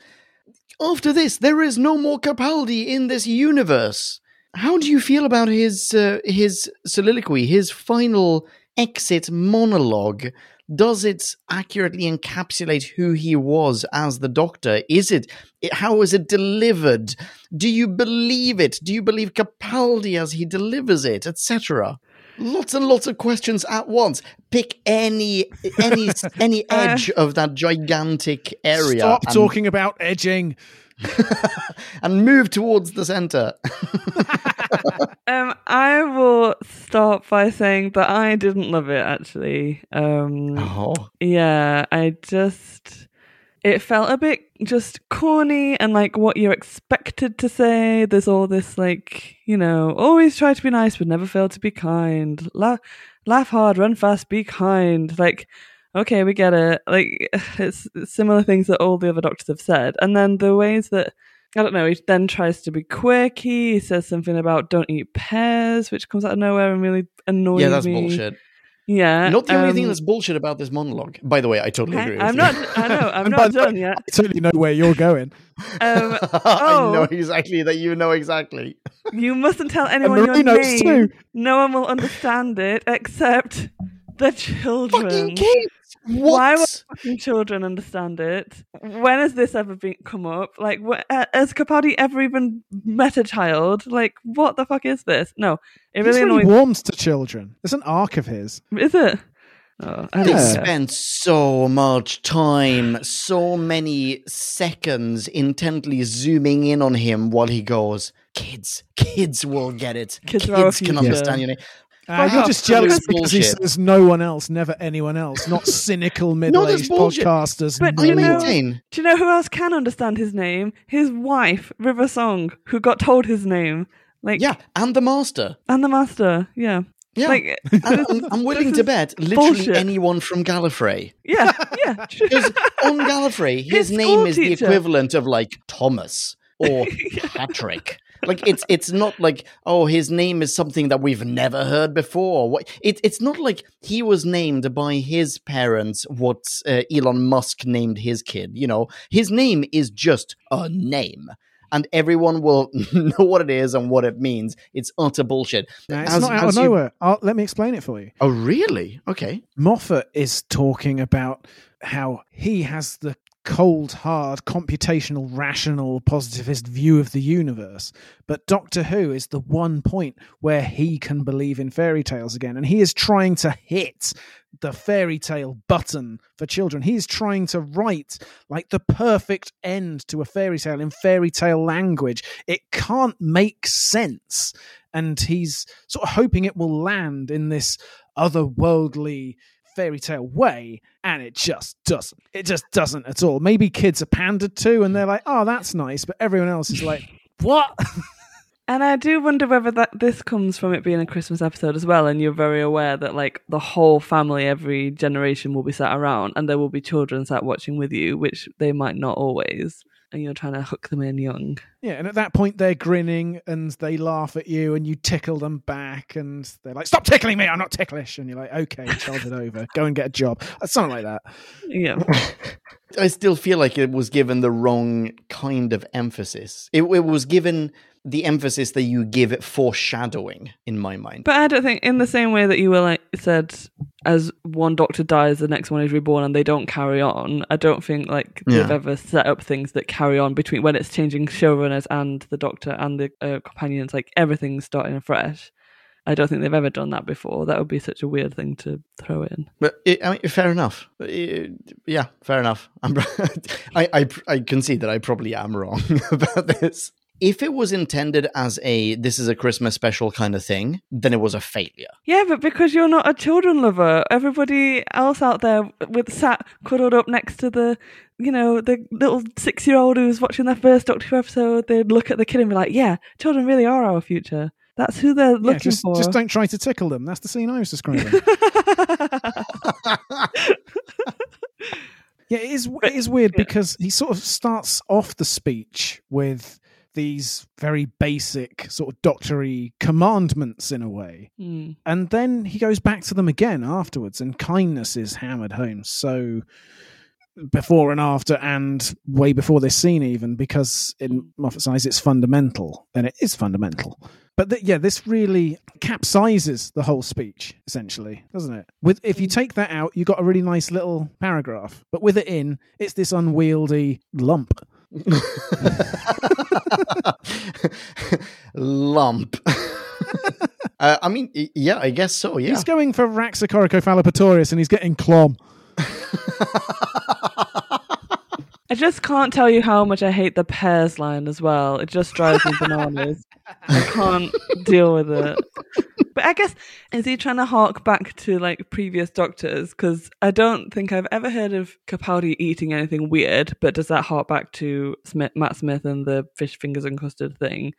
After this, there is no more Capaldi in this universe. How do you feel about his uh, his soliloquy, his final exit monologue? does it accurately encapsulate who he was as the Doctor? Is it how is it delivered? Do you believe it? Do you believe Capaldi as he delivers it, etc.? Lots and lots of questions at once. Pick any any any Uh, edge of that gigantic area. Stop and- talking about edging. and move towards the center. Um, I will start by saying that I didn't love it actually. Um, oh, yeah, I just it felt a bit just corny and like what you're expected to say. There's all this like you know, always try to be nice but never fail to be kind. Laugh, laugh hard, run fast, be kind. Like. Okay, we get it. Like it's it's similar things that all the other doctors have said, and then the ways that I don't know. He then tries to be quirky. He says something about "don't eat pears," which comes out of nowhere and really annoys me. yeah, that's me. bullshit. Yeah, Not the only thing um, that's bullshit about this monologue. By the way, I totally Okay, agree. With I'm you. not. I know. I'm not the way, done yet. I totally know where you're going. Um, I oh. know exactly that you know exactly. you mustn't tell anyone your name. too. No one will understand it except the children. Fucking kids. What? Why would fucking children understand it? When has this ever been come up? Like, wh- uh, has Capaldi ever even met a child? Like, what the fuck is this? No, it really really annoys. warms to children. It's an arc of his. Is it? Oh, I They Yeah. care. spend so much time, so many seconds intently zooming in on him while he goes, Kids, kids will get it. Kids are Kids can future." understand your name. Uh, you're just jealous That's because he says no one else, never anyone else, not cynical middle-aged bullshit. podcasters. But I you know- Do you know who else can understand his name? His wife, River Song, who got told his name. Like, Yeah, and the master. and the master. Yeah. Yeah. Like, I'm, I'm willing to bet literally bullshit. anyone from Gallifrey. yeah, yeah. Because on Gallifrey, his, His name is the equivalent of like Thomas or Patrick. Like it's it's not like oh his name is something that we've never heard before. What it, it's not like he was named by his parents what uh, Elon Musk named his kid. You know, his name is just a name. And everyone will know what it is and what it means. It's utter bullshit. No, it's As- not out of you- nowhere. I'll, let me explain it for you. Oh, really? Okay. Moffat is talking about how he has the cold, hard, computational, rational, positivist view of the universe. But Doctor Who is the one point where he can believe in fairy tales again. And he is trying to hit the fairy tale button for children. He is trying to write like the perfect end to a fairy tale in fairy tale language. It can't make sense. And he's sort of hoping it will land in this otherworldly fairy tale way and it just doesn't. It just doesn't at all. Maybe kids are pandered to and they're like oh that's nice but everyone else is like what? And I do wonder whether that this comes from it being a Christmas episode as well, and you're very aware that like the whole family, every generation will be sat around, and there will be children sat watching with you, which they might not always, and you're trying to hook them in young. yeah and at that point they're grinning and they laugh at you and you tickle them back and they're like stop tickling me i'm not ticklish and you're like okay childhood over go and get a job Uh, something like that Yeah, I still feel like it was given the wrong kind of emphasis. It, it was given the emphasis that you give it foreshadowing, in my mind. but I don't think in the same way that you were like said, as one doctor dies, the next one is reborn, and they don't carry on. I don't think like they've ever set up things that carry on between when it's changing showrunners and the doctor and the uh, companions. Like everything's starting afresh. I don't think they've ever done that before. That would be such a weird thing to throw in. But it, I mean, fair enough. Uh, yeah, fair enough. I'm, I, I, I concede that I probably am wrong about this. If it was intended as a this is a Christmas special kind of thing, then it was a failure. Yeah, but because you're not a children lover, everybody else out there with sat cuddled up next to the, you know, the little six year old who's watching their first Doctor Who episode, they'd look at the kid and be like, "Yeah, children really are our future. That's who they're yeah, looking just, for." just don't try to tickle them that's the scene i was describing Yeah, it is. It is weird yeah. because he sort of starts off the speech with these very basic sort of doctory commandments in a way, Hmm. and then he goes back to them again afterwards, and kindness is hammered home. So before and after, and way before this scene, even because in Moffat's eyes, it's fundamental, and it is fundamental. But th- yeah, this really capsizes the whole speech, essentially, doesn't it? With if you take that out, you got a really nice little paragraph. But with it in, it's this unwieldy lump. Lump. uh, I mean, yeah, I guess so. Yeah. He's going for Raxacoricofallapatorius and he's getting clom. I just can't tell you how much I hate the pears line as well. It just drives me bananas. I can't deal with it. But I guess is he trying to hark back to like previous doctors? Because I don't think I've ever heard of Capaldi eating anything weird. But does that hark back to Smith, Matt Smith and the fish fingers and custard thing?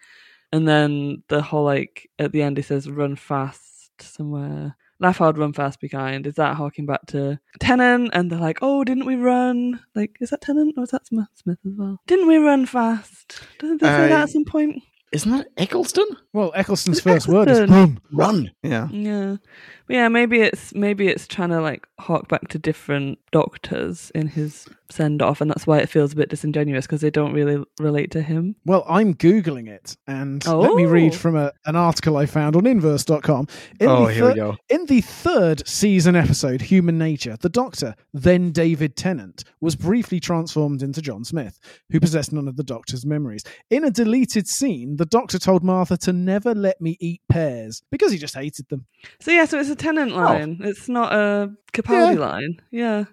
And then the whole like at the end he says run fast somewhere. Laugh hard, run fast, be kind. Is that harking back to Tennant? And they're like, oh, didn't we run? Like, is that Tennant or is that Smith as well? Didn't we run fast? Didn't they say Uh, that at some point? Isn't that Eccleston? Well, Eccleston's first word is Eccleston. run. Run. Yeah. Yeah, but yeah, maybe it's maybe it's trying to like hark back to different doctors in his send off, and that's why it feels a bit disingenuous because they don't really relate to him. Well, I'm Googling it, and let me read Oh. from a, an article I found on inverse.com. In oh, the here we go. In the third season episode, Human Nature, the Doctor, then David Tennant, was briefly transformed into John Smith, who possessed none of the Doctor's memories. In a deleted scene, the Doctor told Martha to never let me eat pears because he just hated them. So yeah, so it's a Tennant line. It's not a Capaldi Yeah. line. Yeah,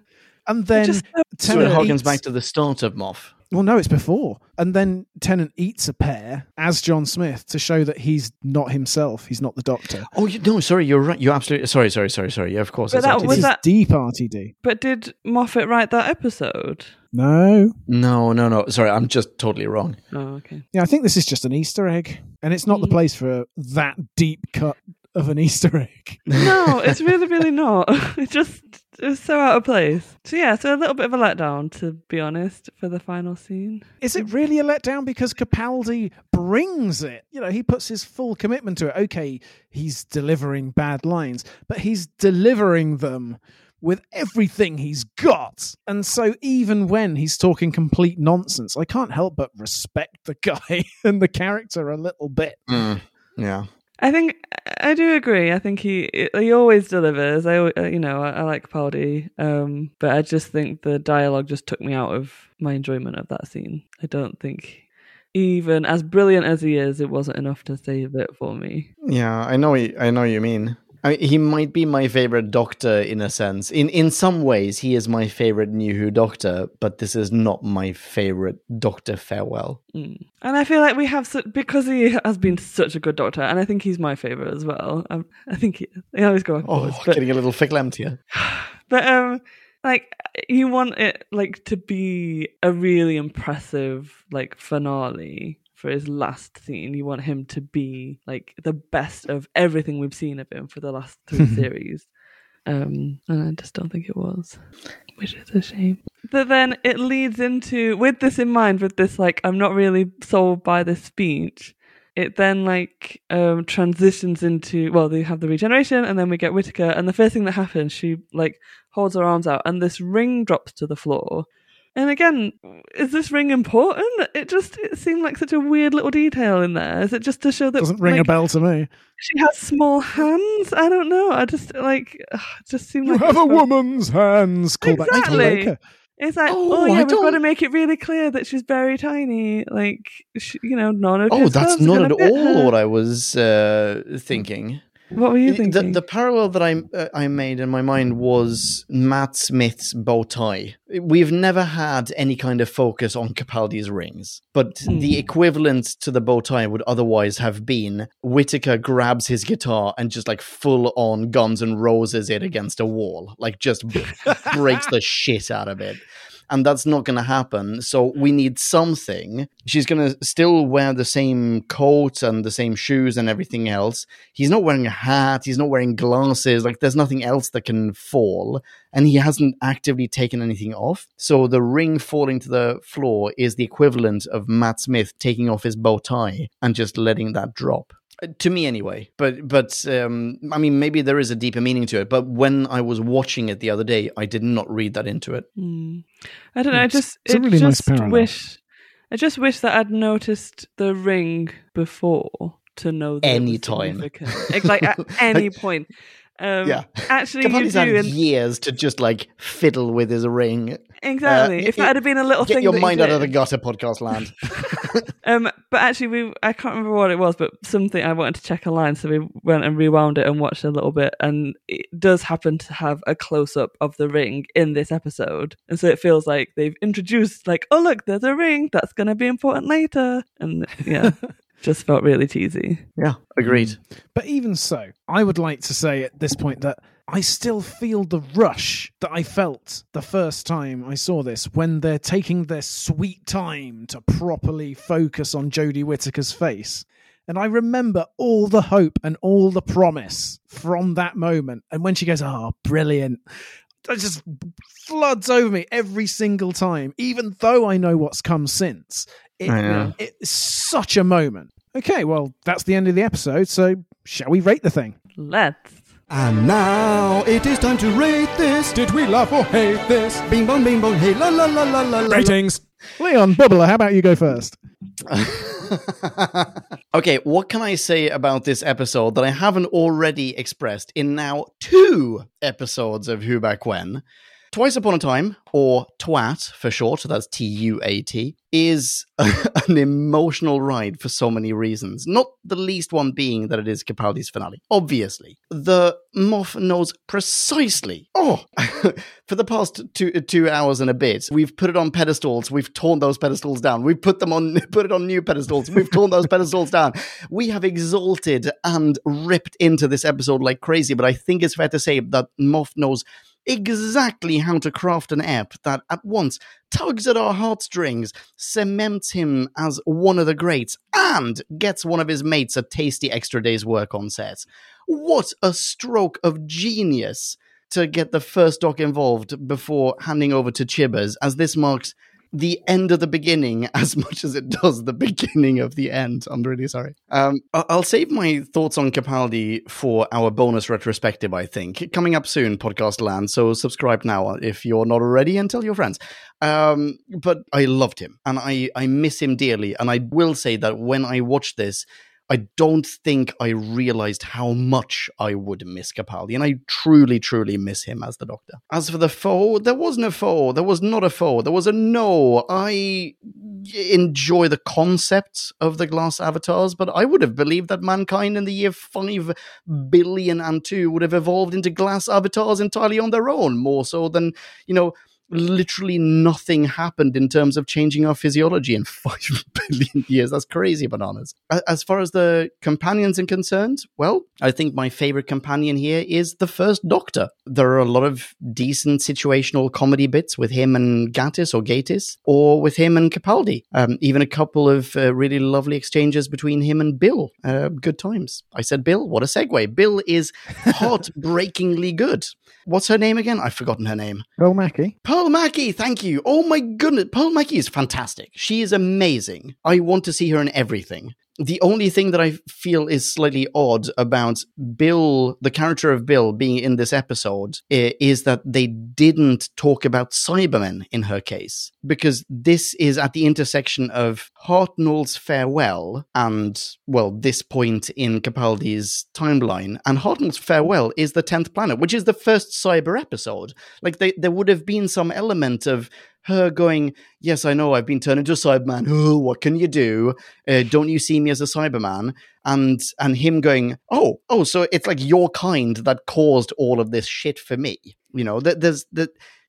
And then just So Tennant it eats- back to the start of Moff. Well, no, it's before. And then Tennant eats a pear as John Smith to show that he's not himself. He's not the Doctor. Oh, you, no, sorry, you're right. You're absolutely sorry, sorry, sorry, sorry. Yeah, of course. But that RTD. was This is that- deep RTD. but did Moffat write that episode? No. No, no, no. Sorry, I'm just totally wrong. Oh, okay. Yeah, I think this is just an Easter egg. And it's not the Mm. place for that deep cut of an Easter egg. No, it's really, really not. It just it's so out of place. So yeah, so a little bit of a letdown, to be honest, for the final scene. Is it really a letdown because Capaldi brings it? You know, he puts his full commitment to it. Okay, he's delivering bad lines, but he's delivering them with everything he's got. And so even when he's talking complete nonsense, I can't help but respect the guy and the character a little bit. Mm, yeah. I think I do agree. I think he he always delivers. I you know I, I like Capaldi, um, but I just think the dialogue just took me out of my enjoyment of that scene. I don't think even as brilliant as he is, it wasn't enough to save it for me. Yeah, I know. I know you mean. I mean, he might be my favorite Doctor in a sense. In in some ways, he is my favorite New Who Doctor, but this is not my favorite Doctor farewell. Mm. And I feel like we have because he has been such a good Doctor, and I think he's my favorite as well. Um, I think he, I always go Oh, forwards, but getting a little verklempt here. but um like you want it like to be a really impressive like finale for his last scene. You want him to be like the best of everything we've seen of him for the last three series. Um and i just don't think it was. Which is a shame. But then it leads into with this in mind with this like i'm not really sold by this speech it then like um transitions into well they have the regeneration and then we get Whittaker and the first thing that happens she like holds her arms out and this ring drops to the floor and again is this ring important it just it seemed like such a weird little detail in there is it just to show that Doesn't ring a bell to me. she has small hands i don't know i just like ugh, it just seemed You like have a supposed- woman's hands. Call back Exactly. Baker. it's like, Oh, oh, yeah, I we've got to make it really clear that she's very tiny. Like, she, you know, none of Oh, his that's not at all her. what I was uh, thinking. What were you thinking? the parallel that I uh, I made in my mind was Matt Smith's bow tie. We've never had any kind of focus on Capaldi's rings, but Hmm. the equivalent to the bow tie would otherwise have been Whittaker grabs his guitar and just like full on Guns and Roses it against a wall, like just breaks the shit out of it. And that's not going to happen. So mm. we need something. She's going to still wear the same coat and the same shoes and everything else he's not wearing a hat, he's not wearing glasses, like there's nothing else that can fall, and he hasn't actively taken anything off. So the ring falling to the floor is the equivalent of Matt Smith taking off his bow tie and just letting that drop. Uh, To me, anyway, but but um, I mean, maybe there is a deeper meaning to it. But when I was watching it the other day, I did not read that into it. Hmm. I don't know. I just, it's a I really just parallel. wish, I just wish that I'd noticed the ring before to know that Any time. It's like at any point. Um, Yeah. Actually, you Capaldi's do. had And, years to just like fiddle with his ring. exactly. Uh, if that had been a little Get thing your mind out of the gutter, podcast land. Um, but actually, we I can't remember what it was, but something I wanted to check online, so we went and rewound it and watched a little bit, and it does happen to have a close up of the ring in this episode, and so it feels like they've introduced like, oh look, there's a ring that's going to be important later, and yeah, just felt really cheesy. yeah, agreed. Mm. But even so, I would like to say at this point that I still feel the rush that I felt the first time I saw this when they're taking their sweet time to properly focus on Jodie Whittaker's face. And I remember all the hope and all the promise from that moment. And when she goes, Oh, brilliant. It just floods over me every single time, even though I know what's come since. It, I know. it's such a moment. Okay, well, that's the end of the episode. So, shall we rate the thing? Let's. And now it is time to rate this. Did we laugh or hate this? Bing bong, bing bong, hey la la la la la. la. Ratings. Leon Bubbler, how about you go first? okay, what can I say about this episode that I haven't already expressed in now two episodes of Who Back When? Twice Upon a Time, or TWAT for short, that's T U A T, is an emotional ride for so many reasons. Not the least one being that it is Capaldi's finale. Obviously, the Moff knows precisely. Oh, for the past two two hours and a bit, we've put it on pedestals. We've torn those pedestals down. We've put them on, put it on new pedestals. We've torn those pedestals down. We have exalted and ripped into this episode like crazy. But I think it's fair to say that Moff knows exactly how to craft an ep that at once tugs at our heartstrings, cements him as one of the greats, and gets one of his mates a tasty extra day's work on set. What a stroke of genius to get the first doc involved before handing over to Chibbers, as this marks the end of the beginning as much as it does the beginning of the end. I'm really sorry. Um, I'll save my thoughts on Capaldi for our bonus retrospective, I think. Coming up soon, Podcast Land, so subscribe now if you're not already and tell your friends. Um, but I loved him and I, I miss him dearly. And I will say that when I watched this, I don't think I realized how much I would miss Capaldi, and I truly, truly miss him as the Doctor. As for the foe, there wasn't a foe. There was not a foe. There was a no. I enjoy the concept of the glass avatars, but I would have believed that mankind in the year five billion and two would have evolved into glass avatars entirely on their own, more so than you know literally nothing happened in terms of changing our physiology in five billion years. That's crazy bananas. As far as the companions are concerned, well, I think my favorite companion here is the first Doctor. There are a lot of decent situational comedy bits with him and Gatiss or Gatiss, or with him and Capaldi. Um, even a couple of uh, really lovely exchanges between him and Bill. Uh, good times. I said Bill. What a segue. Bill is heartbreakingly good. What's her name again? I've forgotten her name. Earl Mackie. Pearl Mackie, thank you. Oh my goodness. Pearl Mackie is fantastic. She is amazing. I want to see her in everything. The only thing that I feel is slightly odd about Bill, the character of Bill being in this episode, eh, is that they didn't talk about Cybermen in her case. Because this is at the intersection of Hartnell's farewell and, well, this point in Capaldi's timeline. And Hartnell's farewell is the 10th planet, which is the first cyber episode. Like, they, there would have been some element of her going, Yes, I know I've been turned into a Cyberman. Oh, what can you do? Uh, don't you see me as a Cyberman? And and him going, Oh, oh, so it's like your kind that caused all of this shit for me. You know, there's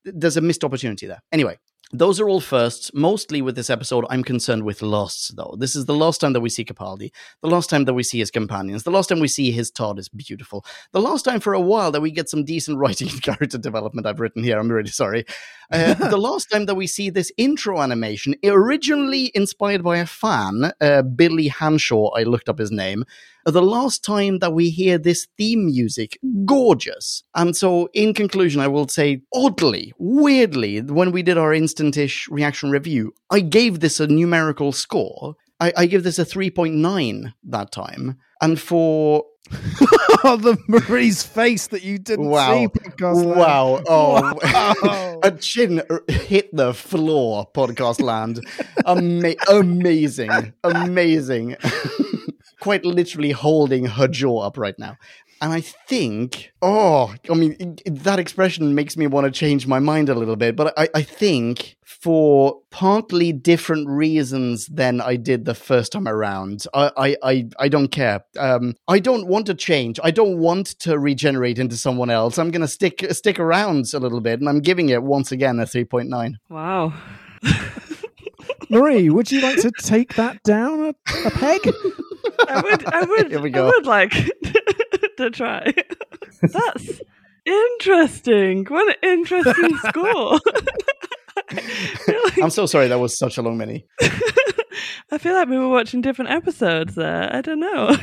there's a missed opportunity there. Anyway, those are all firsts. Mostly with this episode, I'm concerned with loss, though. This is the last time that we see Capaldi, the last time that we see his companions, the last time we see his Todd is beautiful, the last time for a while that we get some decent writing and character development. I've written here. I'm really sorry. Uh, the last time that we see this intro animation, originally inspired by a fan, uh, Billy Hanshaw, I looked up his name. The last time that we hear this theme music, gorgeous. And so, in conclusion, I will say, oddly, weirdly, when we did our instantish reaction review, I gave this a numerical score. I, I give this a 3.9 that time. And for oh, the Marie's face that you didn't Wow. see. Podcast land. Wow. Oh, Wow. a chin hit the floor, podcast land. Ama- amazing. Amazing. quite literally holding her jaw up right now. And I think, oh, I mean, it- it- that expression makes me want to change my mind a little bit. But I, I think for partly different reasons than I did the first time around, I, I, I, I don't care. Um, I don't want to change. I don't want to regenerate into someone else. I'm going to stick stick around a little bit, and I'm giving it once again a 3.9. Wow. Marie, would you like to take that down a, a peg? I would, I would, Here we I would like to try. That's interesting. What an interesting score. Like- I'm so sorry that was such a long mini. I feel like we were watching different episodes there. I don't know.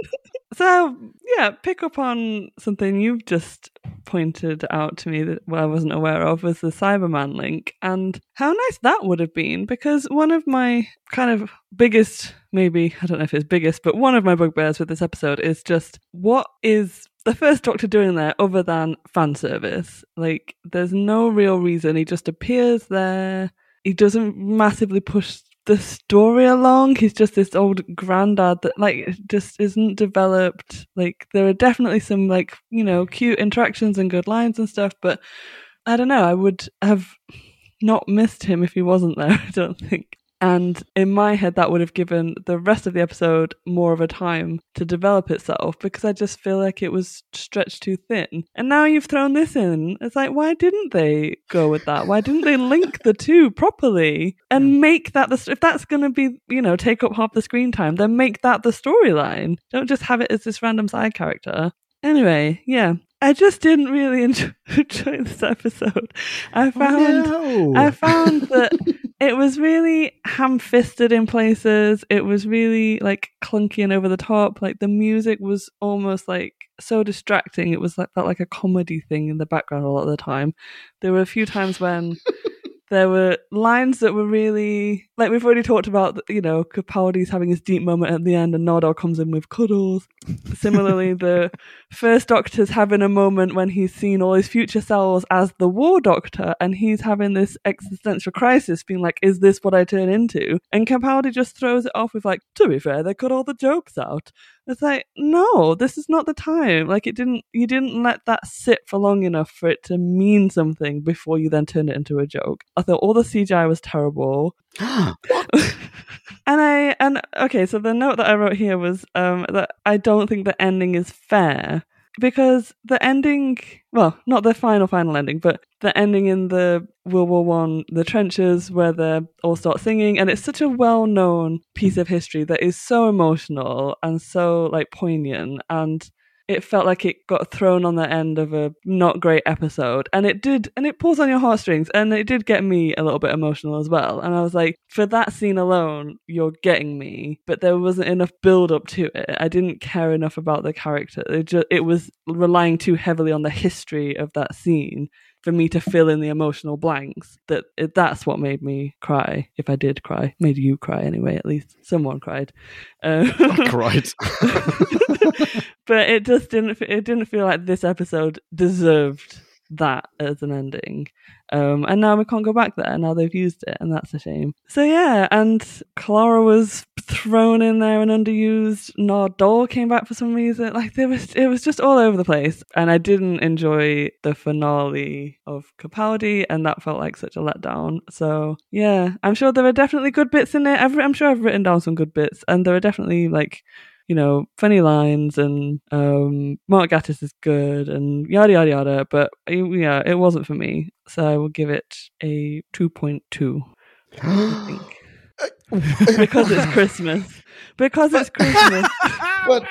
so, yeah, pick up on something you've just pointed out to me that well, I wasn't aware of was the Cyberman link and how nice that would have been because one of my kind of biggest, maybe, I don't know if it's biggest, but one of my bugbears with this episode is just what is the first Doctor doing there other than fan service? Like, there's no real reason. He just appears there. He doesn't massively push the story along. He's just this old granddad that like just isn't developed. Like there are definitely some like, you know, cute interactions and good lines and stuff, but I don't know, I would have not missed him if he wasn't there, I don't think. And in my head, that would have given the rest of the episode more of a time to develop itself because I just feel like it was stretched too thin. And now you've thrown this in. It's like, why didn't they go with that? Why didn't they link the two properly and make that the, if that's going to be, you know, take up half the screen time, then make that the storyline. Don't just have it as this random side character. Anyway, yeah. I just didn't really enjoy, enjoy this episode. I oh, found no. I found that it was really ham fisted in places. It was really like clunky and over the top. Like the music was almost like so distracting. It was like felt like a comedy thing in the background a lot of the time. There were a few times when there were lines that were really like we've already talked about. You know, Capaldi's having his deep moment at the end, and Nardole comes in with cuddles. Similarly, the first Doctor's having a moment when he's seen all his future selves as the War Doctor, and he's having this existential crisis, being like, "Is this what I turn into?" And Capaldi just throws it off with like, "To be fair, they cut all the jokes out." It's like, no, this is not the time. Like, it didn't. You didn't let that sit for long enough for it to mean something before you then turned it into a joke. I thought all the CGI was terrible. and I and okay, so the note that I wrote here was um that I don't think the ending is fair because the ending well, not the final final ending, but the ending in the World War One, the trenches where they all start singing, and it's such a well known piece of history that is so emotional and so like poignant and it felt like it got thrown on the end of a not great episode. And it did and it pulls on your heartstrings. And it did get me a little bit emotional as well. And i was like for that scene alone you're getting me. But there wasn't enough build up to it. I didn't care enough about the character. It just it was relying too heavily on the history of that scene for me to fill in the emotional blanks that it, that's what made me cry. If i did cry made you cry anyway at least. Someone cried. Um, Right. but it just didn't it didn't feel like this episode deserved that as an ending. Um and now we can't go back there now they've used it and that's a shame. So yeah and clara was thrown in there and underused. Nardole came back for some reason. Like there was it was just all over the place. And i didn't enjoy the finale of capaldi and that felt like such a letdown. So yeah i'm sure there are definitely good bits in it. I've, i'm sure i've written down some good bits and there are definitely like you know, funny lines and um, Mark Gatiss is good and yada yada yada. But uh, yeah, it wasn't for me, so I will give it a two point two. I think because it's Christmas. Because it's Christmas. But-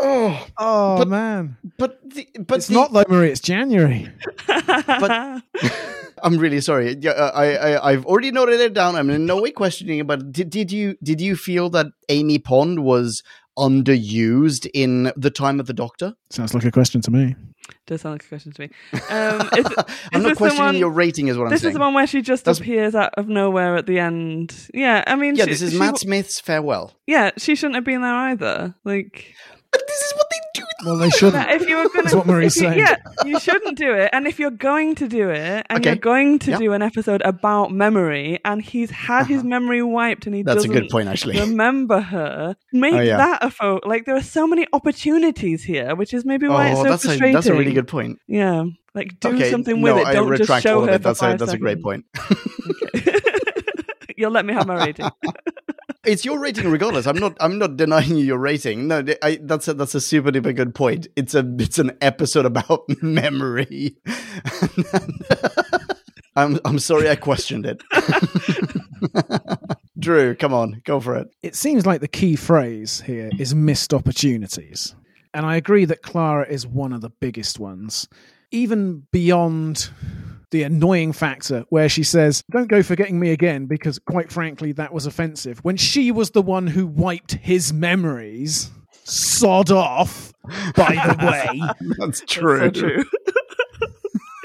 oh, oh But- man, but the, but it's the- not though, Marie. It's January. but I'm really sorry. Yeah, uh, I, I I've already noted it down. I'm in no way questioning it. But did did you did you feel that Amy Pond was underused in the time of the Doctor? Sounds like a question to me. does sound like a question to me. Um, is, I'm not this questioning one- your rating, is what I'm this saying. This is the one where she just That's- appears out of nowhere at the end. Yeah, I mean, yeah, she- this is she- Matt Smith's farewell. Yeah, she shouldn't have been there either. Like, But this is what they do. Well, they shouldn't. If you were gonna, That's what Marie's you, saying. Yeah, you shouldn't do it. And if you're going to do it, and Okay. you're going to Yeah. do an episode about memory, and he's had his uh-huh. memory wiped, and he That's doesn't good point, actually. remember her, make Oh, yeah. that a fo- Like there are so many opportunities here, which is maybe why it's oh, so that's a, frustrating. that's a really good point. Yeah, like do okay, something no, with it. Don't just retract show all of her it. That's a that's a great point. You'll let me have my rating. It's your rating regardless. I'm not. I'm not denying you your rating. No, I, that's a that's a super duper good point. It's a it's an episode about memory. I'm I'm sorry I questioned it. Drew, come on, go for it. it seems like the key phrase here is missed opportunities. And I agree that Clara is one of the biggest ones. Even beyond the annoying factor where she says, Don't go forgetting me again, because quite frankly, that was offensive. When she was the one who wiped his memories, sod off, by the way. That's So true. true.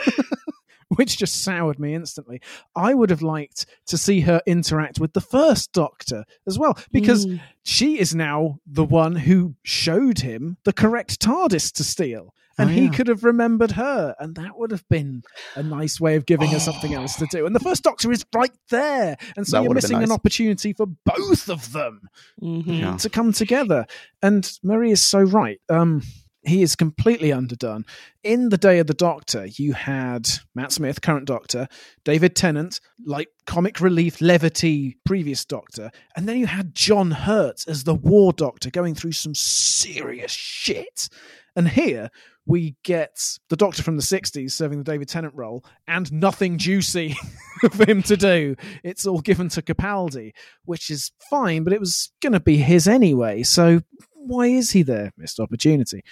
which just soured me instantly. I would have liked to see her interact with the first Doctor as well, because Mm. she is now the one who showed him the correct TARDIS to steal. And Oh, he could have remembered her, and that would have been a nice way of giving her something else to do. And the first Doctor is right there, and so That you're would have been missing an opportunity for both of them Mhm. Yeah. to come together. And Murray is so right. Um, he is completely underdone. In the Day of the Doctor, you had Matt Smith, current Doctor, David Tennant, like comic relief levity previous Doctor, and then you had John Hurt as the War Doctor going through some serious shit. And here we get the Doctor from the 60s serving the David Tennant role and nothing juicy for him to do. It's all given to Capaldi, which is fine, but it was going to be his anyway. So why is he there? Missed opportunity.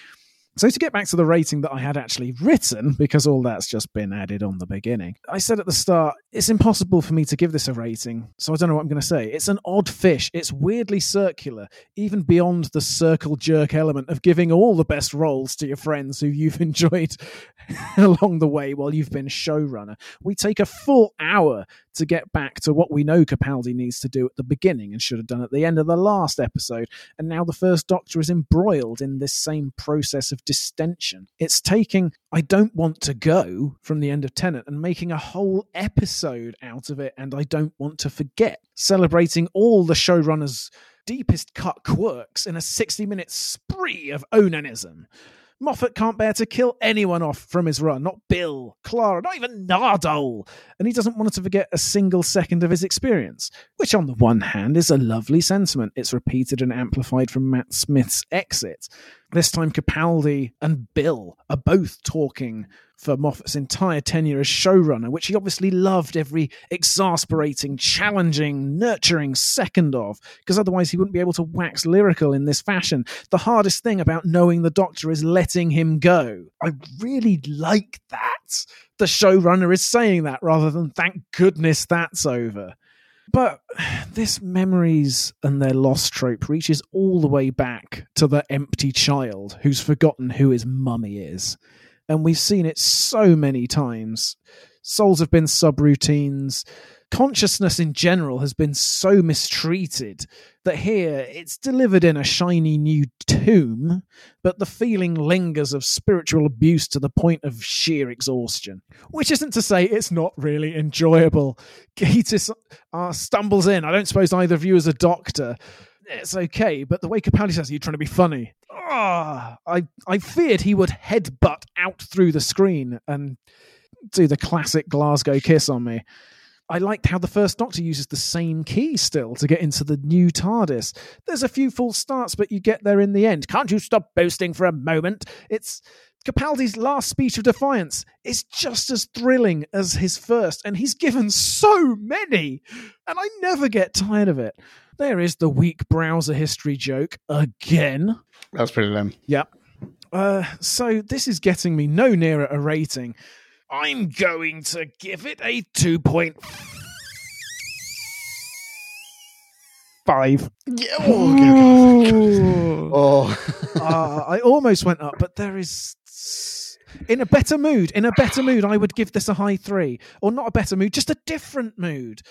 So to get back to the rating that I had actually written, because all that's just been added on the beginning, I said at the start, it's impossible for me to give this a rating, so I don't know what I'm going to say. It's an odd fish. It's weirdly circular, even beyond the circle jerk element of giving all the best roles to your friends who you've enjoyed along the way while you've been showrunner. We take a full hour to get back to what we know Capaldi needs to do at the beginning and should have done at the end of the last episode. And now the first Doctor is embroiled in this same process of distension. It's taking I Don't Want to Go from the end of Tennant and making a whole episode out of it, and I Don't Want to Forget, celebrating all the showrunners' deepest cut quirks in a 60 minute spree of onanism. Moffat can't bear to kill anyone off from his run, not Bill, Clara, not even Nardole. And he doesn't want to forget a single second of his experience, which on the one hand is a lovely sentiment. It's repeated and amplified from Matt Smith's exit. This time, Capaldi and Bill are both talking for Moffat's entire tenure as showrunner, which he obviously loved every exasperating, challenging, nurturing second of, because otherwise he wouldn't be able to wax lyrical in this fashion. The hardest thing about knowing the Doctor is letting him go. I really like that. The showrunner is saying that rather than thank goodness that's over. But this memories and their lost trope reaches all the way back to the empty child who's forgotten who his mummy is. And we've seen it so many times. Souls have been subroutines. Consciousness in general has been so mistreated that here it's delivered in a shiny new tomb, but the feeling lingers of spiritual abuse to the point of sheer exhaustion. Which isn't to say it's not really enjoyable. Gatiss uh, stumbles in. I don't suppose either of you is a doctor. It's okay, but the way Capaldi says, you're trying to be funny. Ah, I, I feared he would headbutt out through the screen and do the classic Glasgow kiss on me. I liked how the first Doctor uses the same key still to get into the new TARDIS. There's a few false starts, but you get there in the end. Can't you stop boasting for a moment? It's Capaldi's last speech of defiance is just as thrilling as his first, and he's given so many, and I never get tired of it. There is the weak browser history joke again. That's pretty lame. Yep. Uh, so this is getting me no nearer a rating. I'm going to give it a 2.5. Yeah. Oh, okay, okay. Oh. uh, I almost went up, but there is. In a better mood, in a better mood, I would give this a high three, or not a better mood, just a different mood.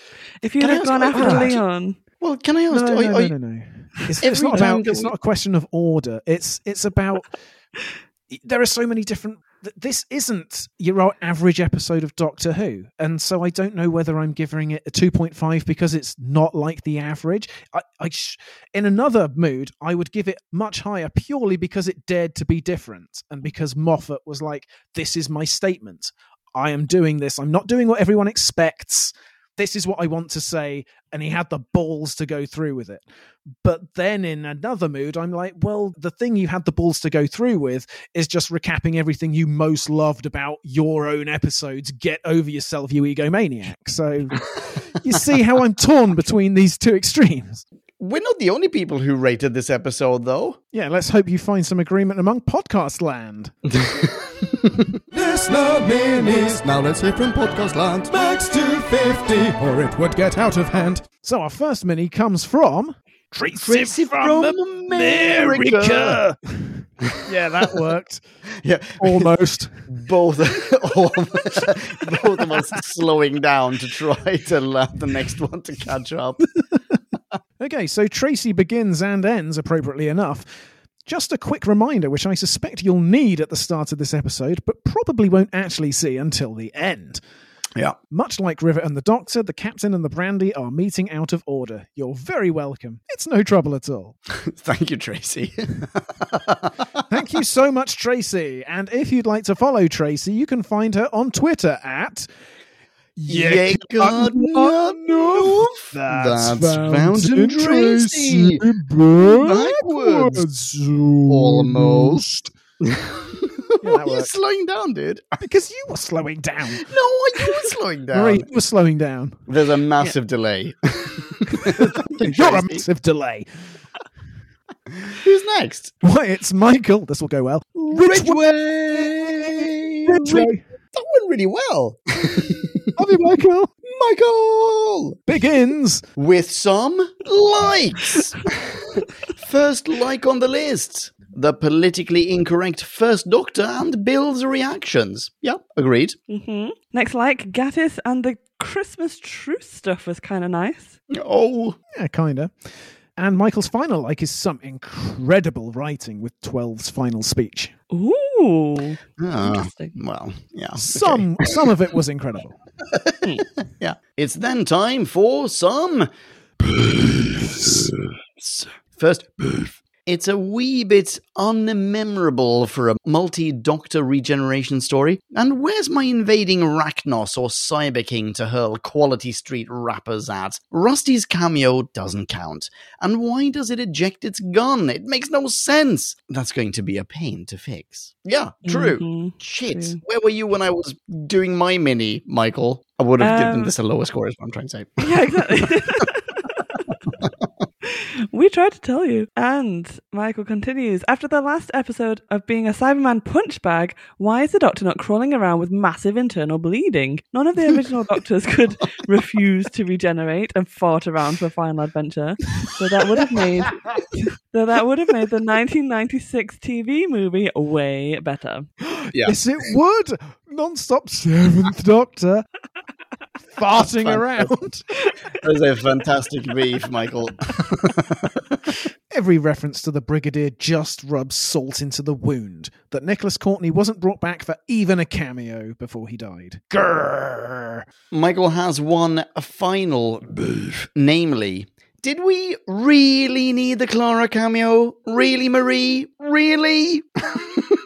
If you Can I had ask- gone after Leon, well, can I No, ask? no, are- no, are- no, no. It's, it's not about. It's we- not a question of order. It's it's about there are so many different. Th- This isn't your average episode of Doctor Who, and so I don't know whether I'm giving it a 2.5 because it's not like the average. I, I sh- in another mood, I would give it much higher purely because it dared to be different, and because Moffat was like, "This is my statement. I am doing this. I'm not doing what everyone expects. This is what I want to say." And he had the balls to go through with it. But then in another mood, I'm like, well, the thing you had the balls to go through with is just recapping everything you most loved about your own episodes. Get over yourself, you egomaniac. So you see how I'm torn between these two extremes. We're not the only people who rated this episode, though. Yeah, let's hope you find some agreement among podcast land. Listener minis. Now let's hear from Podcast Land. Max 250, or it would get out of hand. So our first mini comes from Tracy from America. yeah, that worked Yeah, almost. both, both of us slowing down to try to allow the next one to catch up. Okay, so Tracy begins and ends appropriately enough. Just a quick reminder, which I suspect you'll need at the start of this episode, but probably won't actually see until the end. Yeah. Much like River and the Doctor, the Captain and the Brandy are meeting out of order. You're very welcome. It's no trouble at all. Thank you, Tracy. Thank you so much, Tracy. And if you'd like to follow Tracy, you can find her on Twitter at Yeah, God, not enough. That's Fountain Tracy. Backwards. Almost. that Are you slowing down, dude? Because you were slowing down. No, you were slowing down. Marie, you were slowing down. There's a massive delay. You're a massive delay. Who's next? Why, it's Michael. This will go well. Ridgeway. Ridgeway. That went really well. Love you, Michael. Michael! Begins. With some likes. First like on the list. The politically incorrect First Doctor and Bill's reactions. Yeah, agreed. Mm-hmm. Next, like Gatiss and the Christmas truce stuff was kind of nice. Oh, Yeah, kinda. And Michael's final like is some incredible writing with 12's final speech. Ooh, interesting. well, yeah. okay. Some some of it was incredible. Hmm. Yeah. It's then time for some. First, it's a wee bit unmemorable for a multi doctor regeneration story. And where's my invading Racnoss or Cyber King to hurl Quality Street wrappers at? Rusty's cameo doesn't count. And why does it eject its gun? It makes no sense. That's going to be a pain to fix. Yeah, true. Mhm. Shit. True. Where were you when I was doing my mini, Michael? I would have given Um, this a lower score, is what I'm trying to say. Yeah, exactly. we tried to tell you. And Michael continues After the last episode of being a Cyberman punch bag, why is the Doctor not crawling around with massive internal bleeding? None of the original Doctors could refuse to regenerate and fart around for a final adventure. So that would have made. So that would have made the 1996 TV movie way better. Yeah. Yes, it would. Non-stop Seventh Doctor farting around. That is a fantastic beef, Michael. Every reference to the Brigadier just rubs salt into the wound that Nicholas Courtney wasn't brought back for even a cameo before he died. Grrr. Michael has one final beef, namely. Did we really need the Clara cameo? Really, Marie? Really?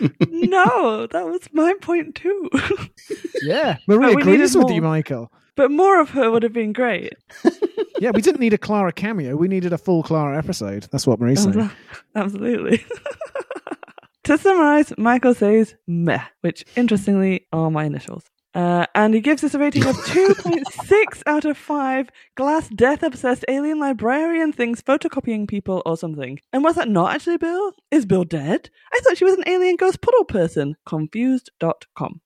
no, that was my point too. Yeah, Marie we agrees with you. Michael. but more of her would have been great. Yeah, we didn't need a Clara cameo. We needed a full Clara episode. That's what Marie said. Absolutely. to summarize, Michael says meh, which interestingly are my initials. Uh, and he gives this a rating of 2.6 out of 5 glass death obsessed alien librarian things photocopying people or something. And was that not actually Bill? Is Bill dead? I thought she was an alien ghost puddle person. Confused.com.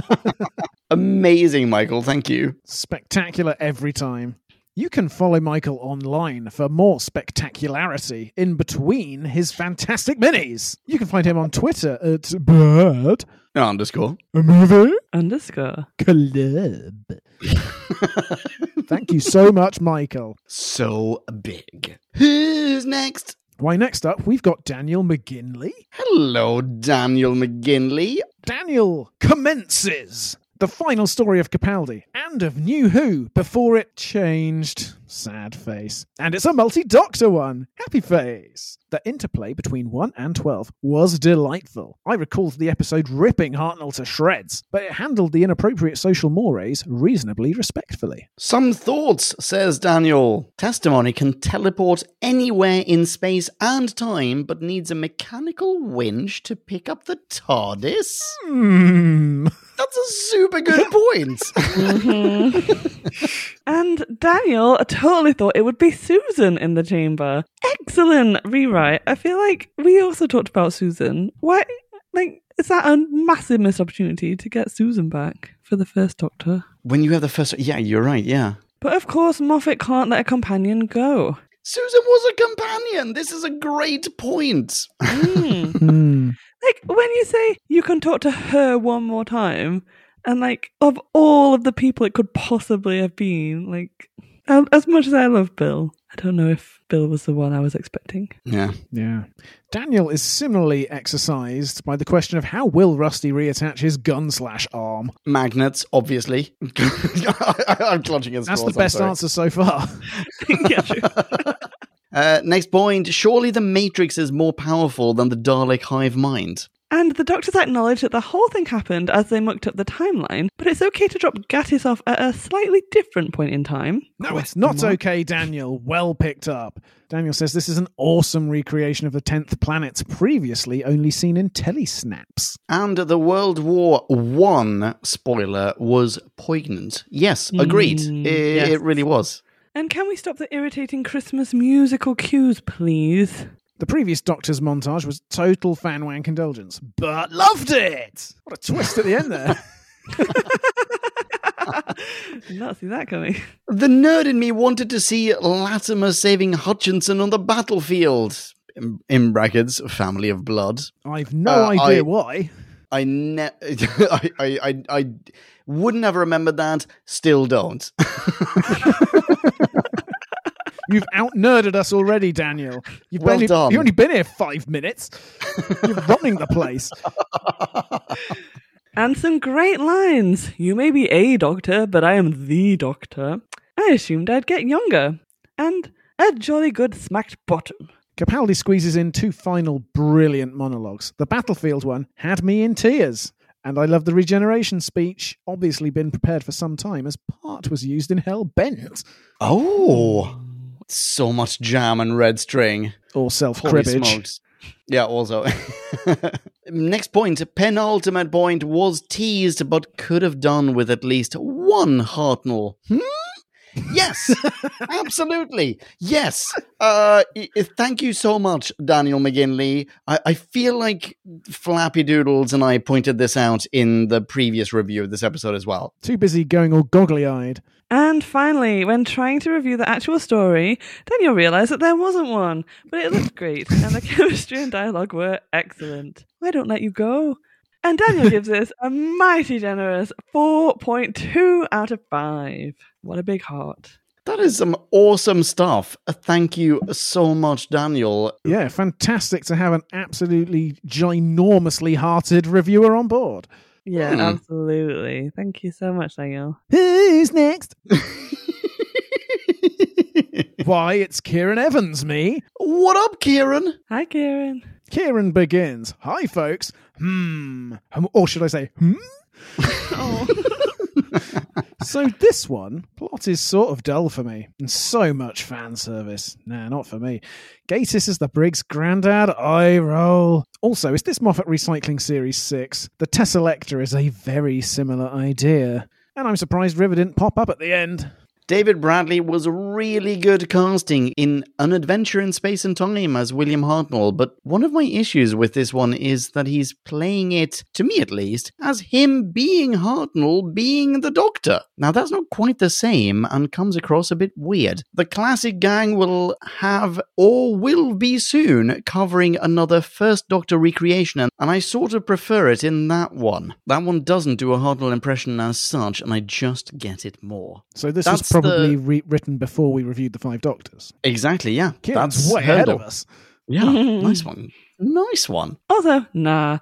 Amazing, Michael. Thank you. Spectacular every time. You can follow Michael online for more spectacularity in between his fantastic minis. You can find him on Twitter at Bird Underscore. a movie Underscore. club. Thank you so much, Michael. So big. Who's next? Why, next up, we've got Daniel McGinley. Hello, Daniel McGinley. Daniel commences the final story of Capaldi and of New Who before it changed. Sad face. And it's a multi doctor one. Happy face. The interplay between 1 and 12 was delightful. I recalled the episode ripping Hartnell to shreds, but it handled the inappropriate social mores reasonably respectfully. Some thoughts, says Daniel. Testimony can teleport anywhere in space and time, but needs a mechanical winch to pick up the TARDIS? Hmm. That's a super good point. And Daniel totally thought it would be Susan in the chamber. Excellent rewrite. I feel like we also talked about Susan. Why, like, is that a massive missed opportunity to get Susan back for the first Doctor? when you have the first. Yeah, you're right, yeah. But of course, Moffat can't let a companion go. Susan was a companion. This is a great point. Mm. Like, when you say you can talk to her one more time, and like, of all of the people it could possibly have been, like, um, as much as I love Bill, I don't know if Bill was the one I was expecting. Yeah. Yeah. Daniel is similarly exercised by the question of how will Rusty reattach his gun slash arm? Magnets, obviously. I'm clutching his That's claws, the best answer so far. yeah, true. Uh, next point. Surely the Matrix is more powerful than the Dalek hive mind. And the doctors acknowledge that the whole thing happened as they mucked up the timeline, but it's okay to drop Gatiss off at a slightly different point in time. No, it's not okay, Daniel. Well picked up. Daniel says this is an awesome recreation of the 10th planets previously only seen in telesnaps. And the World War One spoiler was poignant. Yes, agreed. Mm, it, yes. it really was. And can we stop the irritating Christmas musical cues, please? The previous Doctor's montage was total fan wank indulgence, but loved it! What a twist at the end there. Did not see that coming. The nerd in me wanted to see Latimer saving Hutchinson on the battlefield. In, in brackets, family of blood. I've no Uh, idea I- why. I, ne- I, I, I, I wouldn't have remembered that. Still don't. You've out nerded us already, Daniel. You've, Well only, done. you've only been here five minutes. You're running the place. And some great lines. You may be a doctor, but I am the doctor. I assumed I'd get younger. And a jolly good smacked bottom. Capaldi squeezes in two final brilliant monologues. The battlefield one had me in tears. And I love the regeneration speech, obviously been prepared for some time, as part was used in Hell Bent. oh, so much jam and red string. Or self cribbage. Yeah, also. Next point, penultimate point was teased, but could have done with at least one Hartnell. Hmm? Yes, absolutely. Yes. Uh, i- i- thank you so much, Daniel McGinley. I, I feel like Flappy Doodles and I pointed this out in the previous review of this episode as well. Too busy going all goggly eyed. And finally, when trying to review the actual story, Daniel realised that there wasn't one, but it looked great, and the chemistry and dialogue were excellent. Why don't let you go? And Daniel gives this a mighty generous 4.2 out of 5. What a big heart. That is some awesome stuff. Thank you so much, Daniel. Yeah, fantastic to have an absolutely ginormously hearted reviewer on board. Yeah, Hmm. absolutely. Thank you so much, Daniel. Who's next? Why, it's Kieran Evans, me. what up, Kieran? Hi, Kieran. Kieran begins. Hi, folks. Hmm. Um, Or should I say, hmm? Oh. So this one, plot is sort of dull for me, and so much fan service. Nah, not for me. Gatiss is the Brig's granddad. I roll. Also, is this Moffat Recycling Series 6? The Teselecta is a very similar idea. And I'm surprised River didn't pop up at the end. David Bradley was really good casting in An Adventure in Space and Time as William Hartnell, but one of my issues with this one is that he's playing it, to me at least, as him being Hartnell being the Doctor. Now that's not quite the same and comes across a bit weird. The classic gang will have, or will be soon, covering another First Doctor recreation, and, I sort of prefer it in that one. That one doesn't do a Hartnell impression as such, and I just get it more. So this That's probably the- re- written before we reviewed the Five Doctors. Exactly, yeah. Kieran's That's way ahead Hurndall. of us. Yeah, nice one. Nice one. Also, nah.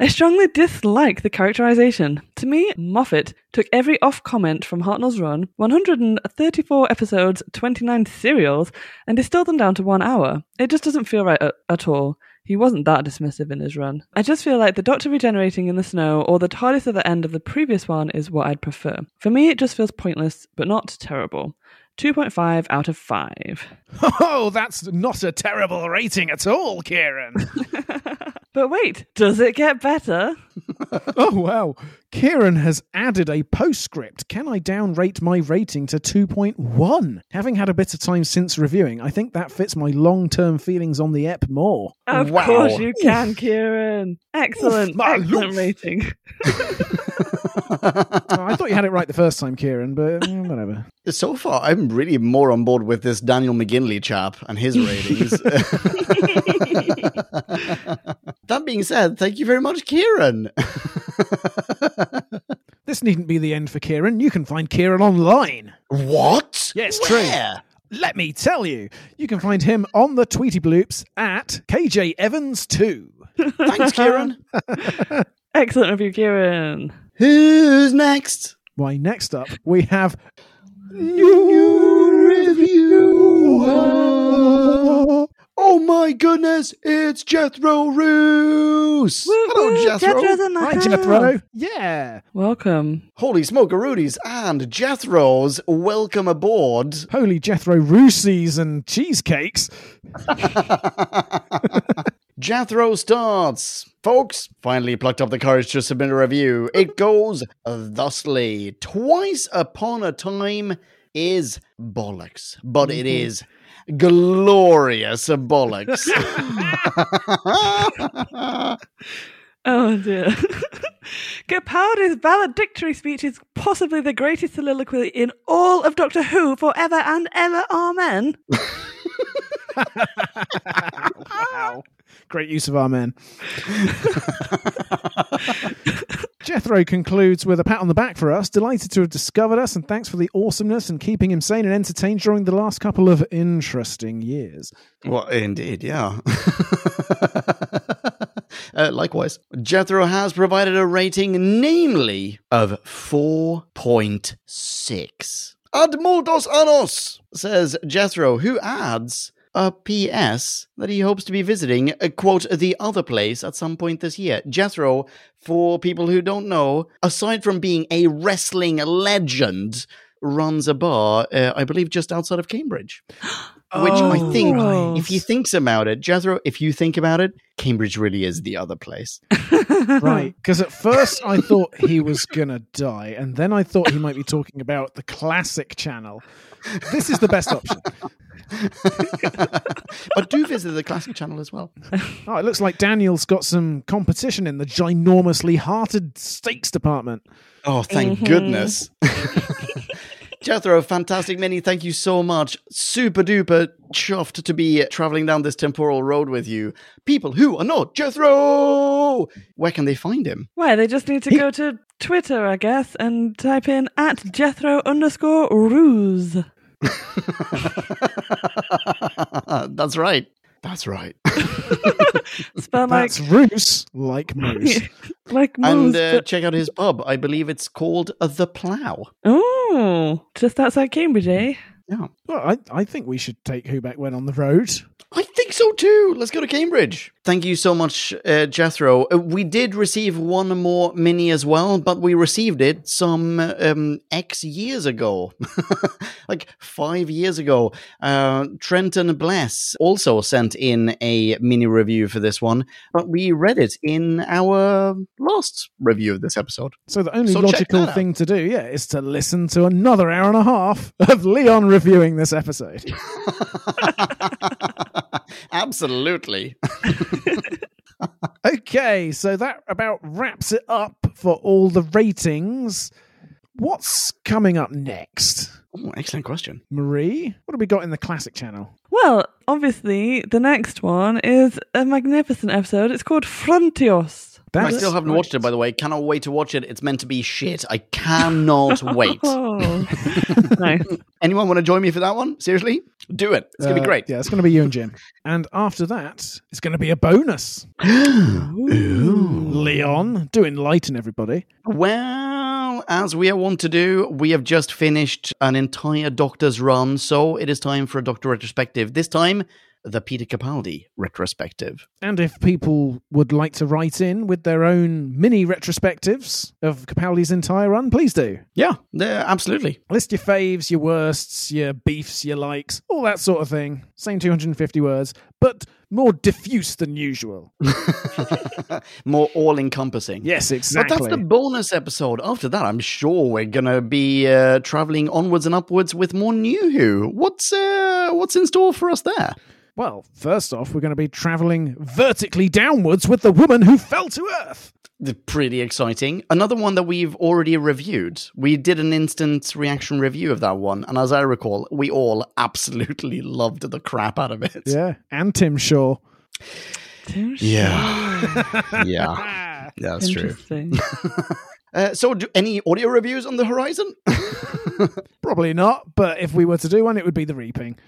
I strongly dislike the characterization. To me, Moffat took every off comment from Hartnell's run, 134 episodes, 29 serials, and distilled them down to one hour. It just doesn't feel right at, at all. He wasn't that dismissive in his run. I just feel like the Doctor regenerating in the snow or the TARDIS at the end of the previous one is what I'd prefer. For me, it just feels pointless, but not terrible. 2.5 out of 5. Oh, that's not a terrible rating at all, Kieran. But wait, does it get better? oh, wow. Kieran has added a postscript. Can I downrate my rating to 2.1? Having had a bit of time since reviewing, I think that fits my long term feelings on the ep more. Of Wow. course you can, Kieran. Excellent, Oof, excellent loof. rating. Oh, I thought you had it right the first time, Kieran, but eh, whatever. So far, I'm really more on board with this Daniel McGinley chap and his ratings. that being said, thank you very much, Kieran. This needn't be the end for Kieran. You can find Kieran online. what? Yes, true. Where? Let me tell you, you can find him on the Tweety Bloops at KJ Evans2. Thanks, Kieran. Excellent review, Kieran. Who's next? Why, next up, we have. New review. Oh my goodness, it's Jethro Roos. Woo, Hello, woo, Jethro. Jethro's in the Hi, house. Jethro. Yeah. Welcome. Holy smokerooties and Jethro's welcome aboard. Holy Jethro Roosies and cheesecakes. Jethro starts. Folks, finally plucked up the courage to submit a review. It goes thusly. Twice upon a time is bollocks, but it mm-hmm. is glorious bollocks. Oh dear. Capaldi's valedictory speech is possibly the greatest soliloquy in all of Doctor Who forever and ever. Amen. wow. Great use of our men. Jethro concludes with a pat on the back for us. Delighted to have discovered us, and thanks for the awesomeness and keeping him sane and entertained during the last couple of interesting years. well, indeed, yeah. uh, likewise, Jethro has provided a rating, namely of 4.6. Ad multos annos, says Jethro, who adds a PS that he hopes to be visiting, uh, quote, the other place at some point this year. Jethro, for people who don't know, aside from being a wrestling legend, runs a bar, uh, I believe, just outside of Cambridge. Which I think, Oh. if he thinks about it, Jethro, if you think about it, Cambridge really is the other place. Right. Because at first I thought he was going to die, and then I thought he might be talking about the classic channel. This is the best option. but do visit the classic channel as well. Oh, it looks like Daniel's got some competition in the ginormously hearted steaks department. Oh, thank goodness. Jethro, fantastic mini. Thank you so much. Super duper chuffed to be traveling down this temporal road with you. People who are not Jethro! Where can they find him? Why, they just need to go to Twitter, I guess, and type in at Jethro underscore Roos. That's right. That's right. Spell like, That's Roos, like Moose. like and moose, uh, but- check out his pub. I believe it's called uh, The Plough. Oh, just outside Cambridge, eh? Yeah. Well, I, I think we should take Who Back When on the road. I think so too. Let's go to Cambridge. Thank you so much, uh, Jethro. Uh, we did receive one more mini as well, but we received it some um, X years ago, like five years ago. Uh, Trenton Bless also sent in a mini review for this one, but we read it in our last review of this episode. So the only So logical thing to do, yeah, is to listen to another hour and a half of Leon reviewing this episode. Absolutely. Okay, so that about wraps it up for all the ratings. What's coming up next? Oh, excellent question. Marie, what have we got in the classic channel? Well, obviously, the next one is a magnificent episode. It's called Frontios. I still haven't right. watched it, by the way. Cannot wait to watch it. It's meant to be shit. I cannot wait. Oh, nice. Anyone want to join me for that one? Seriously? Do it. It's going to Uh, be great. Yeah, it's going to be you and Jim. And after that, it's going to be a bonus. Leon, do enlighten everybody. Well, as we are wont to do, we have just finished an entire Doctor's run, so it is time for a Doctor retrospective. This time, the Peter Capaldi retrospective. And if people would like to write in with their own mini retrospectives of Capaldi's entire run, please do. Yeah, yeah, absolutely. List your faves, your worsts, your beefs, your likes, all that sort of thing. Same 250 words, but more diffuse than usual. More all encompassing. Yes, exactly. But that's the bonus episode. After that, I'm sure we're gonna be uh, traveling onwards and upwards with more New Who. What's uh, what's in store for us there? Well, first off, we're going to be traveling vertically downwards with the woman who fell to Earth. Pretty exciting. Another one that we've already reviewed. We did an instant reaction review of that one, and as I recall, we all absolutely loved the crap out of it. Yeah, and Tim Shaw. Tim Yeah, yeah, Ah, that's true. Uh, so, do any audio reviews on the horizon? probably not, but if we were to do one, it would be The Reaping.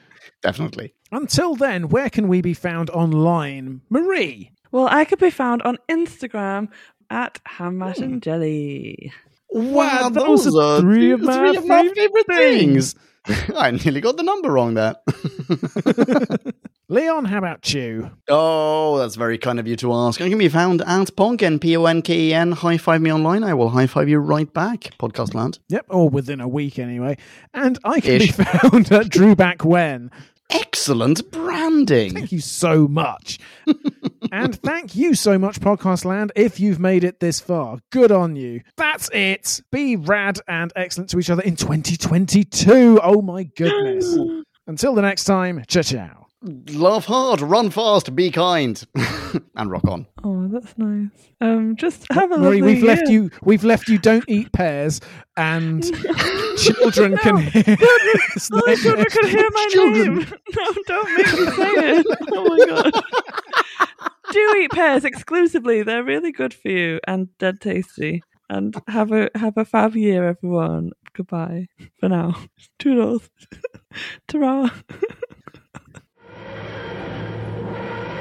Definitely. Until then, where can we be found online? Marie. well, I could be found on Instagram at hmm. Hammash and Jelly. Wow, those are three of my favorite favorite things. I nearly got the number wrong there. Leon, how about you? Oh, that's very kind of you to ask. I can be found at Ponken, P O N K E N. High five me online. I will high five you right back. Podcast land. Yep, or within a week anyway. And I can be found at Drew Back When. Excellent branding. Thank you so much. and thank you so much, Podcast Land, if you've made it this far. Good on you. That's it. Be rad and excellent to each other in 2022. Oh my goodness. Until the next time, ciao ciao. Love hard, run fast, be kind, and rock on. Oh, that's nice. Um, just have a Marie, lovely we've left you. We've left you. Don't eat pears, and children can hear. Oh, children can hear my Children. name. No, don't make me say it. Oh my god. Do eat pears exclusively. They're really good for you and dead tasty. And have a have a fab year, everyone. Goodbye for now. Toodles. Ta-ra.